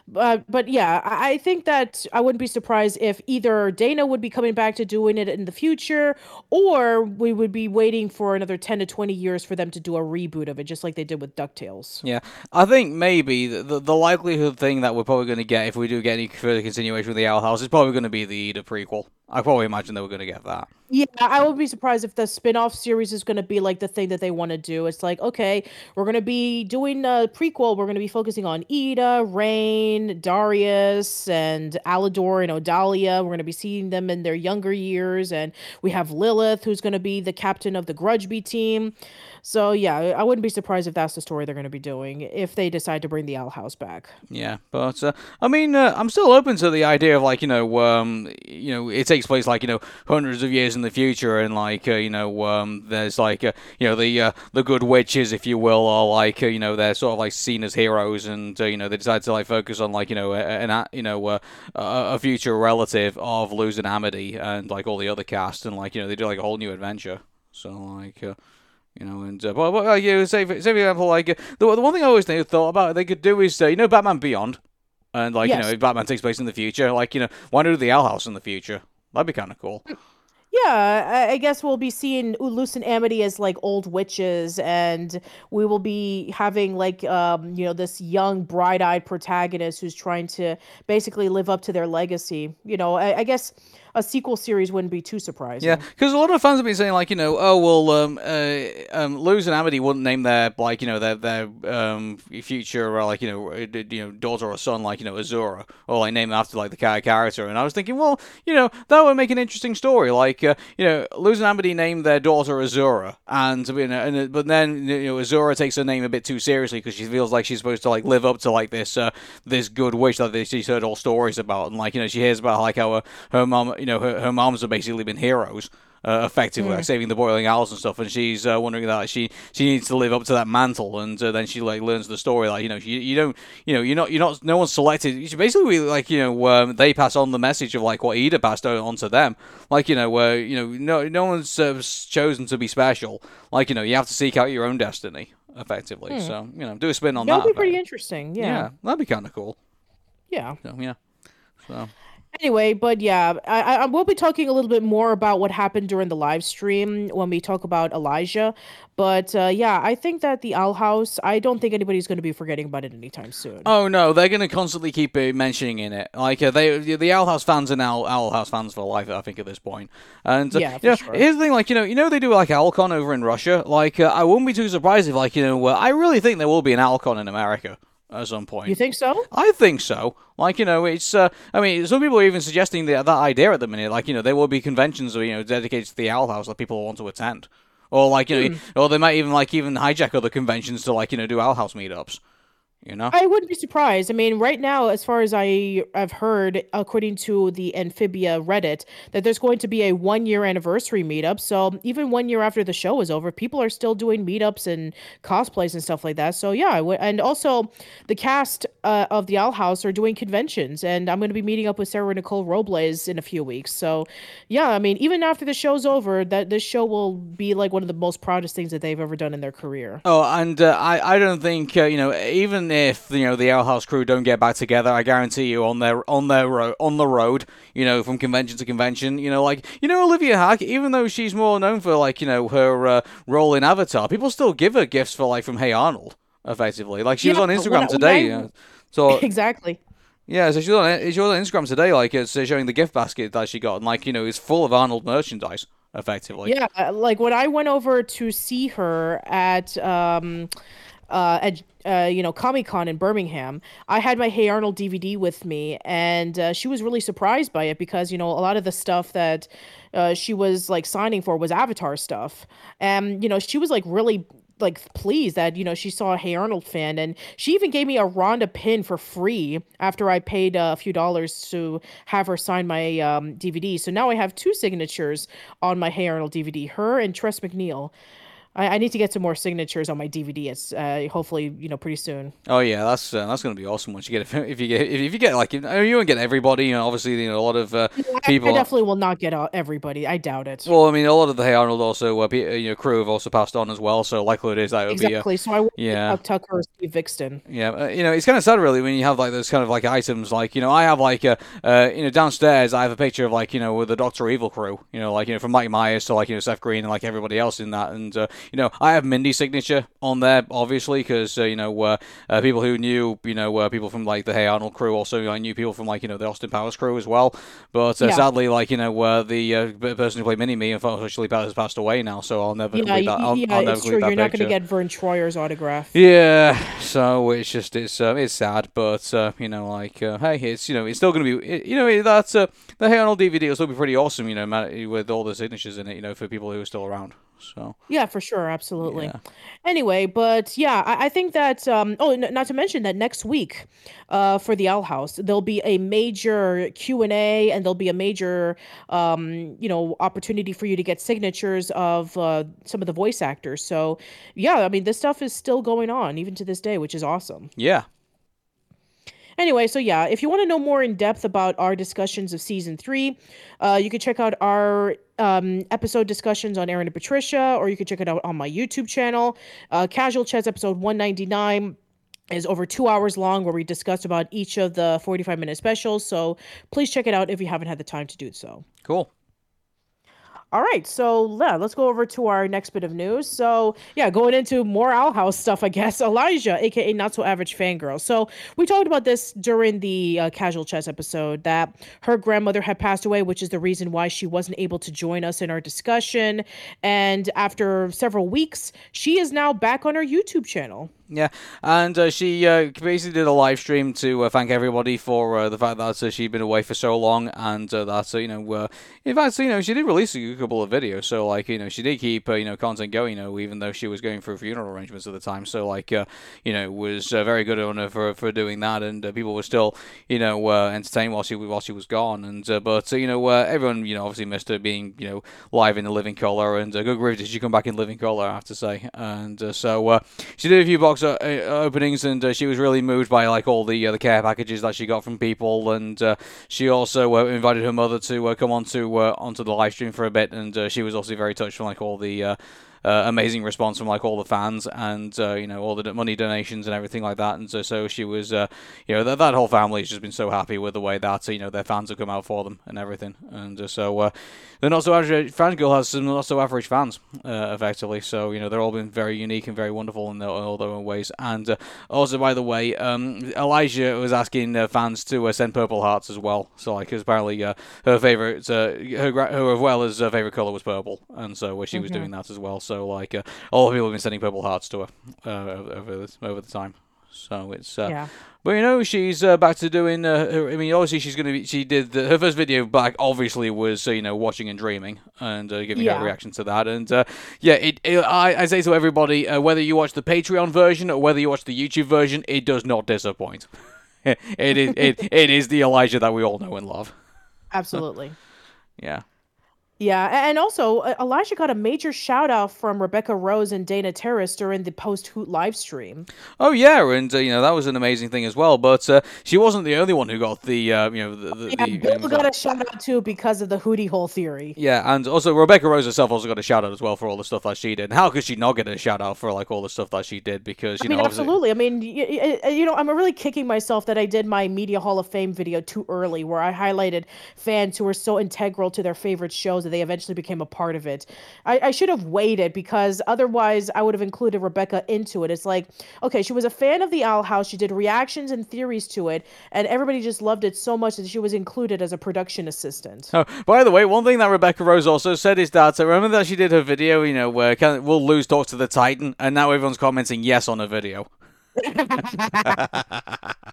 But but yeah, I think that I wouldn't be surprised if either Dana would be coming back to doing it in the future, or we would be waiting for another ten to twenty years for them to do a reboot of it, just like they did with Ducktales. Yeah, I think maybe the, the, the likelihood thing that we're probably going to get if we do get any further continuation with the Owl House is probably going to be the Eda prequel. I probably imagine they we're going to get that. Yeah, I would be surprised if the spin-off series is going to be like the thing that they want to do. It's like, okay, we're going to be doing a prequel. We're going to be focusing on Eda, Raine, Darius, and Alador and Odalia. We're going to be seeing them in their younger years, and we have Lilith, who's going to be the captain of the Grudgby team. So yeah, I wouldn't be surprised if that's the story they're going to be doing if they decide to bring the Owl House back. Yeah, but uh, I mean, uh, I'm still open to the idea of like you know, um, you know, it takes place like you know hundreds of years in the future, and like uh, you know, um, there's like uh, you know the uh, the good witches, if you will, are like uh, you know they're sort of like seen as heroes, and you know they decide to like focus on like you know an you know a, future relative of and Amity and like all the other cast, and like you know they do like a whole new adventure. So like. You know, and uh, but, but uh, you say, for, say for example, like uh, the, the one thing I always think, thought about they could do is uh, you know Batman Beyond, and like yes. you know if Batman takes place in the future. Like you know, why not do the Owl House in the future? That'd be kind of cool. Yeah, I guess we'll be seeing Luz and Amity as like old witches, and we will be having like um, you know this young, bright-eyed protagonist who's trying to basically live up to their legacy. You know, I, I guess a sequel series wouldn't be too surprising. Yeah, because a lot of fans have been saying like, you know, oh well, um, uh, um, Luz and Amity wouldn't name their like, you know, their their um future or like, you know, uh, you know, daughter or son like, you know, Azura, or like name after like the character. And I was thinking, well, you know, that would make an interesting story. Like, uh, you know, Luz and Amity named their daughter Azura, and you know, and but then you know, Azura takes her name a bit too seriously because she feels like she's supposed to like live up to like this uh, this good wish that she's heard all stories about, and like you know, she hears about like how her, her mom you know, her, her moms have basically been heroes. Uh, effectively, mm. like saving the Boiling Isles and stuff, and she's uh, wondering that she she needs to live up to that mantle, and uh, then she like learns the story, like you know, you, you don't, you know, you're not, you're not, no one's selected. She basically like you know, um, they pass on the message of like what Eda passed on to them, like you know, where you know, no, no one's uh, chosen to be special, like you know, you have to seek out your own destiny, effectively. Hmm. So you know, do a spin on that'd that. That'd be pretty interesting. Yeah. yeah, that'd be kind of cool. Yeah. So, yeah. So. Anyway, but yeah, I, I will be talking a little bit more about what happened during the live stream when we talk about Elijah. But uh, yeah, I think that the Owl House, I don't think anybody's going to be forgetting about it anytime soon. Oh no, they're going to constantly keep mentioning in it. Like uh, they, the Owl House fans are now Owl House fans for life. I think at this point. And uh, yeah, you know, sure. here's the thing, like you know, you know they do like Owlcon over in Russia. Like uh, I wouldn't be too surprised if like you know, I really think there will be an Owlcon in America at some point. You think so? I think so. Like you know, it's. Uh, I mean, some people are even suggesting that that idea at the minute. Like you know, there will be conventions, you know, dedicated to the Owl House that people want to attend, or like you know, mm. or they might even like even hijack other conventions to like you know do Owl House meetups. You know, I wouldn't be surprised. I mean, right now, as far as I have heard, according to the Amphibia Reddit, that there's going to be a one year anniversary meetup. So even one year after the show is over, people are still doing meetups and cosplays and stuff like that. So yeah, I would. And also, the cast uh, of the Owl House are doing conventions, and I'm going to be meeting up with Sarah Nicole Robles in a few weeks. So yeah, I mean, even after the show's over, that this show will be like one of the most proudest things that they've ever done in their career. Oh, and uh, I I don't think uh, you know even if you know the Owl House crew don't get back together, I guarantee you on their on their ro- on the road, you know, from convention to convention, you know, like you know Olivia Hack, even though she's more known for like you know her uh, role in Avatar, people still give her gifts for like from Hey Arnold, effectively. Like she yeah, was on Instagram today, I... so exactly. Yeah, so she was on she was on Instagram today, like it's uh, showing the gift basket that she got, and like you know, it's full of Arnold merchandise, effectively. Yeah, uh, like when I went over to see her at um uh, at uh, you know Comic Con in Birmingham, I had my Hey Arnold DVD with me, and uh, she was really surprised by it because you know a lot of the stuff that uh, she was like signing for was Avatar stuff, and you know she was like really like pleased that you know she saw a Hey Arnold fan, and she even gave me a Rhonda pin for free after I paid uh, a few dollars to have her sign my um, DVD. So now I have two signatures on my Hey Arnold DVD, her and Tress MacNeille. I, I, need to get some more signatures on my DVD. It's uh, hopefully you know pretty soon. Oh yeah, that's uh, that's gonna be awesome once you get if you get if you get like if, you won't get everybody. You know, obviously you know a lot of uh, people. I, definitely will not get everybody. I doubt it. Well, I mean, a lot of the Hey Arnold also uh, you know crew have also passed on as well. So likely it is that would exactly. be exactly. So I yeah Tucker or Steve Viksten. Yeah, uh, you know it's kind of sad really when you have like those kind of like items like you know I have like a uh, you know downstairs I have a picture of like you know with the Doctor Evil crew. You know like you know from Mike Myers to like you know Seth Green and like everybody else in that and you know, I have Mindy's signature on there, obviously, because uh, you know, uh, uh, people who knew, you know, uh, people from like the Hey Arnold crew, also I knew people from like you know the Austin Powers crew as well. But uh, Yeah. sadly, like you know, uh, the uh, person who played Mini-Me unfortunately has passed away now, so I'll never Yeah, that. I'll, yeah, I'll never it's true. that You're not going to get Vern Troyer's autograph. Yeah, so it's just it's um, it's sad, but uh, you know, like uh, hey, it's you know it's still gonna be it, you know that's uh, the Hey Arnold DVD will still be pretty awesome, you know, with all the signatures in it, you know, for people who are still around. So Yeah, for sure, absolutely. Yeah. Anyway, but yeah, I, I think that. Um, oh, n- not to mention that next week, uh, for the Owl House, there'll be a major Q and A, and there'll be a major, um, you know, opportunity for you to get signatures of uh, some of the voice actors. So, yeah, I mean, this stuff is still going on even to this day, which is awesome. yeah, Anyway, so yeah, if you want to know more in depth about our discussions of season three, uh, you can check out our um, episode discussions on Arun and Patricia, or you can check it out on my YouTube channel. Uh, Casual Chats episode 199 is over two hours long, where we discuss about each of the 45 minute specials. So please check it out if you haven't had the time to do so. cool. All right, so yeah, let's go over to our next bit of news. So yeah, going into more Owl House stuff, I guess. Elijah, aka Not So Average Fangirl. So we talked about this during the uh, Casual Chats episode that her grandmother had passed away, which is the reason why she wasn't able to join us in our discussion. And after several weeks, she is now back on her YouTube channel. Yeah, and uh, she uh, basically did a live stream to uh, thank everybody for uh, the fact that uh, she'd been away for so long, and uh, that uh, you know, uh, in fact, you know, she did release a couple of videos, so like you know, she did keep uh, you know content going, you know, even though she was going through funeral arrangements at the time. So like, uh, you know, was uh, very good on her for, for doing that, and uh, people were still you know uh, entertained while she while she was gone, and uh, but uh, you know, uh, everyone you know obviously missed her being you know live in the living color, and uh, good grief did she come back in living color, I have to say, and uh, so uh, she did a few uh, uh, openings, and uh, she was really moved by like all the uh, the care packages that she got from people, and uh, she also invited her mother to come onto onto the live stream for a bit, and she was also very touched from like all the. Uh, amazing response from like all the fans and uh, you know all the money donations and everything like that. And so, so she was uh, you know that, that whole family has just been so happy with the way that you know their fans have come out for them and everything. And uh, so uh, the not so average fangirl has some not so average fans uh, effectively. So you know they're all been very unique and very wonderful in their, all their own ways. And uh, also by the way um, Elijah was asking uh, fans to uh, send purple hearts as well. So like 'cause apparently uh, her favorite uh, her, her as well as her favorite color was purple. And so she was doing that as well. So like uh, all the people have been sending purple hearts to her uh, over the, over the time so it's uh, Yeah. but you know, she's uh, back to doing. Uh, her, I mean, obviously, she's going to be. She did the, her first video back. Obviously, was uh, you know watching and dreaming and uh, giving Yeah. her reaction to that. And uh, yeah, it, it, I, I say to everybody, uh, whether you watch the Patreon version or whether you watch the YouTube version, it does not disappoint. it is it, it is the Elijah that we all know and love. Absolutely. Yeah. Yeah, and also uh, Elijah got a major shout out from Rebecca Rose and Dana Terrace during the post Hoot live stream. Oh yeah, and uh, you know that was an amazing thing as well. But uh, she wasn't the only one who got the uh, you know the, the, Yeah, the Bill got a shout out too because of the Hootie Hole theory. Yeah, and also Rebecca Rose herself also got a shout out as well for all the stuff that she did. And how could she not get a shout out for like all the stuff that she did? Because you I mean, know, absolutely. I mean, y- y- you know, I'm really kicking myself that I did my Media Hall of Fame video too early, where I highlighted fans who were so integral to their favorite shows they eventually became a part of it. I, I should have waited because otherwise I would have included Rebecca into it. It's like, okay, she was a fan of the Owl House. She did reactions and theories to it, and everybody just loved it so much that she was included as a production assistant. Oh, by the way, one thing that Rebecca Rose also said is that uh, remember that she did her video, you know, where can, will Luz talk to the Titan, and now everyone's commenting yes on her video.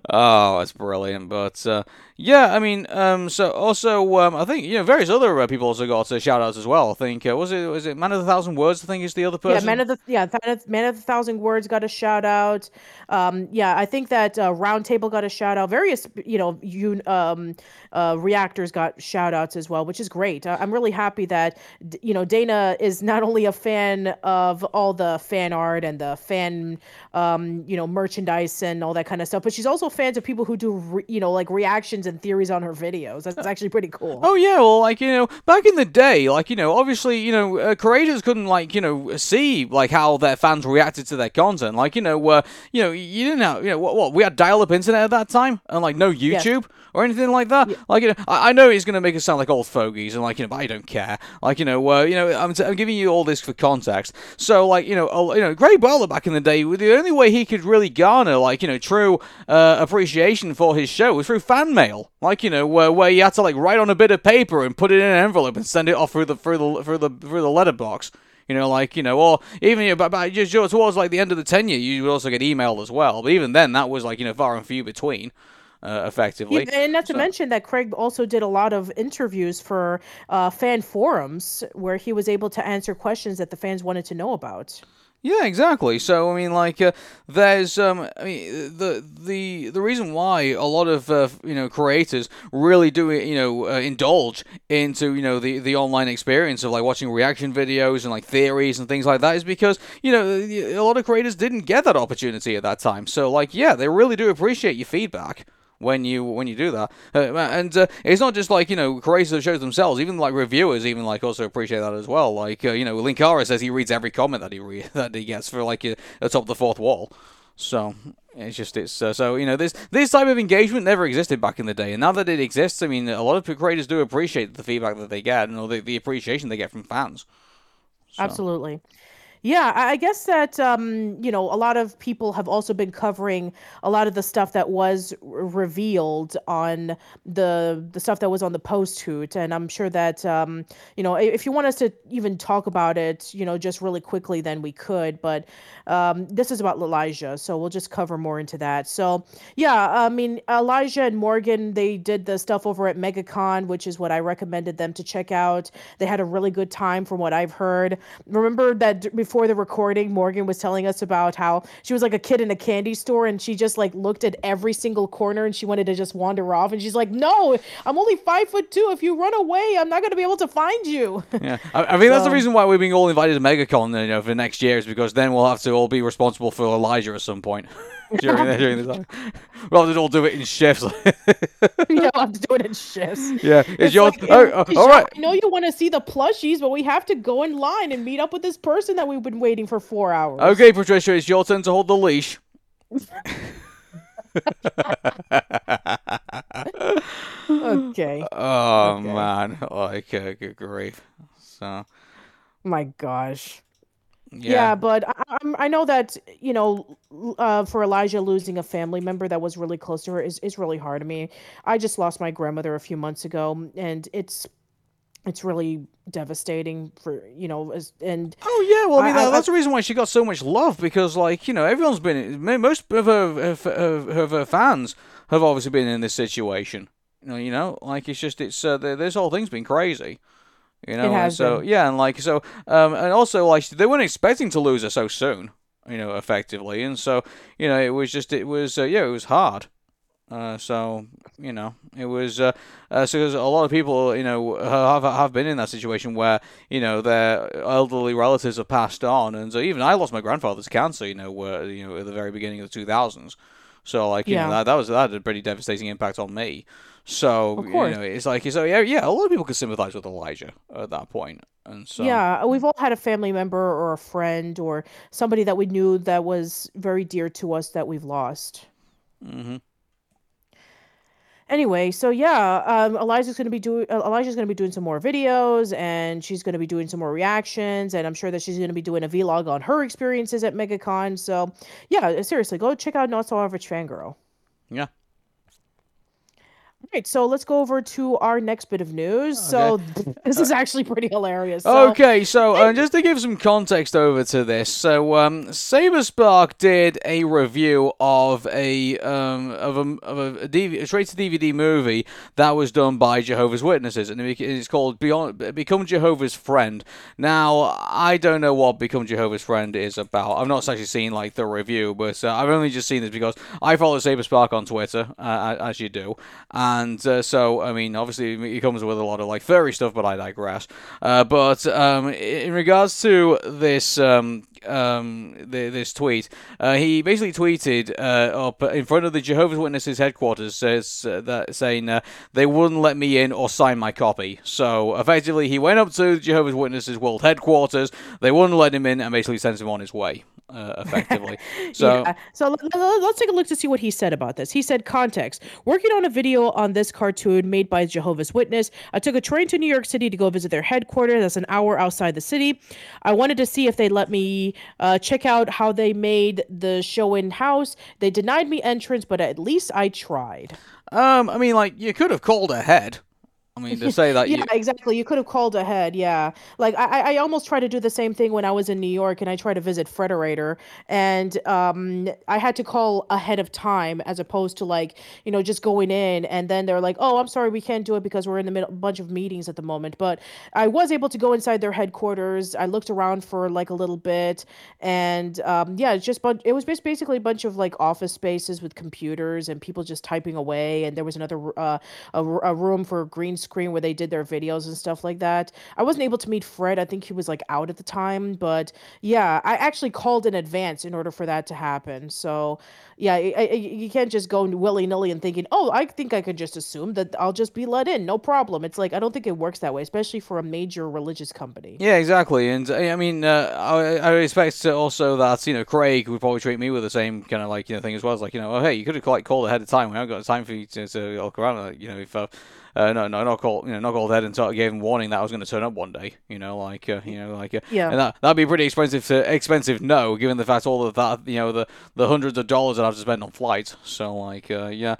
oh, it's brilliant. But uh, yeah, I mean, um, so also, um, I think you know, various other uh, people also got uh, shout outs as well. I think uh, was it was it Man of the Thousand Words? I think is the other person. Yeah, man of the yeah, Man of, Man of the Thousand Words got a shout out. Um, yeah, I think that uh, Roundtable got a shout out. Various you know un, um, uh, reactors got shout outs as well, which is great. I, I'm really happy that you know Dana is not only a fan of all the fan art and the fan um, you know merchandise and all that kind of stuff, but she's also fans of people who do re- you know like reactions and theories on her videos. That's actually pretty cool. Oh yeah, well, like you know, back in the day, like you know, obviously, you know, uh, creators couldn't like you know see like how their fans reacted to their content. Like you know, uh, you know, you didn't have you know what, what we had dial-up internet at that time, and like no YouTube. Or anything like that. Like, you know, I, I know it's going to make us sound like old fogies, and like, you know, but I don't care. Like, you know, uh, you know, I'm, t- I'm giving you all this for context. So, like, you know, uh, you know, Greg Butler back in the day, the only way he could really garner, like, you know, true uh, appreciation for his show was through fan mail. Like, you know, where, where you had to like write on a bit of paper and put it in an envelope and send it off through the through the through the through the letterbox. You know, like you know, or even you know, but, but just towards like the end of the tenure, you would also get email as well. But even then, that was like you know far and few between. Uh, effectively, yeah, and not to so. mention that Craig also did a lot of interviews for uh, fan forums where he was able to answer questions that the fans wanted to know about. Yeah, exactly. So I mean, like, uh, there's um, I mean, the the the reason why a lot of uh, you know creators really do you know uh, indulge into you know the the online experience of like watching reaction videos and like theories and things like that is because you know a lot of creators didn't get that opportunity at that time. So like, yeah, they really do appreciate your feedback when you when you do that. Uh, and uh, it's not just like you know creators of shows themselves. Even like reviewers, even like also appreciate that as well. Like uh, you know, Linkara says he reads every comment that he re- that he gets for like uh, atop the fourth wall. So it's just it's uh, so you know this this type of engagement never existed back in the day, and now that it exists, I mean a lot of creators do appreciate the feedback that they get and the, the appreciation they get from fans. So. Absolutely. Yeah, I guess that um, you know a lot of people have also been covering a lot of the stuff that was r- revealed on the the stuff that was on the post hoot, and I'm sure that um, you know if you want us to even talk about it, you know, just really quickly, then we could. But um, this is about Elijah, so we'll just cover more into that. So yeah, I mean Elijah and Morgan they did the stuff over at MegaCon, which is what I recommended them to check out. They had a really good time, from what I've heard. Remember that before before the recording, Morgan was telling us about how she was like a kid in a candy store and she just like looked at every single corner and she wanted to just wander off. And she's like, "No, I'm only five foot two. If you run away, I'm not going to be able to find you." Yeah, I, I think that's the reason why we're being all invited to MegaCon, you know, for next year is because then we'll have to all be responsible for Elijah at some point. during, the, during the time. We'll all do it in shifts. yeah, we'll have to do it in shifts. Yeah, it's, it's yours. Like, oh, oh, all right. I know you want to see the plushies, but we have to go in line and meet up with this person that we've been waiting for four hours. Okay, Patricia, it's your turn to hold the leash. okay. Oh okay. man, like uh, good grief. So. My gosh. Yeah, yeah but I, I know that you know, uh, for Elijah losing a family member that was really close to her is is really hard. I mean, I just lost my grandmother a few months ago, and it's it's really devastating for you know as, and oh yeah well i mean I, that's I, the reason why she got so much love because like you know everyone's been most of her, of, of her fans have obviously been in this situation. You know, you know like it's just it's uh, this whole thing's been crazy you know, and so been. yeah, and like so, um, and also like they weren't expecting to lose her so soon. You know, effectively, and so you know, it was just it was uh, yeah, it was hard. Uh, so you know, it was uh, uh, so a lot of people you know have have been in that situation where you know their elderly relatives have passed on, and so even I lost my grandfather's cancer. You know, where you know at the very beginning of the two thousands. So like you yeah. know that, that was that had a pretty devastating impact on me. So you know, it's like so yeah, yeah. A lot of people can sympathize with Elijah at that point. point, and so yeah, we've all had a family member or a friend or somebody that we knew that was very dear to us that we've lost. Mm-hmm. Anyway, so yeah, um, Elijah's gonna be doing uh, Elijah's gonna be doing some more videos, and she's gonna be doing some more reactions, and I'm sure that she's gonna be doing a vlog on her experiences at MegaCon. So yeah, seriously, go check out Not So Average Fangirl. Yeah. Right, so let's go over to our next bit of news. Okay. So this is actually pretty hilarious. So, okay, so uh, just to give some context over to this, so um, Saberspark did a review of a um, of a of a, DVD, a straight to DVD movie that was done by Jehovah's Witnesses, and it's called Beyond Become Jehovah's Friend. Now, I don't know what Become Jehovah's Friend is about. I've not actually seen like the review, but uh, I've only just seen this because I follow Saberspark on Twitter, uh, as you do. And uh, so, I mean, obviously, he comes with a lot of like furry stuff, but I digress. Uh, but um, in regards to this um, um, this tweet. Uh, he basically tweeted uh, up in front of the Jehovah's Witnesses headquarters, says uh, that saying uh, they wouldn't let me in or sign my copy. So effectively, he went up to the Jehovah's Witnesses World Headquarters. They wouldn't let him in and basically sent him on his way. Uh, effectively. So, yeah. so let- let's take a look to see what he said about this. He said, "Context: Working on a video on this cartoon made by Jehovah's Witness. I took a train to New York City to go visit their headquarters. That's an hour outside the city. I wanted to see if they let me uh, check out how they made the show in house. They denied me entrance, but at least I tried." um, I mean, like you could have called ahead. I mean, to say that Yeah, you, exactly. You could have called ahead. Yeah, like I, I almost tried to do the same thing when I was in New York and I tried to visit Frederator, and um, I had to call ahead of time as opposed to like you know just going in and then they're like, oh, I'm sorry, we can't do it because we're in the middle a bunch of meetings at the moment. But I was able to go inside their headquarters. I looked around for like a little bit, and um, yeah, it's just but it was bas- basically a bunch of like office spaces with computers and people just typing away, and there was another uh, a, a room for green screen where they did their videos and stuff like that. I wasn't able to meet Fred. I think he was like out at the time, but yeah, I actually called in advance in order for that to happen. So yeah, I, I, you can't just go willy nilly and thinking, oh, I think I could just assume that I'll just be let in, no problem. It's like I don't think it works that way, especially for a major religious company. Yeah, exactly. And uh, I mean, uh, I, I expect also that you know Craig would probably treat me with the same kind of like you know thing as well. It's like you know, oh hey, you could have like called ahead of time. We haven't got time for you to, to look around. Like, you know, if uh, uh, no, no, not called, you know, not called ahead and sort of gave him warning that I was going to turn up one day. You know, like uh, you know, like uh, Yeah. and that that'd be pretty expensive to expensive. No, given the fact all of that, you know, the the hundreds of dollars that I have to spend on flights. So like, uh, yeah.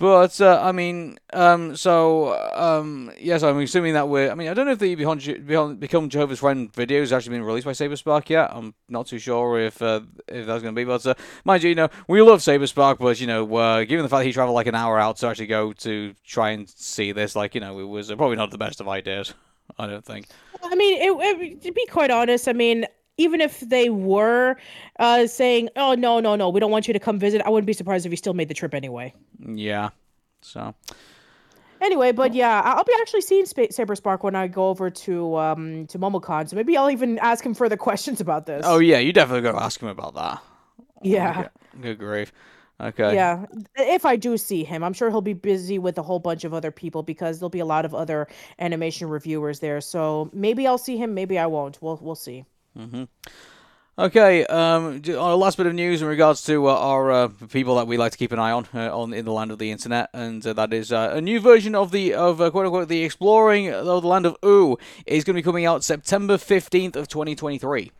But uh, I mean, um, so um, yes, I'm assuming that we're. I mean, I don't know if the Beyond, Become Jehovah's Friend video has actually been released by Saberspark yet. I'm not too sure if uh, if that's going to be. But uh, mind you, you know, we love Saberspark, but you know, uh, given the fact he traveled like an hour out to actually go to try and see this, like you know, it was uh, probably not the best of ideas. I don't think. I mean, it, it, to be quite honest, I mean, even if they were uh, saying, "Oh no, no, no, we don't want you to come visit," I wouldn't be surprised if he still made the trip anyway. Yeah. So. Anyway, but yeah, I'll be actually seeing Spa- Saberspark when I go over to um to MomoCon, so maybe I'll even ask him further questions about this. Oh yeah, you definitely got to ask him about that. yeah. Okay. Good grief. Okay. Yeah, if I do see him, I'm sure he'll be busy with a whole bunch of other people because there'll be a lot of other animation reviewers there. So maybe I'll see him, maybe I won't. We'll we'll see. Okay, um, a last bit of news in regards to uh, our uh, people that we like to keep an eye on uh, on in the land of the internet, and uh, that is uh, a new version of the of uh, quote unquote the exploring of the land of Ooo is going to be coming out September fifteenth of twenty twenty three.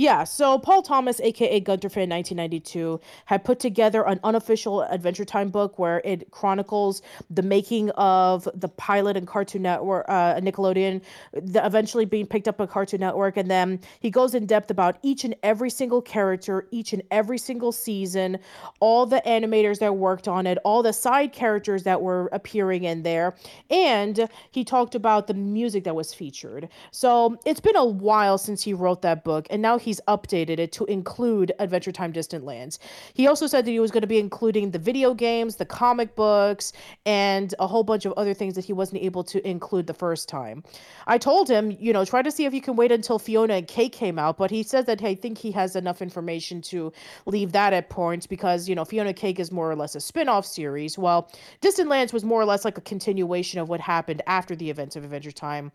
Yeah, so Paul Thomas, aka Gunterfin 1992, had put together an unofficial Adventure Time book where it chronicles the making of the pilot and Cartoon Network, uh, Nickelodeon, the eventually being picked up by Cartoon Network, and then he goes in depth about each and every single character, each and every single season, all the animators that worked on it, all the side characters that were appearing in there, and he talked about the music that was featured. So it's been a while since he wrote that book, and now he's updated it to include Adventure Time Distant Lands. He also said that he was going to be including the video games, the comic books, and a whole bunch of other things that he wasn't able to include the first time. I told him, you know, try to see if you can wait until Fiona and Cake came out, but he says that I think he has enough information to leave that at points because, you know, Fiona Cake is more or less a spin-off series, while Distant Lands was more or less like a continuation of what happened after the events of Adventure Time.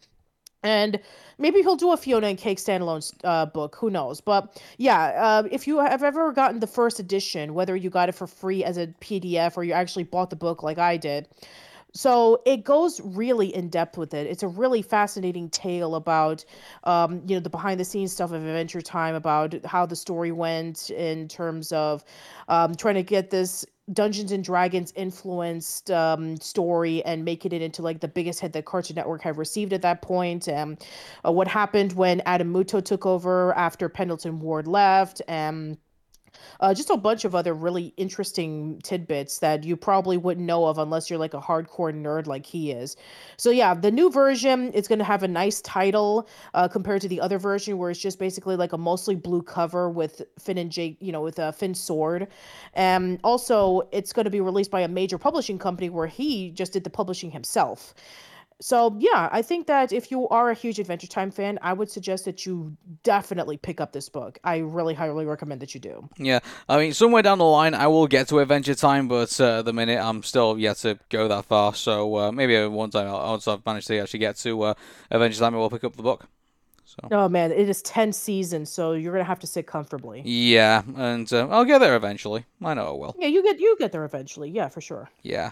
And maybe he'll do a Fiona and Cake standalone uh, book. Who knows? But yeah, uh, if you have ever gotten the first edition, whether you got it for free as a PDF or you actually bought the book like I did, so it goes really in depth with it. It's a really fascinating tale about, um, you know, the behind the scenes stuff of Adventure Time, about how the story went in terms of um, trying to get this Dungeons and Dragons influenced um, story and making it into like the biggest hit that Cartoon Network had received at that point. And uh, what happened when Adam Muto took over after Pendleton Ward left, and uh, just a bunch of other really interesting tidbits that you probably wouldn't know of unless you're like a hardcore nerd like he is. So yeah, the new version is going to have a nice title uh, compared to the other version where it's just basically like a mostly blue cover with Finn and Jake, you know, with a Finn sword. And also, it's going to be released by a major publishing company where he just did the publishing himself. So yeah, I think that if you are a huge Adventure Time fan, I would suggest that you definitely pick up this book. I really highly recommend that you do. Yeah, I mean, somewhere down the line, I will get to Adventure Time, but uh, at the minute, I'm still yet to go that far. So uh, maybe once I once I've managed to actually get to uh, Adventure Time, I will pick up the book. So. Oh man, it is ten seasons, so you're gonna have to sit comfortably. Yeah, and uh, I'll get there eventually. I know I will. Yeah, you get you get there eventually. Yeah, for sure. Yeah.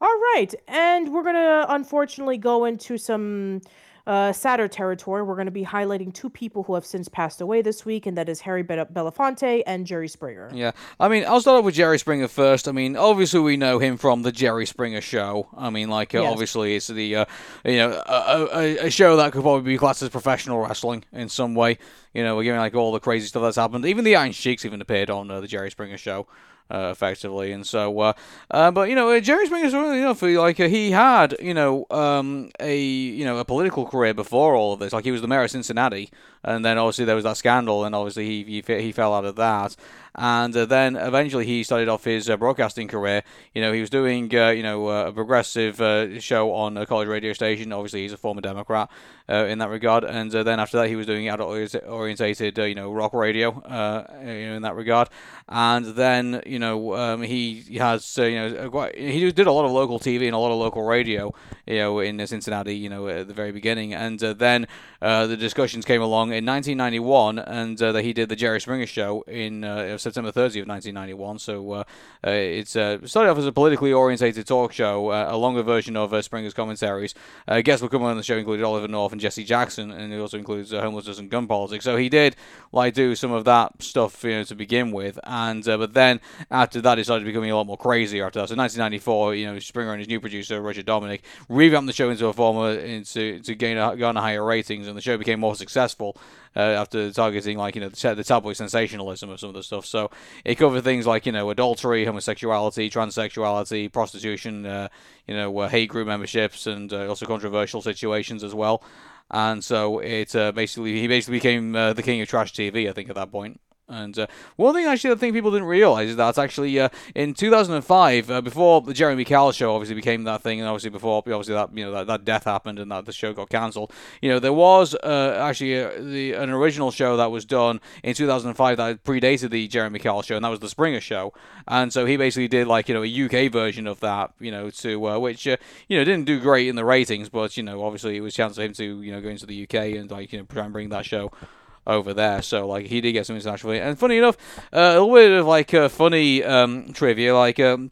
All right, and we're gonna unfortunately go into some uh, sadder territory. We're going to be highlighting two people who have since passed away this week, and that is Harry Be- Belafonte and Jerry Springer. Yeah, I mean, I'll start off with Jerry Springer first. I mean, obviously we know him from the Jerry Springer Show. I mean, like uh, Yes. obviously it's the uh, you know a, a, a show that could probably be classed as professional wrestling in some way. You know, we're giving like all the crazy stuff that's happened. Even the Iron Sheiks even appeared on uh, the Jerry Springer Show. Uh, effectively, and so, uh, uh, but you know, uh, Jerry Springer's really, you know, for like uh, he had, you know, um, a you know a political career before all of this. Like he was the mayor of Cincinnati, and then obviously there was that scandal, and obviously he he, he fell out of that, and uh, then eventually he started off his uh, broadcasting career. You know, he was doing uh, you know uh, a progressive uh, show on a college radio station. Obviously, he's a former Democrat in that regard, and then after that he was doing adult orientated you know rock radio you know in that regard, and then you know um, he has you know quite, he did a lot of local TV and a lot of local radio you know in Cincinnati you know at the very beginning, and then the discussions came along in 1991, and uh, that he did the Jerry Springer Show in uh, September 30th of 1991. So uh, uh, it's uh, started off as a politically orientated talk show, uh, a longer version of Springer's commentaries. Guests will come on the show included Oliver North and Jesse Jackson, and it also includes homelessness and gun politics. So he did like do some of that stuff you know to begin with, and but then after that, it started becoming a lot more crazier after that. So 1994, you know, Springer and his new producer Roger Dominic revamped the show into a former into to gain a, higher ratings, and the show became more successful uh, after targeting like you know the, the tabloid sensationalism of some of the stuff. So it covered things like you know adultery, homosexuality, transsexuality, prostitution, uh, you know uh, hate group memberships, and uh, also controversial situations as well. And so it uh, basically he basically became uh, the king of trash TV, I think, at that point. And uh, one thing actually I think people didn't realize is that actually uh, in 2005, uh, before the Jeremy Kyle show obviously became that thing, and obviously before obviously that you know that, that death happened and that the show got cancelled, you know there was uh, actually uh, the an original show that was done in 2005 that predated the Jeremy Kyle show, and that was the Springer show. And so he basically did like you know a UK version of that, you know, to uh, which you know didn't do great in the ratings, but you know obviously it was a chance for him to you know go into the UK and like you know try and bring that show over there. So like he did get some international. And funny enough, uh, a little bit of like uh, funny um, trivia, like. Um,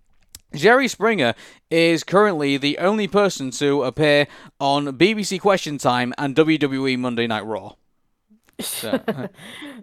Jerry Springer is currently the only person to appear on BBC Question Time and WWE Monday Night Raw. So,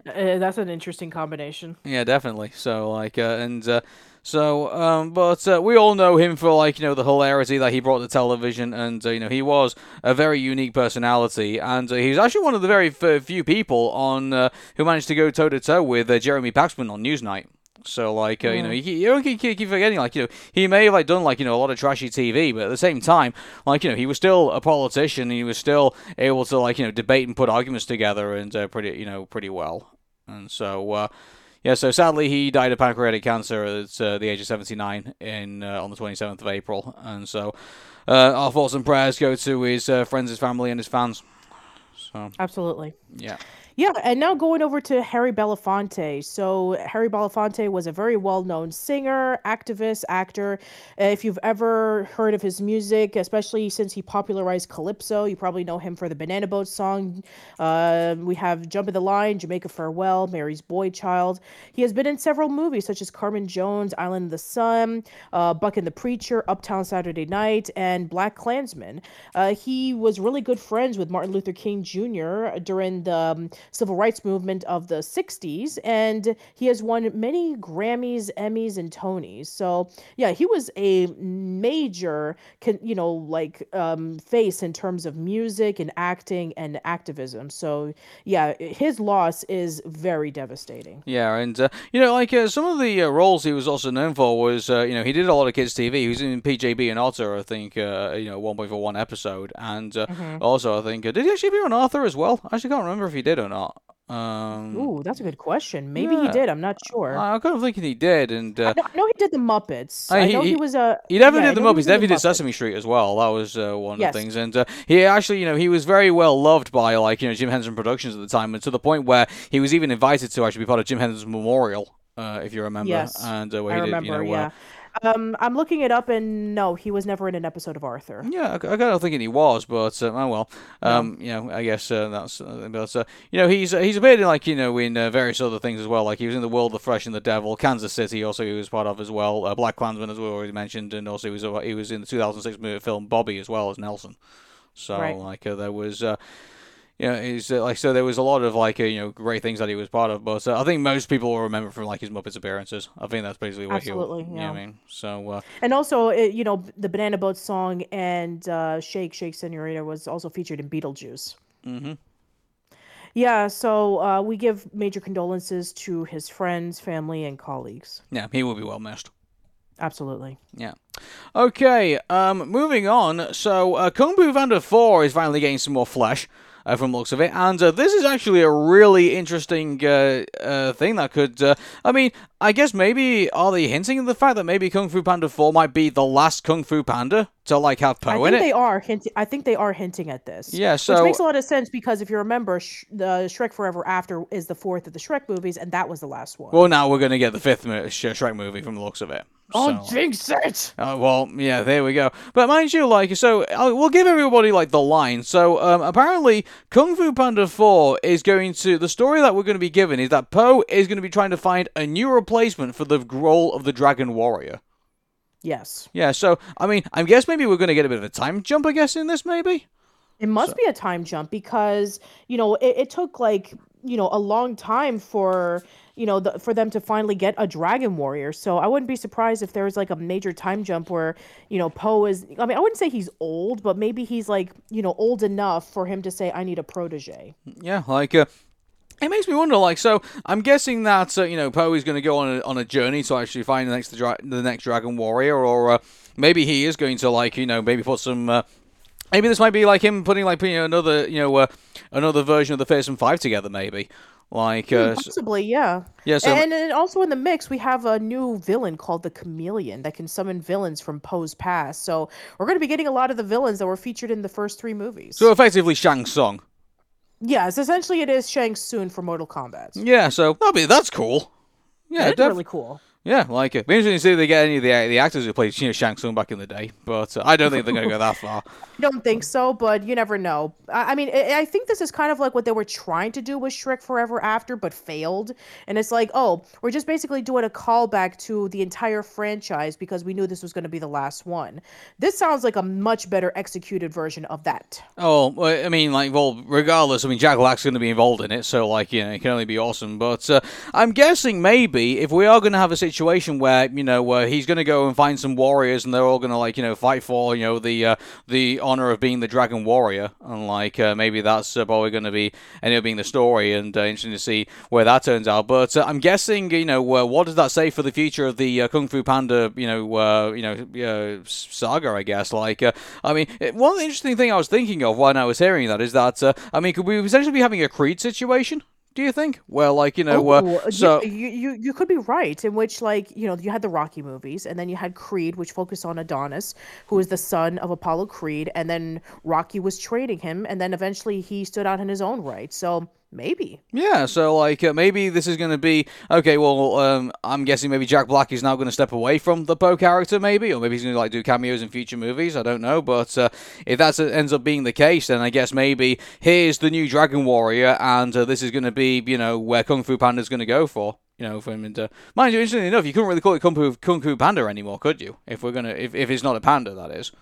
Uh, that's an interesting combination. yeah, definitely. So like, uh, and uh, so, um, but uh, we all know him for like you know the hilarity that he brought to television, and uh, you know he was a very unique personality, and uh, he was actually one of the very f- few people on uh, who managed to go toe to toe with uh, Jeremy Paxman on Newsnight. So like uh, you know you, you don't keep, keep forgetting like you know he may have like done like you know a lot of trashy TV, but at the same time like you know he was still a politician. And he was still able to like you know debate and put arguments together and uh, pretty you know pretty well. And so uh, yeah, so sadly he died of pancreatic cancer at uh, the age of 79 in uh, on the 27th of April. And so uh, our thoughts and prayers go to his uh, friends, his family, and his fans. So Absolutely. yeah. Yeah, and now going over to Harry Belafonte. So Harry Belafonte was a very well-known singer, activist, actor. If you've ever heard of his music, especially since he popularized calypso, you probably know him for the Banana Boat song. Uh, we have "Jump in the Line," "Jamaica Farewell," "Mary's Boy Child." He has been in several movies such as Carmen Jones, Island of the Sun, uh, Buck and the Preacher, Uptown Saturday Night, and Black Klansman. Uh, he was really good friends with Martin Luther King Jr. during the um, civil rights movement of the 60s, and he has won many Grammys, Emmys, and Tonys. So, yeah, he was a major, con- you know, like um, face in terms of music and acting and activism. So, yeah, his loss is very devastating. Yeah, and uh, you know, like uh, some of the uh, roles he was also known for was, uh, you know, he did a lot of kids' TV. He was in PJB and Otter, I think, uh, you know, one point for one episode, and uh, also I think uh, did he actually appear on Arthur as well? I actually can't remember if he did or not. Um, Ooh, that's a good question. Maybe he did. I'm not sure. I- I'm kind of thinking he did, and uh, no, no, he did the Muppets. I- I he- know he, he- was a. He definitely yeah, did the Muppets. he. Definitely did Sesame Street as well. That was uh, one Yes. of the things. And uh, he actually, you know, he was very well loved by like you know Jim Henson Productions at the time, and to the point where he was even invited to actually be part of Jim Henson's memorial, uh, if you remember. Yes, and uh, where I he did, remember. you know, yeah. Um, I'm looking it up, and no, he was never in an episode of Arthur. Yeah, I, I kind of thinking he was, but uh, oh well. Um, you know, I guess uh, that's. Uh, but uh, you know, he's uh, he's appeared in like you know in uh, various other things as well. Like he was in the World, the Flesh, and the Devil, Kansas City. Also, he was part of as well. Uh, Black Klansman, as we already mentioned, and also he was he was in the 2006 movie film Bobby as well as Nelson. So Right. like uh, there was. Uh, you know, he's uh, like so. There was a lot of like uh, you know great things that he was part of, but uh, I think most people will remember from like his Muppets appearances. I think that's basically what Absolutely, he. You know yeah. what I mean, so uh, And also, it, you know, the Banana Boat song and uh, Shake Shake Senorita was also featured in Beetlejuice. mhm. Yeah, so uh, we give major condolences to his friends, family, and colleagues. yeah, he will be well missed. Absolutely. Yeah. Okay, um, moving on. So, uh, Kung Fu Panda 4 is finally getting some more flesh. Uh, from looks of it, and uh, this is actually a really interesting uh, uh, thing that could. I mean, I guess maybe are they hinting at the fact that maybe Kung Fu Panda 4 might be the last Kung Fu Panda to like have I Po in think it? they are hinting. I think they are hinting at this. Yeah, so which makes a lot of sense because if you remember, Sh- the Shrek Forever After is the fourth of the Shrek movies, and that was the last one. well, now we're gonna get the fifth mo- Sh- Shrek movie from the looks of it. oh, So- jinx it! Uh, well, yeah, there we go. But mind you, like, so uh, we'll give everybody like the line. So um, apparently, Kung Fu Panda Four is going to the story that we're going to be given is that Po is going to be trying to find a new replacement for the role of the Dragon Warrior. Yes, Yeah, so I mean, I guess maybe we're going to get a bit of a time jump, I guess, in this maybe. it must be a time jump because you know it, it took like you know a long time for you know the, for them to finally get a dragon warrior. So I wouldn't be surprised if there was like a major time jump where you know Po is. I mean, I wouldn't say he's old, but maybe he's like you know old enough for him to say, "I need a protege." Yeah, like uh, it makes me wonder. Like, so I'm guessing that uh, you know Po is going to go on a, on a journey to actually find the next dra- the next Dragon Warrior, or uh, maybe he is going to like you know maybe put some. Uh, maybe this might be like him putting like you know another you know uh, another version of the Fearsome Five together. Maybe like uh, Possibly, yeah. yeah. So and then also in the mix, we have a new villain called the Chameleon that can summon villains from Po's past. So we're going to be getting a lot of the villains that were featured in the first three movies. so effectively Shang Tsung. Yes, essentially it is Shang Tsung for Mortal Kombat. Yeah. So I mean that's cool. Yeah, it's def- really cool. Yeah, like it. Be interesting to see if they get any of the the actors who played you know, Shang Tsung back in the day, but uh, I don't think they're going to go that far. I don't think so, but you never know. I, I mean, I, I think this is kind of like what they were trying to do with Shrek Forever After, but failed. And it's like, oh, we're just basically doing a callback to the entire franchise because we knew this was going to be the last one. This sounds like a much better executed version of that. Oh, well, I mean, like, well, regardless, I mean, Jack Black's going to be involved in it, so, like, you know, it can only be awesome. But uh, I'm guessing maybe if we are going to have a situation where, you know, where he's going to go and find some warriors and they're all going to, like, you know, fight for, you know, the uh, the honor of being the Dragon Warrior, and, like, uh, maybe that's uh, probably going to be end up being the story, and uh, interesting to see where that turns out. But uh, I'm guessing, you know, uh, what does that say for the future of the Kung Fu Panda, you know, uh, you know, saga? I guess. Like, I mean, it- one interesting thing I was thinking of when I was hearing that is that, I mean, could we essentially be having a Creed situation? Do you think? Well, like you know, uh, so you, you you could be right. In which, like, you know, you had the Rocky movies, and then you had Creed, which focused on Adonis, who is the son of Apollo Creed, and then Rocky was training him, and then eventually he stood out in his own right. So maybe. Yeah, so like uh, maybe this is going to be okay. Well, um, I'm guessing maybe Jack Black is now going to step away from the Po character, maybe, or maybe he's going to like do cameos in future movies. I don't know, but uh, if that ends up being the case, then I guess maybe here's the new Dragon Warrior, and uh, this is going to be you know where Kung Fu Panda's going to go for. You know, for him and uh, mind you, interestingly enough, you couldn't really call it Kung Fu, Kung Fu Panda anymore, could you? If we're gonna, if, if it's not a panda, that is.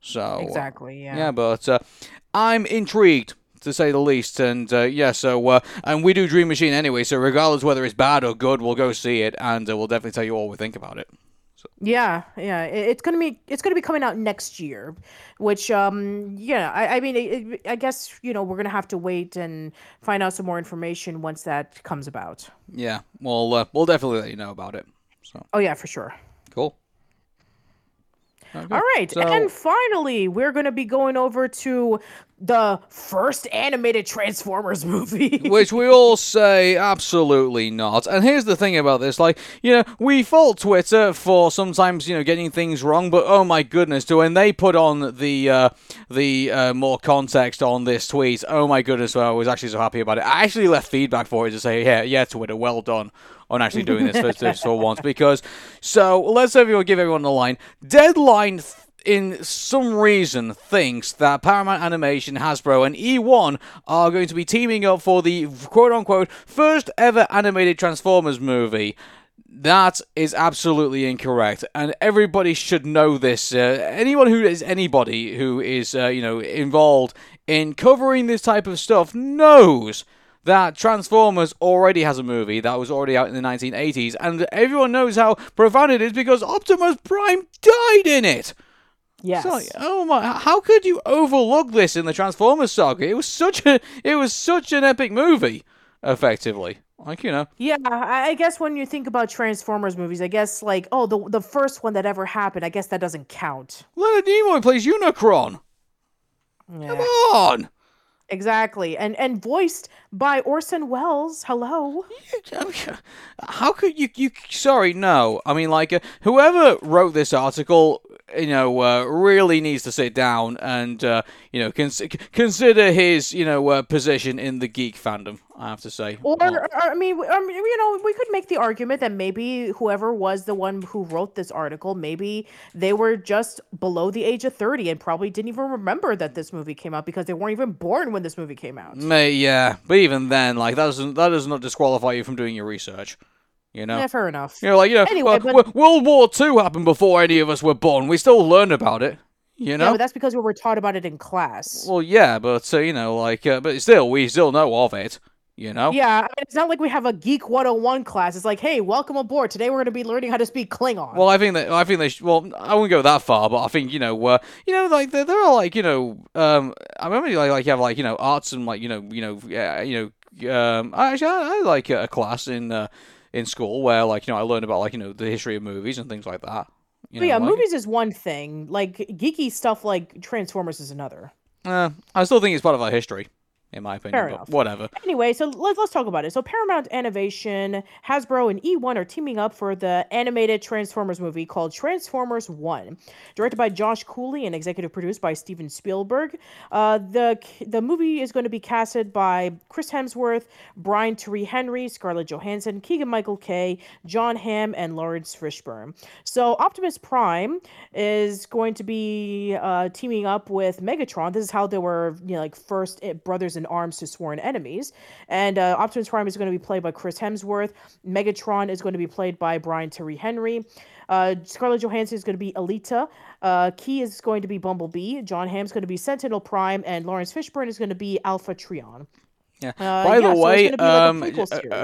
So uh, Exactly. Yeah. yeah, but uh, I'm intrigued to say the least, and uh, yeah, so uh, and we do Dream Machine anyway. So regardless whether it's bad or good, we'll go see it, and uh, we'll definitely tell you all we think about it. Yeah, yeah. It's gonna be it's gonna be coming out next year, which um yeah. I, I mean, it, it, I guess you know we're gonna have to wait and find out some more information once that comes about. Yeah, well, uh, we'll definitely let you know about it. So Oh yeah, for sure. cool. Okay. All right, So- and finally, we're going to be going over to the first animated Transformers movie. Which we all say absolutely not. And here's the thing about this, like, you know, we fault Twitter for sometimes, you know, getting things wrong, but oh my goodness, to when they put on the uh, the uh, more context on this tweet, oh my goodness, well, I was actually so happy about it. I actually left feedback for it to say, yeah, yeah, Twitter, well done on actually doing this for, once because so let's everyone give everyone the line. Deadline th- in some reason thinks that Paramount Animation, Hasbro, and eOne are going to be teaming up for the quote unquote first ever animated Transformers movie. That is absolutely incorrect, and everybody should know this. Uh, anyone who is anybody who is, uh, you know, involved in covering this type of stuff knows that Transformers already has a movie that was already out in the 1980s, and everyone knows how profound it is because Optimus Prime died in it. Yes. So, oh my! How could you overlook this in the Transformers saga? It was such a, it was such an epic movie, effectively. Like you know. Yeah, I guess when you think about Transformers movies, I guess like oh the the first one that ever happened, I guess that doesn't count. Leonard Nimoy plays Unicron. Yeah. Come on. Exactly, and and voiced by Orson Welles. Hello. How could you? You sorry, no. I mean, like uh, whoever wrote this article, you know, uh, really needs to sit down and uh, you know cons- consider his you know uh, position in the geek fandom. I have to say. Or, or I mean, I mean, you know, we could make the argument that maybe whoever was the one who wrote this article, maybe they were just below the age of thirty and probably didn't even remember that this movie came out because they weren't even born when this movie came out. May yeah, but even then, like that doesn't that does not disqualify you from doing your research. You know. Yeah, fair enough. You know, like you know, Anyway, well, but- World War Two happened before any of us were born. We still learned about it. You Yeah, know. but that's because we were taught about it in class. well, yeah, but uh, you know, like, uh, but still, we still know of it. You know. Yeah, I mean, it's not like we have a Geek 101 class. It's like, hey, welcome aboard. Today we're going to be learning how to speak Klingon. Well, I think that I think they. Sh- well, I wouldn't go that far, but I think you know, uh, you know, like there, there are like you know, um, I remember like, like you have like you know arts and like you know you know yeah, you know, um, I actually I, I like a class in uh, in school where like you know I learned about like you know the history of movies and things like that. You But know, yeah, like- movies is one thing. Like geeky stuff like Transformers is another. Uh, I still think it's part of our history, in my opinion. Fair but enough. Whatever. Anyway, so let's let's talk about it. So Paramount Animation, Hasbro, and eOne are teaming up for the animated Transformers movie called Transformers One, directed by Josh Cooley and executive produced by Steven Spielberg. Uh, the the movie is going to be casted by Chris Hemsworth, Brian Tyree Henry, Scarlett Johansson, Keegan Michael Key, Jon Hamm, and Laurence Fishburne. So Optimus Prime is going to be uh, teaming up with Megatron. This is how they were, you know, like first eh, brothers in arms to sworn enemies. And uh, Optimus Prime is going to be played by Chris Hemsworth. Megatron is going to be played by Brian Tyree Henry. Uh, Scarlett Johansson is going to be Elita. Uh, Key is going to be Bumblebee. Jon Hamm's going to be Sentinel Prime, and Laurence Fishburne is going to be Alpha Trion. Yeah. Uh, By yeah, the so way, like a um, a,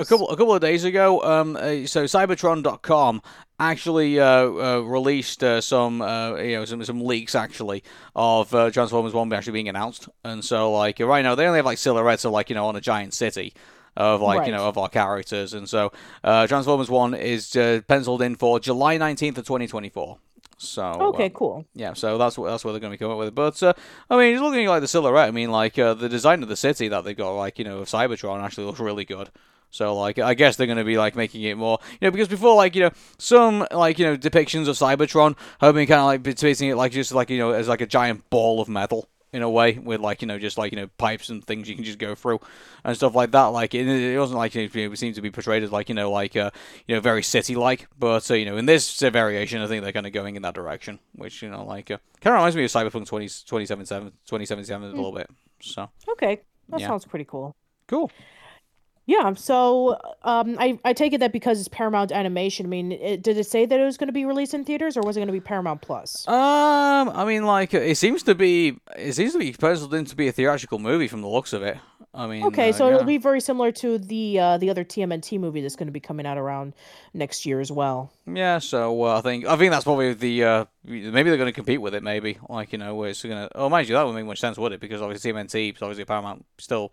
a couple a couple of days ago, um, uh, so Seibertron.com actually uh, uh, released uh, some uh, you know some some leaks actually of uh, Transformers One actually being announced, and so like right now they only have like silhouettes of like you know on a giant city of like Right. you know of our characters, and so uh, Transformers One is uh, penciled in for July nineteenth of twenty twenty four. So Okay, uh, cool. yeah, so that's what that's what they're going to come up with. But uh, I mean, just looking like the silhouette, I mean, like uh, the design of the city that they've got, like you know, of Cybertron actually looks really good. So like, I guess they're going to be like making it more, you know, because before like you know some like you know depictions of Cybertron have been kind of like depicting it like just like you know as like a giant ball of metal in a way with like you know just like you know pipes and things you can just go through and stuff like that like it, it wasn't like it, it seemed to be portrayed as like you know like uh you know very city like but uh, you know in this variation i think they're kind of going in that direction which you know like uh, kind of reminds me of cyberpunk 20, 2077 2077 a little bit so Okay, that Yeah. sounds pretty cool. cool Yeah, so um, I, I take it that because it's Paramount Animation, I mean, it, did it say that it was going to be released in theaters or was it going to be Paramount Plus? um i mean like it seems to be it seems to be penciled in to be a theatrical movie from the looks of it i mean Okay, uh, so yeah. it'll be very similar to the uh, the other TMNT movie that's going to be coming out around next year as well. Yeah, so uh, I think I think that's probably the uh, maybe they're going to compete with it. Maybe like you know, where it's going to. Oh, mind you, that would make much sense, would it? Because obviously TMNT is obviously Paramount still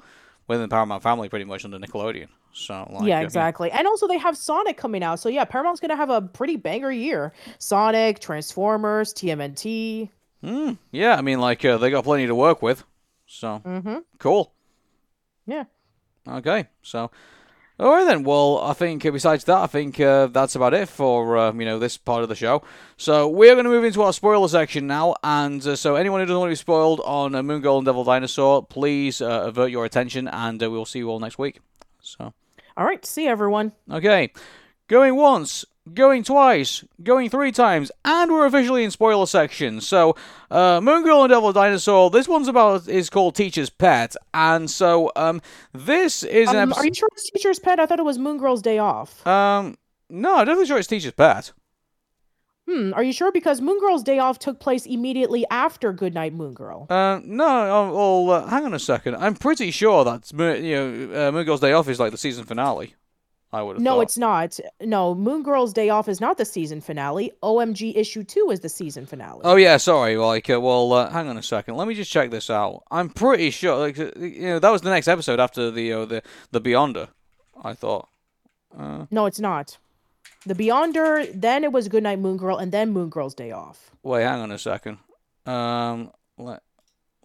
within the Paramount family, pretty much under Nickelodeon. So like, yeah, exactly. And also they have Sonic coming out. So yeah, Paramount's going to have a pretty banger year. Sonic, Transformers, TMNT. Mm, yeah, I mean, like uh, they got plenty to work with. So Mm-hmm. cool. Yeah. Okay, so all right then. Well, I think uh, besides that, I think uh, that's about it for uh, you know this part of the show. So we're going to move into our spoiler section now, and uh, so anyone who doesn't want to be spoiled on uh, Moon Girl and Devil Dinosaur, please uh, avert your attention, and uh, we'll see you all next week. So All right. See everyone. okay, going once. Going twice, going three times, and we're officially in spoiler section. So, uh, Moon Girl and Devil Dinosaur. This one's about is called Teacher's Pet, and so um, this is an Um, episode. are you sure it's Teacher's Pet? I thought it was Moon Girl's Day Off. Um, no, I'm definitely sure it's Teacher's Pet. Hmm. Are you sure? Because Moon Girl's Day Off took place immediately after Goodnight Moon Girl. Uh, no, oh, well, uh, hang on a second. I'm pretty sure that you know uh, Moon Girl's Day Off is like the season finale. I would have No, thought. it's not. No, Moon Girl's Day Off is not the season finale. OMG issue two is the season finale. Oh yeah, sorry. Like, uh, well, uh, hang on a second. Let me just check this out. I'm pretty sure, like, uh, you know, that was the next episode after the uh, the the Beyonder. I thought. Uh, No, it's not. The Beyonder, then it was Goodnight Moon Girl, and then Moon Girl's Day Off. wait, hang on a second. Um, let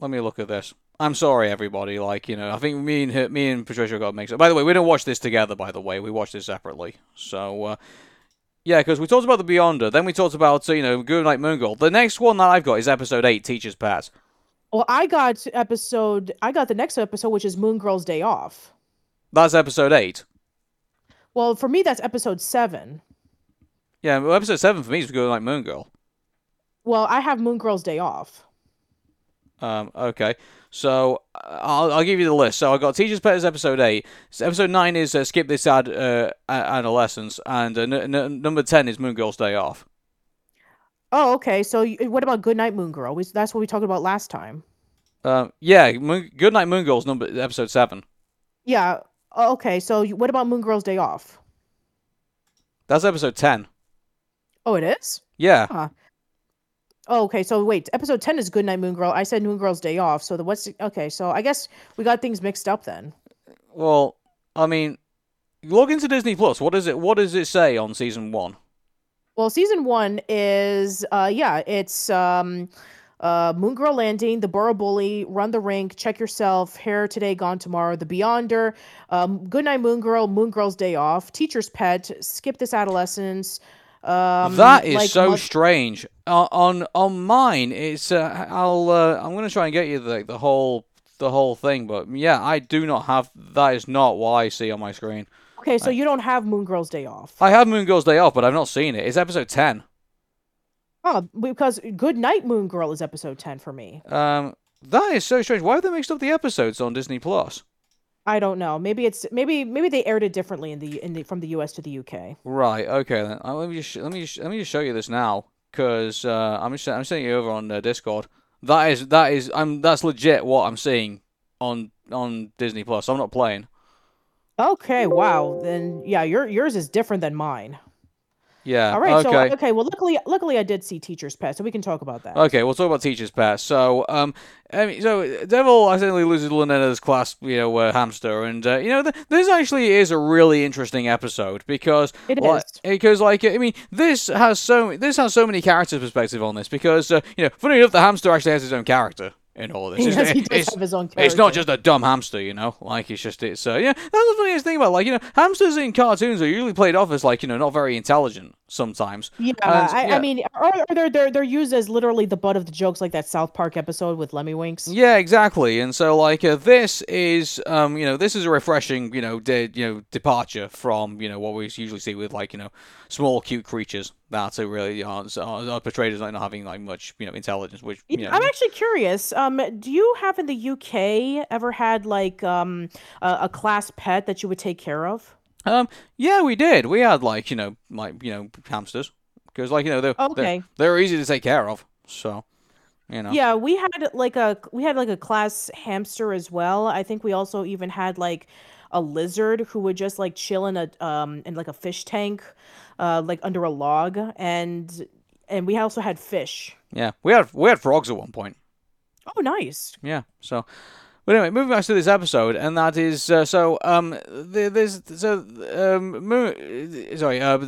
let me look at this. I'm sorry, everybody. Like, you know, I think me and her, me and Patricia got mixed up. By the way, we didn't watch this together. By the way, we watched this separately. So, uh, yeah, because we talked about the Beyonder, then we talked about you know Good Night Moon Girl. The next one that I've got is episode eight, Teacher's Pet. Well, I got episode. I got the next episode, which is Moon Girl's Day Off. That's episode eight. Well, for me, that's episode seven. Yeah, well, episode seven for me is Good Night Moon Girl. Well, I have Moon Girl's Day Off. Um, okay, so uh, I'll, I'll give you the list. So I got Teacher's Pet is episode eight. So episode nine is uh, Skip This Ad uh, A- Adolescence, and uh, n- n- number ten is Moon Girl's Day Off. Oh, okay. So y- what about Goodnight Moon Girl? We, that's what we talked about last time. Um, yeah, Moon, Good Night Moon Girl's number episode seven. Yeah. Oh, okay. So y- what about Moon Girl's Day Off? That's episode ten. Oh, it is. Yeah, Oh, okay. So wait, episode ten is Good Night Moon Girl. I said Moon Girl's Day Off. So the what's okay? So I guess we got things mixed up then. well, I mean, log into Disney Plus. What is it? What does it say on season one? Well, season one is uh yeah, it's um uh Moon Girl Landing, The Borough Bully, Run the Rink, Check Yourself, Hair Today Gone Tomorrow, The Beyonder, um Goodnight Moon Girl, Moon Girl's Day Off, Teacher's Pet, Skip This Adolescence. Um that is like so Mo- strange. Uh, on on mine, it's uh, I'll uh, I'm gonna try and get you the the whole the whole thing, but yeah, I do not have. That is not what I see on my screen. Okay, so you don't have Moon Girl's Day Off. I have Moon Girl's Day Off, but I've not seen it. It's episode ten. Oh, because Good Night Moon Girl is episode 10 for me. Um, that is so strange. Why have they mixed up the episodes on Disney Plus? I don't know. Maybe it's maybe maybe they aired it differently in the in the from the US to the UK. Right. Okay. Then uh, let me just let me just, let me just show you this now, because uh, I'm just I'm sending you over on uh, Discord. That is that is I'm that's legit what I'm seeing on on Disney Plus. I'm not playing. Okay, wow. Then yeah, your yours is different than mine. Yeah. All right, okay. so okay, well luckily luckily I did see Teacher's Pet, so we can talk about that. Okay, we'll talk about teachers' pet. So, um, I mean, so Devil accidentally loses Lunella's class, you know, uh, hamster, and uh, you know, th- this actually is a really interesting episode because It like, is. because like I mean, this has so this has so many character perspective on this because uh, you know, funny enough, the hamster actually has his own character in all this. Yes, It's- it's- have his own It's not just a dumb hamster, you know. Like it's just it's uh, yeah. That's the funniest thing about like you know, hamsters in cartoons are usually played off as like you know not very intelligent sometimes. Yeah, And, I, yeah. I mean, or, they're they're they're used as literally the butt of the jokes, like that South Park episode with Lemmiwinks. Yeah, exactly. And so, like, uh, this is, um, you know, this is a refreshing, you know, de- you know, departure from, you know, what we usually see with, like, you know, small, cute creatures that are really are, are portrayed as like not having like much, you know, intelligence. Which, you know, I'm actually curious. Um, do you have in the UK ever had like um a, a class pet that you would take care of? Um, yeah, we did. We had like, you know, like, you know, hamsters because, like, you know, they're Okay. they're, they're easy to take care of. So, you know, Yeah, we had like a we had like a class hamster as well. I think we also even had like a lizard who would just like chill in a um in like a fish tank, uh like under a log and and we also had fish. yeah, we had we had frogs at one point. Oh, nice. Yeah. So, but anyway, moving back to this episode, and that is uh, so um the, there's so um sorry uh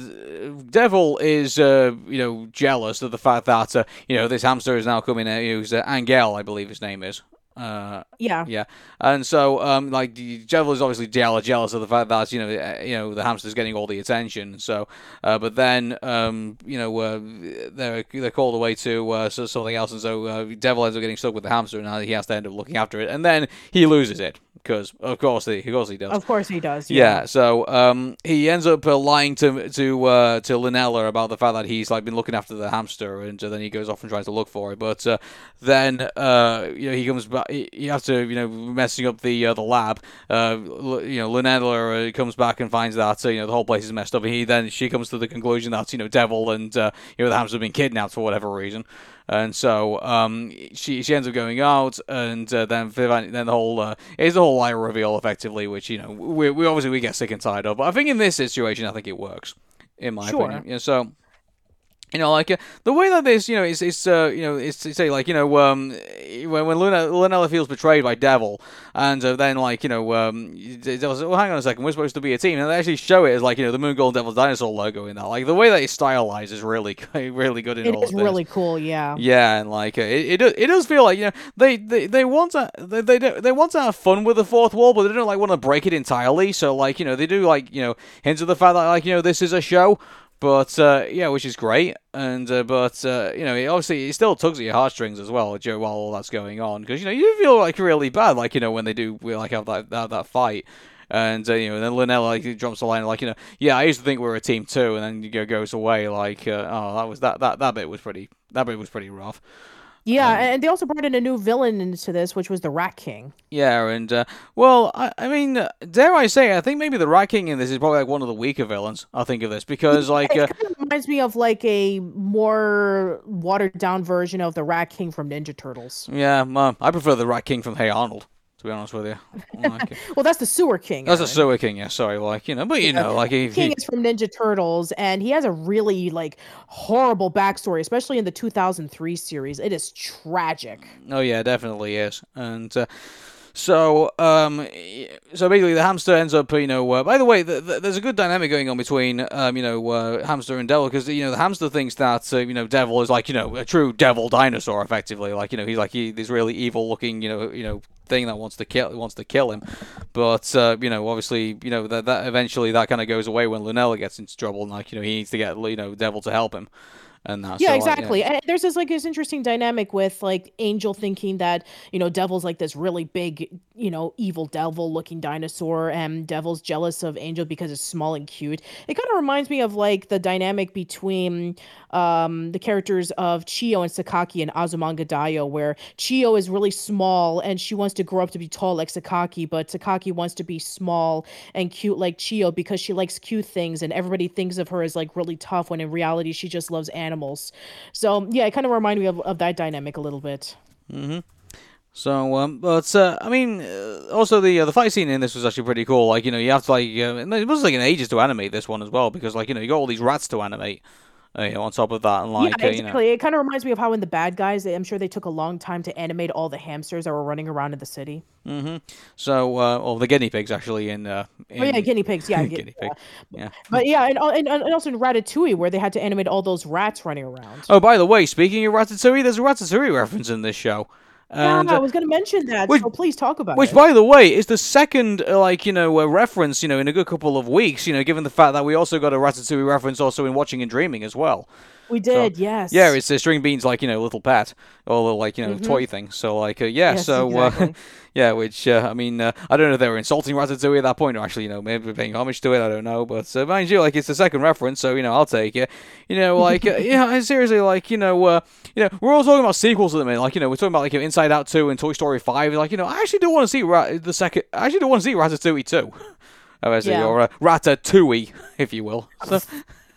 Devil is uh you know jealous of the fact that uh, you know this hamster is now coming out. Who's uh, Angel, I believe his name is. Uh, Yeah. yeah, and so um, like the Devil is obviously jealous, jealous of the fact that you know, uh, you know, the hamster's getting all the attention. So, uh, but then um, you know, uh, they're they're called away to uh, so- something else, and so uh, Devil ends up getting stuck with the hamster, and he has to end up looking after it, and then he loses it because, of course, he, of course he does. Of course he does. Yeah, so um, he ends up uh, lying to to uh, to Lunella about the fact that he's like been looking after the hamster, and uh, then he goes off and tries to look for it. But uh, then uh, you know he comes back. He, he after you know messing up the uh, the lab. Uh, you know Lunella uh, comes back and finds that uh, you know the whole place is messed up. And he then she comes to the conclusion that you know Devil and uh, you know the hamster have been kidnapped for whatever reason. And so um, she she ends up going out, and uh, then Vivan- then the whole uh, it's the whole lie reveal effectively, which you know we, we obviously we get sick and tired of. But I think in this situation, I think it works, in my Sure. opinion. Yeah, so you know, like uh, the way that this, you know, is it's uh, you know, it's to say like you know, um, when when Luna, Lunella feels betrayed by Devil, and uh, then like you know, um, Devil's well, hang on a second, we're supposed to be a team, and they actually show it as like you know the Moon Girl Devil's dinosaur logo in that. Like the way that it's stylized is really really good in It all is of this. really cool. Yeah. Yeah, and like uh, it, it, does, it does feel like you know they, they, they want to they, they do- they want to have fun with the fourth wall, but they don't like want to break it entirely. So like you know they do like you know hints of the fact that like you know this is a show, but uh, yeah, which is great. And uh, but uh, you know it obviously it still tugs at your heartstrings as well, Joe, while all that's going on because you know you feel like really bad, like you know when they do like have that that, that fight. And uh, you know, and then Linnell like drops the line like you know, yeah, I used to think we were a team too, and then you go goes away like, uh, oh, that was that that that bit was pretty that bit was pretty rough. Yeah, Um, and they also brought in a new villain into this, which was the Rat King. Yeah, and uh, well, I, I mean, uh, dare I say, I think maybe the Rat King in this is probably like one of the weaker villains. I think of this because like, It uh, kind of reminds me of like a more watered down version of the Rat King from Ninja Turtles. yeah, um, I prefer the Rat King from Hey Arnold. To be honest with you, like, Well, that's the Sewer King. that's Aaron. Sewer King. Yeah, sorry, like you know, but you know, like if King he, is from Ninja Turtles, and he has a really like horrible backstory, especially in the 2003 series. It is tragic. Oh yeah, definitely is. And uh, so, um, so basically, the hamster ends up, you know. Uh, by the way, th- th- there's a good dynamic going on between, um, you know, uh, hamster and devil because you know the hamster thinks that uh, you know devil is like you know a true devil dinosaur, effectively. Like you know he's like he, this really evil looking, you know, you know thing that wants to kill wants to kill him. But uh, you know, obviously, you know that that eventually that kind of goes away when Lunella gets into trouble, and like you know he needs to get you know devil to help him. And that, Yeah, so, like, you know- exactly. And there's this like this interesting dynamic with like Angel thinking that you know Devil's like this really big you know evil devil looking dinosaur, and Devil's jealous of Angel because it's small and cute. It kind of reminds me of like the dynamic between um the characters of Chiyo and Sakaki and Azumanga Daioh, where Chiyo is really small and she wants to grow up to be tall like Sakaki, but Sakaki wants to be small and cute like Chiyo because she likes cute things, and everybody thinks of her as like really tough when in reality she just loves animals. So yeah, it kind of reminded me of, of that dynamic a little bit. So, um, but uh, I mean, uh, also the uh, the fight scene in this was actually pretty cool. Like, you know, you have to like, uh, it was like an ages to animate this one as well because, like, you know, you got all these rats to animate. Uh, you know, on top of that, and like, yeah, uh, you know, exactly. It kind of reminds me of how in the Bad Guys, I'm sure they took a long time to animate all the hamsters that were running around in the city. so, uh, or the guinea pigs actually in, uh, in Oh yeah, guinea pigs. Yeah, guinea yeah. pig. Yeah. But yeah, and, and and also in Ratatouille, where they had to animate all those rats running around. Oh, by the way, speaking of Ratatouille, there's a Ratatouille reference in this show. And, yeah, I was going to mention that, which- so please talk about Which, it. by the way, is the second, uh, like, you know, uh, reference, you know, in a good couple of weeks, you know, given the fact that we also got a Ratatouille reference also in Watching and Dreaming as well. We did, yes. Yeah, it's uh, string beans like you know little pet or little like you know toy thing. So like uh, yeah, Mm-hmm. Yes, so exactly. uh, yeah, which uh, I mean uh, I don't know if they were insulting Ratatouille at that point or actually you know maybe paying homage to it. I don't know, but uh, mind you, like it's the second reference, so you know I'll take it. You know, like uh, yeah, seriously, like you know, uh, you know, we're all talking about sequels at the minute. Like you know, we're talking about like you know, Inside Out two and Toy Story five. Like you know, I actually do want to see Ra- the second. I actually do want to see Ratatouille two. Obviously, Yeah. or uh, Ratatouille, if you will. So,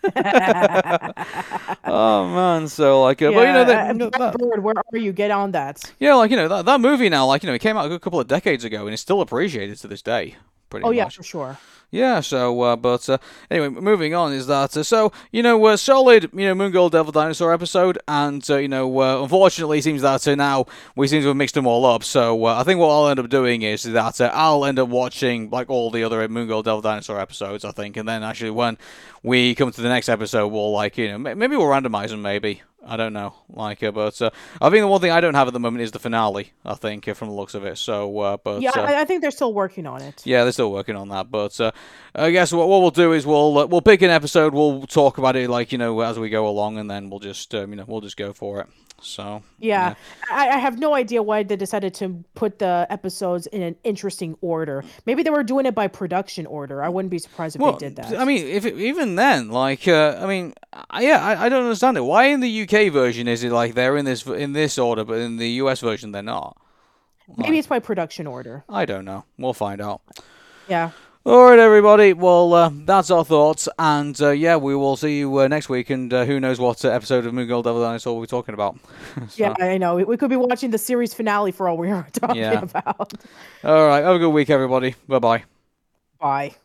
oh man, so like, uh, but you know, Yeah, that, that- Bird, where are you? Get on that. yeah, like you know that that movie now, like you know, it came out a good couple of decades ago and it's still appreciated to this day. Pretty Oh yeah, for sure. Yeah. So, uh, but uh, anyway, moving on is that uh, so you know, uh, solid you know Moon Girl Devil Dinosaur episode, and uh, you know, uh, unfortunately, it seems that uh, now we seem to have mixed them all up. So uh, I think what I'll end up doing is that uh, I'll end up watching like all the other Moon Girl Devil Dinosaur episodes, I think, and then actually when we come to the next episode, we'll like you know m- maybe we'll randomize them, maybe. I don't know, like, uh, but uh, I think the one thing I don't have at the moment is the finale. I think uh, from the looks of it. So, uh, but Yeah, I, I think they're still working on it. yeah, they're still working on that. But uh, I guess what, what we'll do is we'll uh, we'll pick an episode. We'll talk about it like you know as we go along, and then we'll just um, you know we'll just go for it. So Yeah, I, I have no idea why they decided to put the episodes in an interesting order. Maybe they were doing it by production order. I wouldn't be surprised if Well, they did that. I mean, if it, even then, like, uh, I mean, I, yeah, I, I don't understand it. Why in the UK version is it like they're in this in this order, but in the US version they're not? Maybe it's by production order. I don't know. We'll find out. Yeah. All right, everybody. Well, uh, that's our thoughts, and uh, yeah, we will see you uh, next week. And uh, who knows what uh, episode of Moon Girl Devil Dinosaur we'll be talking about? So, Yeah, I know. We- could be watching the series finale for all we are talking Yeah. about. All right. Have a good week, everybody. Bye bye. Bye.